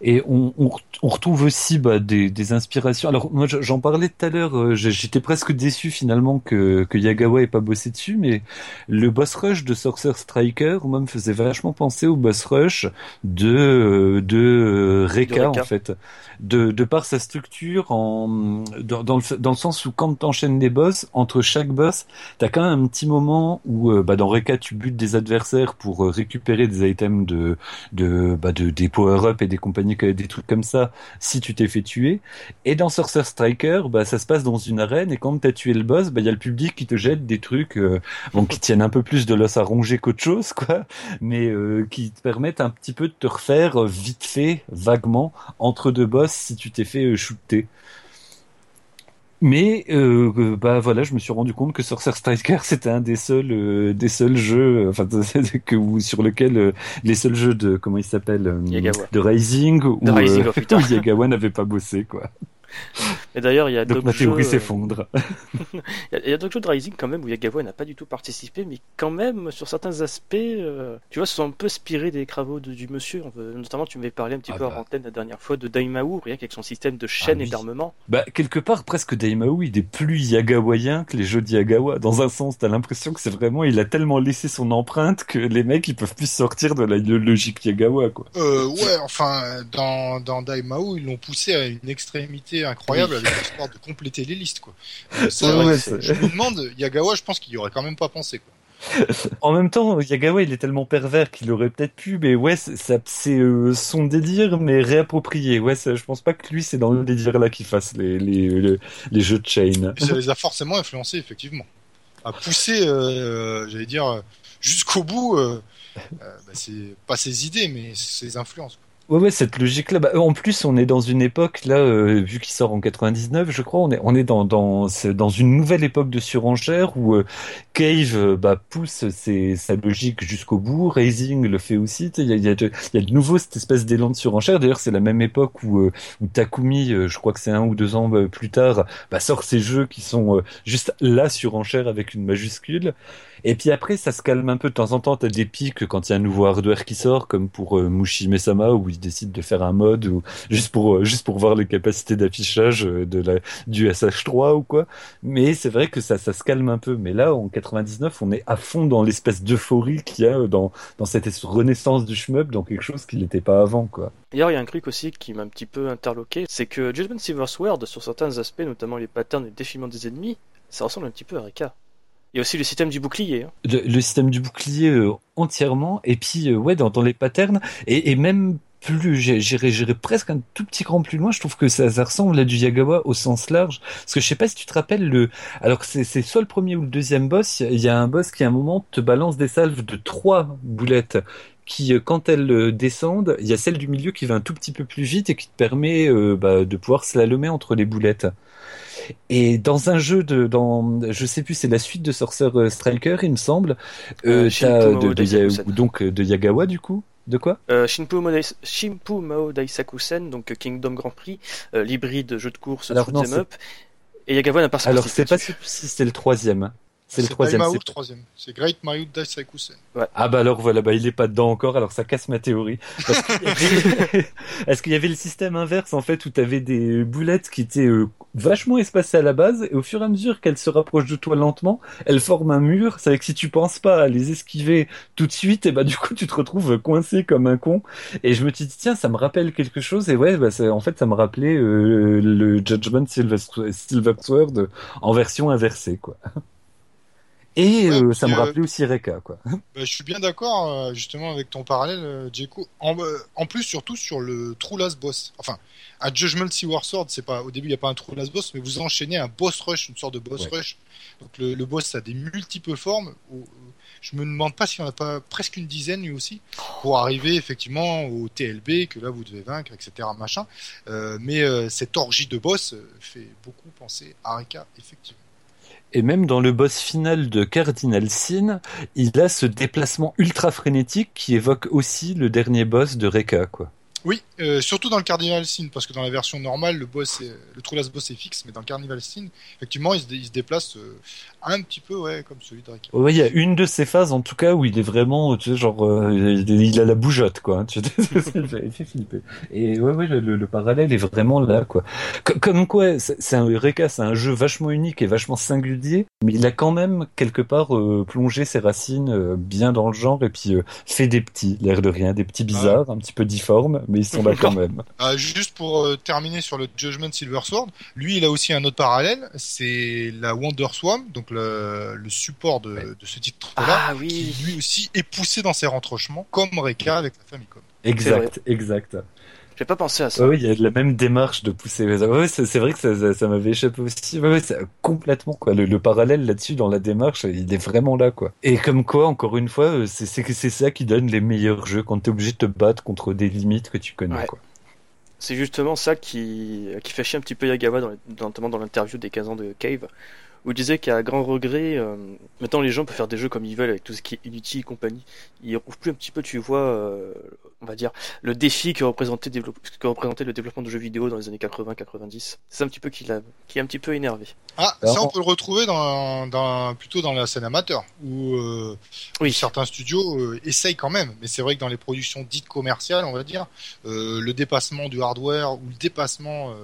[SPEAKER 1] Et on, on, on retrouve aussi bah, des, des inspirations. Alors moi je- j'en parlais tout à l'heure, euh, j'étais presque déçu finalement que, que Yagawa ait pas bossé dessus, mais le boss rush de Sorcerer Striker, moi, me faisait vachement penser au boss rush de euh, de euh, Reka,
[SPEAKER 3] Reka.
[SPEAKER 1] en fait, de, de par sa structure, en dans, dans, le, dans le sens où quand t'enchaînes des boss, entre chaque boss, t'as quand même un petit moment où bah, dans Reka tu butes des adversaires pour récupérer des items de de bah, de des power up et des compagnies des trucs comme ça si tu t'es fait tuer. Et dans Sorcerer Striker, bah ça se passe dans une arène et quand t'as tué le boss, bah il y a le public qui te jette des trucs euh, qui tiennent un peu plus de l'os à ronger qu'autre chose, quoi, mais euh, qui te permettent un petit peu de te refaire euh, vite fait, vaguement, entre deux boss si tu t'es fait euh, shooter. Mais euh, euh, bah voilà, je me suis rendu compte que Sorcerer Striker c'était un des seuls euh, des seuls jeux, euh, enfin que ou sur lequel euh, les seuls jeux de comment il s'appelle euh, de Rising ou
[SPEAKER 3] De Rising, oh, putain.
[SPEAKER 1] où Yagawa n'avait pas bossé quoi.
[SPEAKER 3] Et d'ailleurs, il y a
[SPEAKER 1] Donc
[SPEAKER 3] d'autres
[SPEAKER 1] ma théorie
[SPEAKER 3] euh,
[SPEAKER 1] s'effondre.
[SPEAKER 3] Il y a, a d'autres jeux de Rising quand même où Yagawa n'a pas du tout participé, mais quand même sur certains aspects, euh, tu vois, se sont un peu inspirés des travaux de- du monsieur. Notamment, tu m'avais parlé un petit
[SPEAKER 1] Ah
[SPEAKER 3] peu
[SPEAKER 1] bah.
[SPEAKER 3] en antenne la dernière fois de Daimao, rien qu'avec son système de chaîne
[SPEAKER 1] Ah
[SPEAKER 3] et
[SPEAKER 1] oui.
[SPEAKER 3] d'armement.
[SPEAKER 1] Bah, quelque part, presque Daimao, il est plus Yagawayen que les jeux de Yagawa. Dans un sens, t'as l'impression que c'est vraiment, il a tellement laissé son empreinte que les mecs, ils peuvent plus sortir de la logique Yagawa, quoi.
[SPEAKER 2] Euh, ouais, enfin, dans, dans ils l'ont poussé à une extrémité incroyable
[SPEAKER 3] Oui.
[SPEAKER 2] avec l'histoire de compléter les listes, quoi. Euh, ça,
[SPEAKER 1] Ouais,
[SPEAKER 2] je me demande, Yagawa, je pense qu'il y aurait quand même pas pensé, quoi.
[SPEAKER 1] En même temps, Yagawa, il est tellement pervers qu'il aurait peut-être pu, mais ouais, c'est euh, son délire, mais réapproprié. Ouais, je pense pas que lui, c'est dans le délire là qu'il fasse les, les, les, les jeux de chain.
[SPEAKER 2] Et ça les a forcément influencés, effectivement. À pousser, euh, j'allais dire, jusqu'au bout, euh, euh, bah, c'est pas ses idées, mais ses influences. quoi.
[SPEAKER 1] Ouais, ouais, cette logique-là. Bah, en plus, on est dans une époque là, euh, vu qu'il sort en 99, je crois, on est on est dans dans dans une nouvelle époque de surenchère où euh, Cave euh, bah, pousse ses, sa logique jusqu'au bout. Raising le fait aussi. Il y a, y, a de, y a de nouveau cette espèce d'élan de surenchère. D'ailleurs, c'est la même époque où euh, où Takumi, euh, je crois que c'est un ou deux ans euh, plus tard, bah, sort ces jeux qui sont euh, juste la surenchère avec une majuscule. Et puis après, ça se calme un peu de temps en temps. T'as des pics quand il y a un nouveau hardware qui sort, comme pour euh, Mushi Mesama, ils décident de faire un mode ou juste pour euh, juste pour voir les capacités d'affichage euh, de la du SH3 ou quoi. Mais c'est vrai que ça ça se calme un peu. Mais là, en 99, on est à fond dans l'espèce d'euphorie qu'il y a dans dans cette renaissance du shmup, dans quelque chose qui n'était pas avant, quoi.
[SPEAKER 3] D'ailleurs, il y a un truc aussi qui m'a un petit peu interloqué, c'est que Judgment Silver Sword, sur certains aspects, notamment les patterns et le défilement des ennemis, ça ressemble un petit peu à Reka. Il y a aussi le système du bouclier. Hein.
[SPEAKER 1] Le, système du bouclier euh, entièrement, et puis euh, ouais, dans, dans, les patterns, et, et même plus, j'irais presque un tout petit cran plus loin. Je trouve que ça, ça, ressemble à du Yagawa au sens large. Parce que je sais pas si tu te rappelles le, alors c'est soit le premier ou le deuxième boss. Il y a un boss qui à un moment te balance des salves de trois boulettes qui, euh, quand elles descendent, il y a celle du milieu qui va un tout petit peu plus vite et qui te permet bah, de pouvoir slalomer entre les boulettes. Et dans un jeu de, dans, je sais plus, c'est la suite de Sorcerer euh, Striker, il me semble. Euh, euh de, de, donc de Yagawa du coup? De quoi?
[SPEAKER 3] Euh, Shimpu, Mao Daisakusen, donc Kingdom Grand Prix, l'hybride jeu de course Alors, non, up. Et Yagawa n'a pas
[SPEAKER 1] Alors c'est pas si c'est le troisième.
[SPEAKER 2] C'est le troisième. C'est le troisième. C'est Great Mario Daisakusen.
[SPEAKER 1] Ouais. Ah bah alors voilà, bah il est pas dedans encore, alors ça casse ma théorie. Est-ce qu'il y avait le système inverse en fait où tu avais des boulettes qui étaient euh, vachement espacées à la base et au fur et à mesure qu'elles se rapprochent de toi lentement, elles forment un mur. C'est vrai que si tu penses pas à les esquiver tout de suite, et bah du coup tu te retrouves coincé comme un con. Et je me suis dit tiens, ça me rappelle quelque chose et ouais, bah, en fait ça me rappelait euh, le Judgment Silver, Silver Sword en version inversée quoi. Et euh, ça me euh, rappelait aussi Reka, quoi.
[SPEAKER 2] Bah, je suis bien d'accord, euh, justement, avec ton parallèle, Djeko. En, en, plus, surtout sur le True Last Boss. Enfin, à Judgment Seaward Sword, c'est pas, au début, il n'y a pas un True Last Boss, mais vous enchaînez un boss rush, une sorte de boss rush. Donc, le, le, boss a des multiples formes. Je me demande pas s'il n'y en a pas presque une dizaine, lui aussi, pour arriver, effectivement, au TLB, que là, vous devez vaincre, etc., machin. mais cette orgie de boss fait beaucoup penser à Reka, effectivement.
[SPEAKER 1] Et même dans le boss final de Cardinal Sin, il a ce déplacement ultra frénétique qui évoque aussi le dernier boss de Reka, quoi.
[SPEAKER 2] Oui, euh, surtout dans le Cardinal Sin, parce que dans la version normale, le boss, est, le True boss est fixe, mais dans le Cardinal Sin, effectivement, il se, il se déplace euh, un petit peu, ouais, comme celui de.
[SPEAKER 1] Oui, il y a une de ces phases, en tout cas, où il est vraiment, tu sais, genre, euh, il, a la bougeotte, quoi. Tu fait flipper. Et ouais, ouais, le, parallèle est vraiment là, quoi. comme quoi, c'est un Reka, c'est un jeu vachement unique et vachement singulier, mais il a quand même quelque part plongé ses racines bien dans le genre et puis fait des petits, l'air de rien, des petits bizarres, un petit peu difformes mais ils sont là quand même.
[SPEAKER 2] Euh, juste pour euh, terminer sur le Judgment Silver Sword, lui, il a aussi un autre parallèle, c'est la Wonder Swarm, donc le, le support de, de ce titre-là,
[SPEAKER 3] ah, oui.
[SPEAKER 2] qui lui aussi est poussé dans ses rentrochements, comme Reka avec la Famicom.
[SPEAKER 1] Exact, exact.
[SPEAKER 3] J'ai pas pensé à ça.
[SPEAKER 1] oui, il y a la même démarche de pousser. Ouais, c'est vrai que ça, ça, m'avait échappé aussi. Ouais, complètement quoi. Le, parallèle là-dessus dans la démarche, il est vraiment là quoi. Et comme quoi, encore une fois, euh, c'est c'est ça qui donne les meilleurs jeux quand t'es obligé de te battre contre des limites que tu connais quoi.
[SPEAKER 3] C'est justement ça qui, qui fait chier un petit peu Yagawa, dans, notamment dans l'interview des 15 ans de Cave, où il disait qu'à grand regret, euh, maintenant les gens peuvent faire des jeux comme ils veulent avec tout ce qui est Unity et compagnie. Ils retrouvent plus un petit peu, tu vois, euh, on va dire, le défi que représentait, que représentait le développement de jeux vidéo dans les années 80-90. C'est un petit peu qui, a, qui est un petit peu énervé.
[SPEAKER 2] Ah, ça on peut le retrouver dans, dans plutôt dans la scène amateur, où, euh, oui. certains studios essayent quand même. Mais c'est vrai que dans les productions dites commerciales, on va dire, le dépassement du hardware ou le dépassement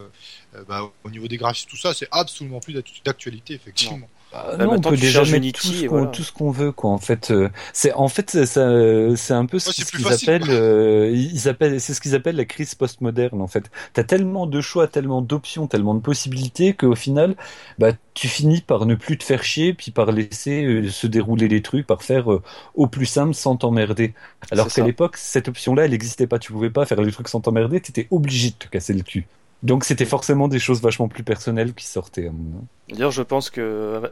[SPEAKER 2] euh, bah, au niveau des graphismes, tout ça, c'est absolument plus d'actualité, effectivement.
[SPEAKER 1] Bah, non, on peut déjà mettre tout ce qu'on veut quoi en fait euh, c'est en fait c'est un peu ce qu'ils appellent euh, ils appellent c'est ce qu'ils appellent la crise postmoderne en fait. T'as tellement de choix tellement d'options tellement de possibilités qu'au final bah tu finis par ne plus te faire chier puis par laisser se dérouler les trucs par faire au plus simple sans t'emmerder. Alors qu'à l'époque cette option là elle n'existait pas. Tu pouvais pas faire les trucs sans t'emmerder. T'étais obligé de te casser le cul donc c'était forcément des choses vachement plus personnelles qui sortaient.
[SPEAKER 3] D'ailleurs, je pense que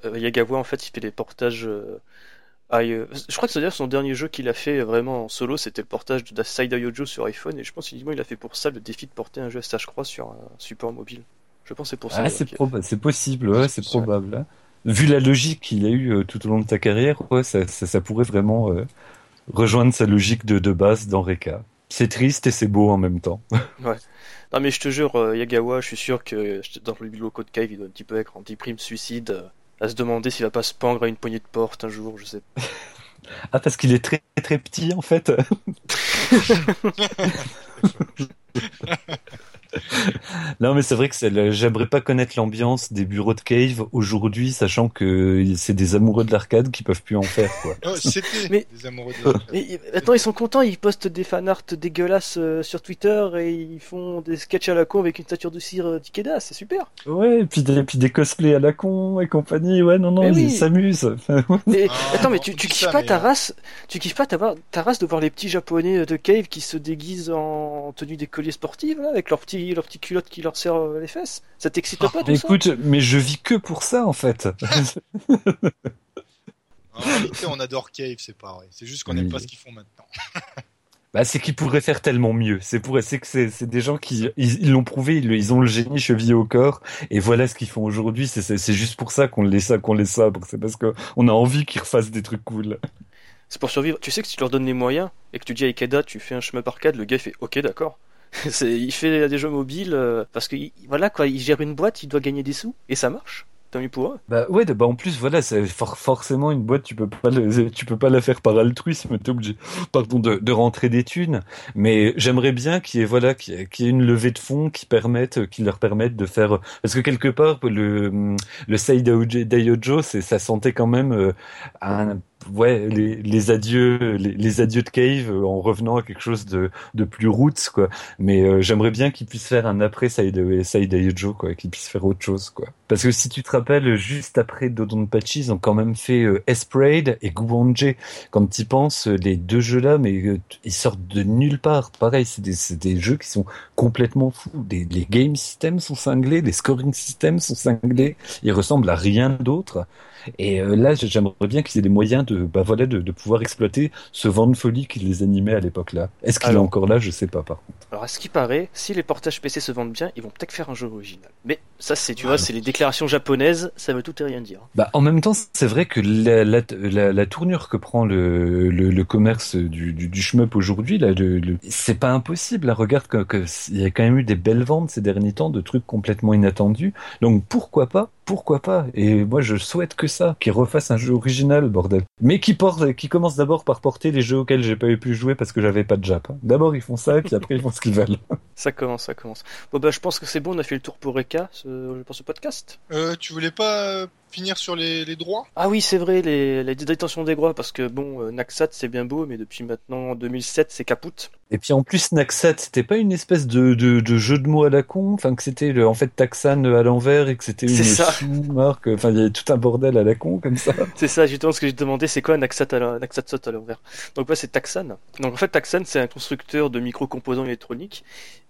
[SPEAKER 3] euh, Yagawa, en fait, il fait des portages. Euh, euh, je crois que c'est d'ailleurs son dernier jeu qu'il a fait vraiment en solo, c'était le portage de Side Yojo sur iPhone, et je pense qu'il a fait pour ça le défi de porter un jeu SH Croix sur un support mobile. Je pense c'est pour ça.
[SPEAKER 1] Ah, c'est, possible, ouais, c'est probable. Hein. Vu la logique qu'il a eu tout au long de sa carrière, ouais, ça, ça, pourrait vraiment rejoindre sa logique de, de base dans Reka. C'est triste et c'est beau en même temps.
[SPEAKER 3] ouais. Non mais je te jure, euh, Yagawa, je suis sûr que dans le locaux de Cave, il doit un petit peu être anti-prime suicide euh, à se demander s'il va pas se pendre à une poignée de porte un jour, je sais pas.
[SPEAKER 1] Ah, parce qu'il est très très petit en fait. non, mais c'est vrai que le- j'aimerais pas connaître l'ambiance des bureaux de cave aujourd'hui, sachant que c'est des amoureux de l'arcade qui peuvent plus en faire, quoi.
[SPEAKER 2] Oh, C'était
[SPEAKER 3] Mais-
[SPEAKER 2] des amoureux de
[SPEAKER 3] Mais maintenant ils sont contents, ils postent des fanarts dégueulasses euh, sur Twitter et ils font des sketchs à la con avec une stature de cire euh, d'Ikeda, c'est super.
[SPEAKER 1] Ouais, et puis des, puis des cosplays à la con et compagnie, ouais, non, non,
[SPEAKER 3] Mais
[SPEAKER 1] ils
[SPEAKER 3] oui.
[SPEAKER 1] s'amusent.
[SPEAKER 2] Ah,
[SPEAKER 3] attends, mais
[SPEAKER 2] on
[SPEAKER 3] tu, kiffes
[SPEAKER 2] ça,
[SPEAKER 3] pas
[SPEAKER 2] mais,
[SPEAKER 3] ta
[SPEAKER 2] euh,
[SPEAKER 3] race, tu kiffes pas ta, race de voir les petits japonais de cave qui se déguisent en tenue d'écoliers sportifs là, avec leurs petits leurs petits culottes qui leur serrent euh, les fesses. Ça t'excite pas tout ça
[SPEAKER 1] Écoute, mais je vis que pour ça en fait.
[SPEAKER 2] En réalité, on adore Cave, c'est pareil. C'est juste qu'on n'aime
[SPEAKER 1] Oui.
[SPEAKER 2] pas ce qu'ils font maintenant.
[SPEAKER 1] Bah, c'est qu'ils pourraient faire tellement mieux. C'est pour, c'est que c'est, c'est des gens qui, ils l'ont prouvé, ils, ont le génie chevillé au corps, et voilà ce qu'ils font aujourd'hui. C'est, c'est, c'est juste pour ça qu'on les, sa- qu'on les sabre. C'est parce que on a envie qu'ils refassent des trucs cool.
[SPEAKER 3] C'est pour survivre. Tu sais que si tu leur donnes les moyens et que tu dis à Ikeda, tu fais un chemin arcade, le gars il fait OK, d'accord. Il fait des jeux mobiles euh, parce que il- voilà quoi, il gère une boîte, il doit gagner des sous et ça marche. Tant mieux pour eux.
[SPEAKER 1] Bah ouais, bah en plus voilà, c'est for- forcément une boîte, tu peux pas, tu peux pas la faire par altruisme, t'es obligé, pardon, de, rentrer des thunes. Mais j'aimerais bien qu'il y ait voilà, qu'il y ait, une levée de fonds qui permette, qui leur permette de faire, parce que quelque part le le Side Daiojo, c'est ça sentait quand même euh, un ouais les, les adieux les, les adieux de Cave euh, en revenant à quelque chose de de plus roots quoi. Mais euh, j'aimerais bien qu'ils puissent faire un après Side Side Daiojo quoi qu'ils puissent faire autre chose quoi. Parce que si tu te rappelles juste après Dodonpachi ils ont quand même fait euh, Esprade et Guanje quand tu penses euh, les deux jeux là mais euh, ils sortent de nulle part. Pareil c'est des des jeux qui sont complètement fous. Les game systems sont cinglés les scoring systems sont cinglés. Ils ressemblent à rien d'autre et euh, là, j'aimerais bien qu'ils aient les moyens de, bah voilà, de, de pouvoir exploiter ce vent de folie qui les animait à l'époque là. Est-ce qu'il est encore là? Je sais pas par contre.
[SPEAKER 3] Alors à ce qui paraît, si les portages PC se vendent bien, ils vont peut-être faire un jeu original. Mais ça c'est tu vois, c'est les déclarations japonaises, ça veut tout et rien dire.
[SPEAKER 1] Bah, en même temps, c'est vrai que la, la, la, la tournure que prend le, le, le commerce du, du, du shmup aujourd'hui, là, le, le- c'est pas impossible. Là, regarde que, que il y a quand même eu des belles ventes ces derniers temps de trucs complètement inattendus. Donc pourquoi pas? Pourquoi pas? Et moi, je souhaite que ça, qu'ils refassent un jeu original, bordel. Mais qui porte, qui commence d'abord par porter les jeux auxquels j'ai pas eu pu jouer parce que j'avais pas de Jap. D'abord, ils font ça, et puis après, ils font ce qu'ils veulent.
[SPEAKER 3] Ça commence, ça commence. Bon bah je pense que c'est bon, on a fait le tour pour Reka ce- pour ce podcast.
[SPEAKER 2] Euh, tu voulais pas euh, finir sur les, les droits?
[SPEAKER 3] Ah oui, c'est vrai, les, les détentions des droits, parce que bon, euh, Naxat c'est bien beau, mais depuis maintenant 2007 c'est capoute.
[SPEAKER 1] Et puis en plus, Naxat, c'était pas une espèce de, de, de jeu de mots à la con, enfin que c'était le- en fait Taxan à l'envers et que c'était une
[SPEAKER 3] C'est ça.
[SPEAKER 1] sous-marque, enfin il y avait tout un bordel à la con comme ça.
[SPEAKER 3] C'est ça, justement ce que j'ai demandé, c'est quoi Naxat à l'envers? Donc ouais, c'est Taxan. Donc en fait, Taxan c'est un constructeur de micro-composants électroniques,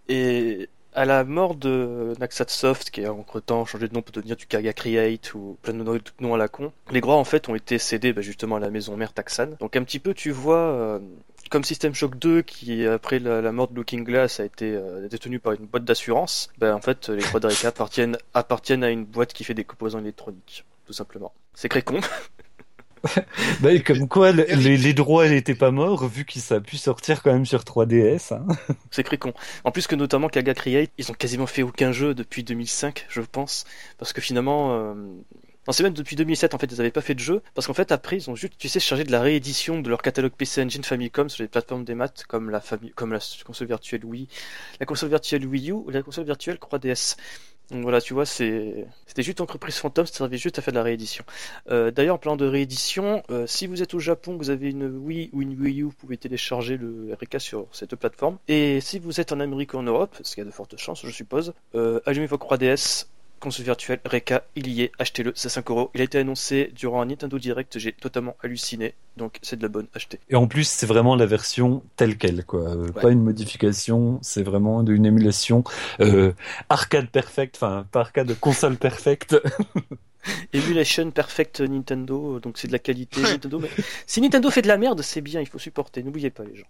[SPEAKER 3] et à la mort de Naxat Soft, qui a entre-temps changé de nom pour devenir du Kaga Create ou plein de noms à la con, les droits en fait ont été cédés bah, justement à la maison mère Taxan. Donc un petit peu, tu vois, euh, comme System Shock 2, qui après la, mort de Looking Glass a été euh, détenu par une boîte d'assurance, bah, en fait les droits d'Arika appartiennent, appartiennent à une boîte qui fait des composants électroniques, tout simplement. C'est très con.
[SPEAKER 1] Bah, comme quoi, le- les, les droits n'étaient pas morts, vu qu'il ça a pu sortir quand même sur 3DS. Hein.
[SPEAKER 3] C'est très con. En plus que notamment Kaga Create, ils ont quasiment fait aucun jeu depuis 2005, je pense, parce que finalement, euh... non c'est même depuis 2007 en fait, ils n'avaient pas fait de jeu, parce qu'en fait après ils ont juste, tu sais, chargé de la réédition de leur catalogue PC Engine Famicom sur les plateformes des maths comme la fami... comme la console virtuelle Wii, la console virtuelle Wii U ou la console virtuelle 3DS. Voilà, tu vois, c'est c'était juste entreprise fantôme, ça servait juste à faire de la réédition. Euh, D'ailleurs, en plan de réédition, euh, si vous êtes au Japon, vous avez une Wii ou une Wii U, vous pouvez télécharger le RK sur ces deux plateformes. Et si vous êtes en Amérique ou en Europe, ce qui a de fortes chances, je suppose, euh, allumez vos 3DS, console virtuelle, Reka, il y est, achetez-le, c'est 5 euros. Il a été annoncé durant un Nintendo Direct, j'ai totalement halluciné, donc c'est de la bonne, achetez.
[SPEAKER 1] Et en plus, c'est vraiment la version telle quelle, quoi. Euh,
[SPEAKER 3] Ouais.
[SPEAKER 1] Pas une modification, c'est vraiment une émulation euh, arcade perfect, enfin pas arcade console perfect.
[SPEAKER 3] Emulation Perfect Nintendo, donc c'est de la qualité Nintendo. Mais si Nintendo fait de la merde, c'est bien, il faut supporter, n'oubliez pas les gens.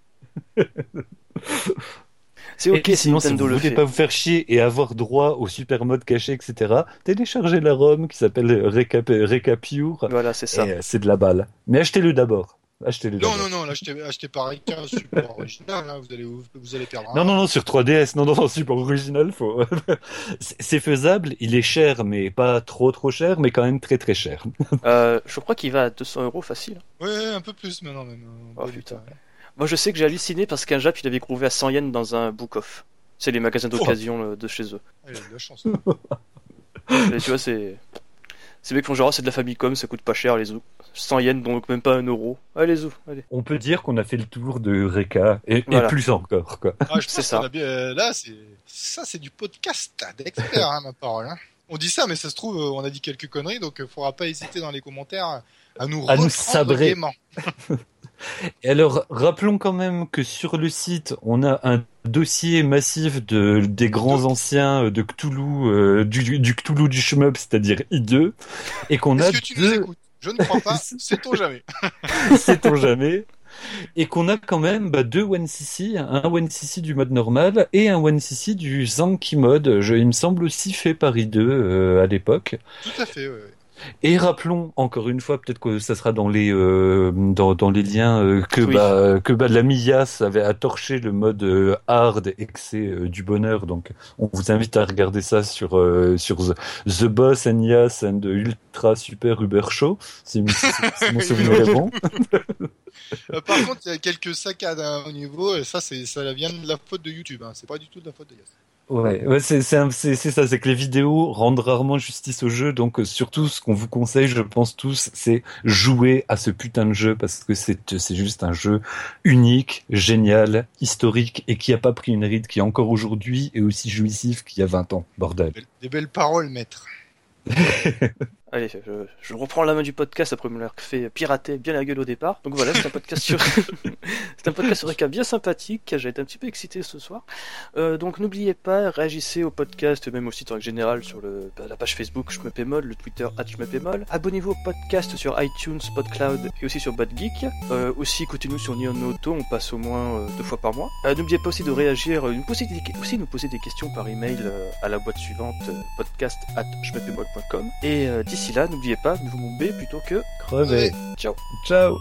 [SPEAKER 3] C'est ok
[SPEAKER 1] et
[SPEAKER 3] si
[SPEAKER 1] sinon, si vous
[SPEAKER 3] le
[SPEAKER 1] voulez
[SPEAKER 3] fait.
[SPEAKER 1] pas vous faire chier et avoir droit au super mode caché, etc., téléchargez la ROM qui s'appelle Recap Recapure.
[SPEAKER 3] Voilà, c'est ça.
[SPEAKER 1] Euh, c'est de la balle. Mais achetez-le d'abord. Achetez-les
[SPEAKER 2] Non,
[SPEAKER 1] d'abord.
[SPEAKER 2] non, non, là, achetez, achetez pas Reka, support original, là, vous allez, vous, vous allez perdre. un.
[SPEAKER 1] Non, non, non, sur 3DS, non, non, non, support original, faut. C'est faisable, il est cher, mais pas trop trop cher, mais quand même très très cher.
[SPEAKER 3] Euh, je crois qu'il va à 200 euros facile.
[SPEAKER 2] Ouais, un peu plus maintenant, même.
[SPEAKER 3] Oh, putain.
[SPEAKER 2] ouais.
[SPEAKER 3] Moi, je sais que j'ai halluciné parce qu'un Jap, il avait trouvé à 100 yens dans un book-off. C'est les magasins d'occasion euh, de chez eux.
[SPEAKER 2] Ah, il a de la chance.
[SPEAKER 3] Et tu vois, c'est. Ces mecs font genre, c'est de la Famicom, ça coûte pas cher, les ou. 100 yens, donc même pas un euro. Allez, ou, allez.
[SPEAKER 1] On peut dire qu'on a fait le tour de Reka, et, plus encore, quoi.
[SPEAKER 2] Ah, je
[SPEAKER 3] C'est ça.
[SPEAKER 2] bien, euh, là, c'est, ça, c'est du podcast là, d'expert, hein, ma parole. Hein. On dit ça, mais ça se trouve, euh, on a dit quelques conneries, donc il faudra pas hésiter dans les commentaires à nous
[SPEAKER 1] À nous sabrer. Et alors, rappelons quand même que sur le site, on a un dossier massif de, des grands anciens de Cthulhu, euh, du, du Cthulhu du shmup, c'est-à-dire I2, et qu'on a
[SPEAKER 2] que tu nous
[SPEAKER 1] deux,
[SPEAKER 2] écoutes? Je ne crois pas, sait-on jamais.
[SPEAKER 1] sait-on jamais, et qu'on a quand même bah, deux 1cc, un 1cc du mode normal et un 1cc du Zanki mode, je, il me semble aussi fait par I2 euh, à l'époque.
[SPEAKER 2] Tout à fait, ouais.
[SPEAKER 1] Et rappelons encore une fois, peut-être que ça sera dans les euh, dans, dans les liens euh, que
[SPEAKER 3] Oui.
[SPEAKER 1] bah que bah la Mias avait à torcher le mode euh, hard c'est euh, du bonheur. Donc on vous invite à regarder ça sur sur The, The Boss and Yas and Ultra Super Uber Show. Si, mon souvenir est bon.
[SPEAKER 2] Par contre, il y a quelques saccades hein, au niveau, et ça, c'est, ça vient de la faute de YouTube, hein. c'est pas du tout de la faute de Yas.
[SPEAKER 1] Ouais, ouais c'est c'est un- c'est c'est ça, c'est que les vidéos rendent rarement justice au jeu. Donc euh, surtout, ce qu'on vous conseille, je pense tous, c'est jouer à ce putain de jeu parce que c'est c'est juste un jeu unique, génial, historique et qui a pas pris une ride, qui encore aujourd'hui est aussi jouissif qu'il y a 20 ans. Bordel.
[SPEAKER 2] Belle- Des belles paroles, maître.
[SPEAKER 3] Allez, je, je reprends la main du podcast après me l'avoir fait pirater bien la gueule au départ. Donc voilà, c'est un podcast sur, c'est un podcast sur Reka bien sympathique. J'ai été un petit peu excité ce soir. Euh, donc n'oubliez pas, réagissez au podcast, même au site en général sur le, la page Facebook Je me pémol, le Twitter Je me pémol. Abonnez-vous au podcast sur iTunes, PodCloud et aussi sur BotGeek. Euh, aussi écoutez-nous sur Neon Auto, on passe au moins euh, deux fois par mois. Euh, n'oubliez pas aussi de réagir, nous poser des, aussi nous poser des questions par email à la boîte suivante podcast at jmepémol.com. Et euh, d'ici là, n'oubliez pas, de vous B plutôt que crever.
[SPEAKER 1] Ciao.
[SPEAKER 2] Ciao.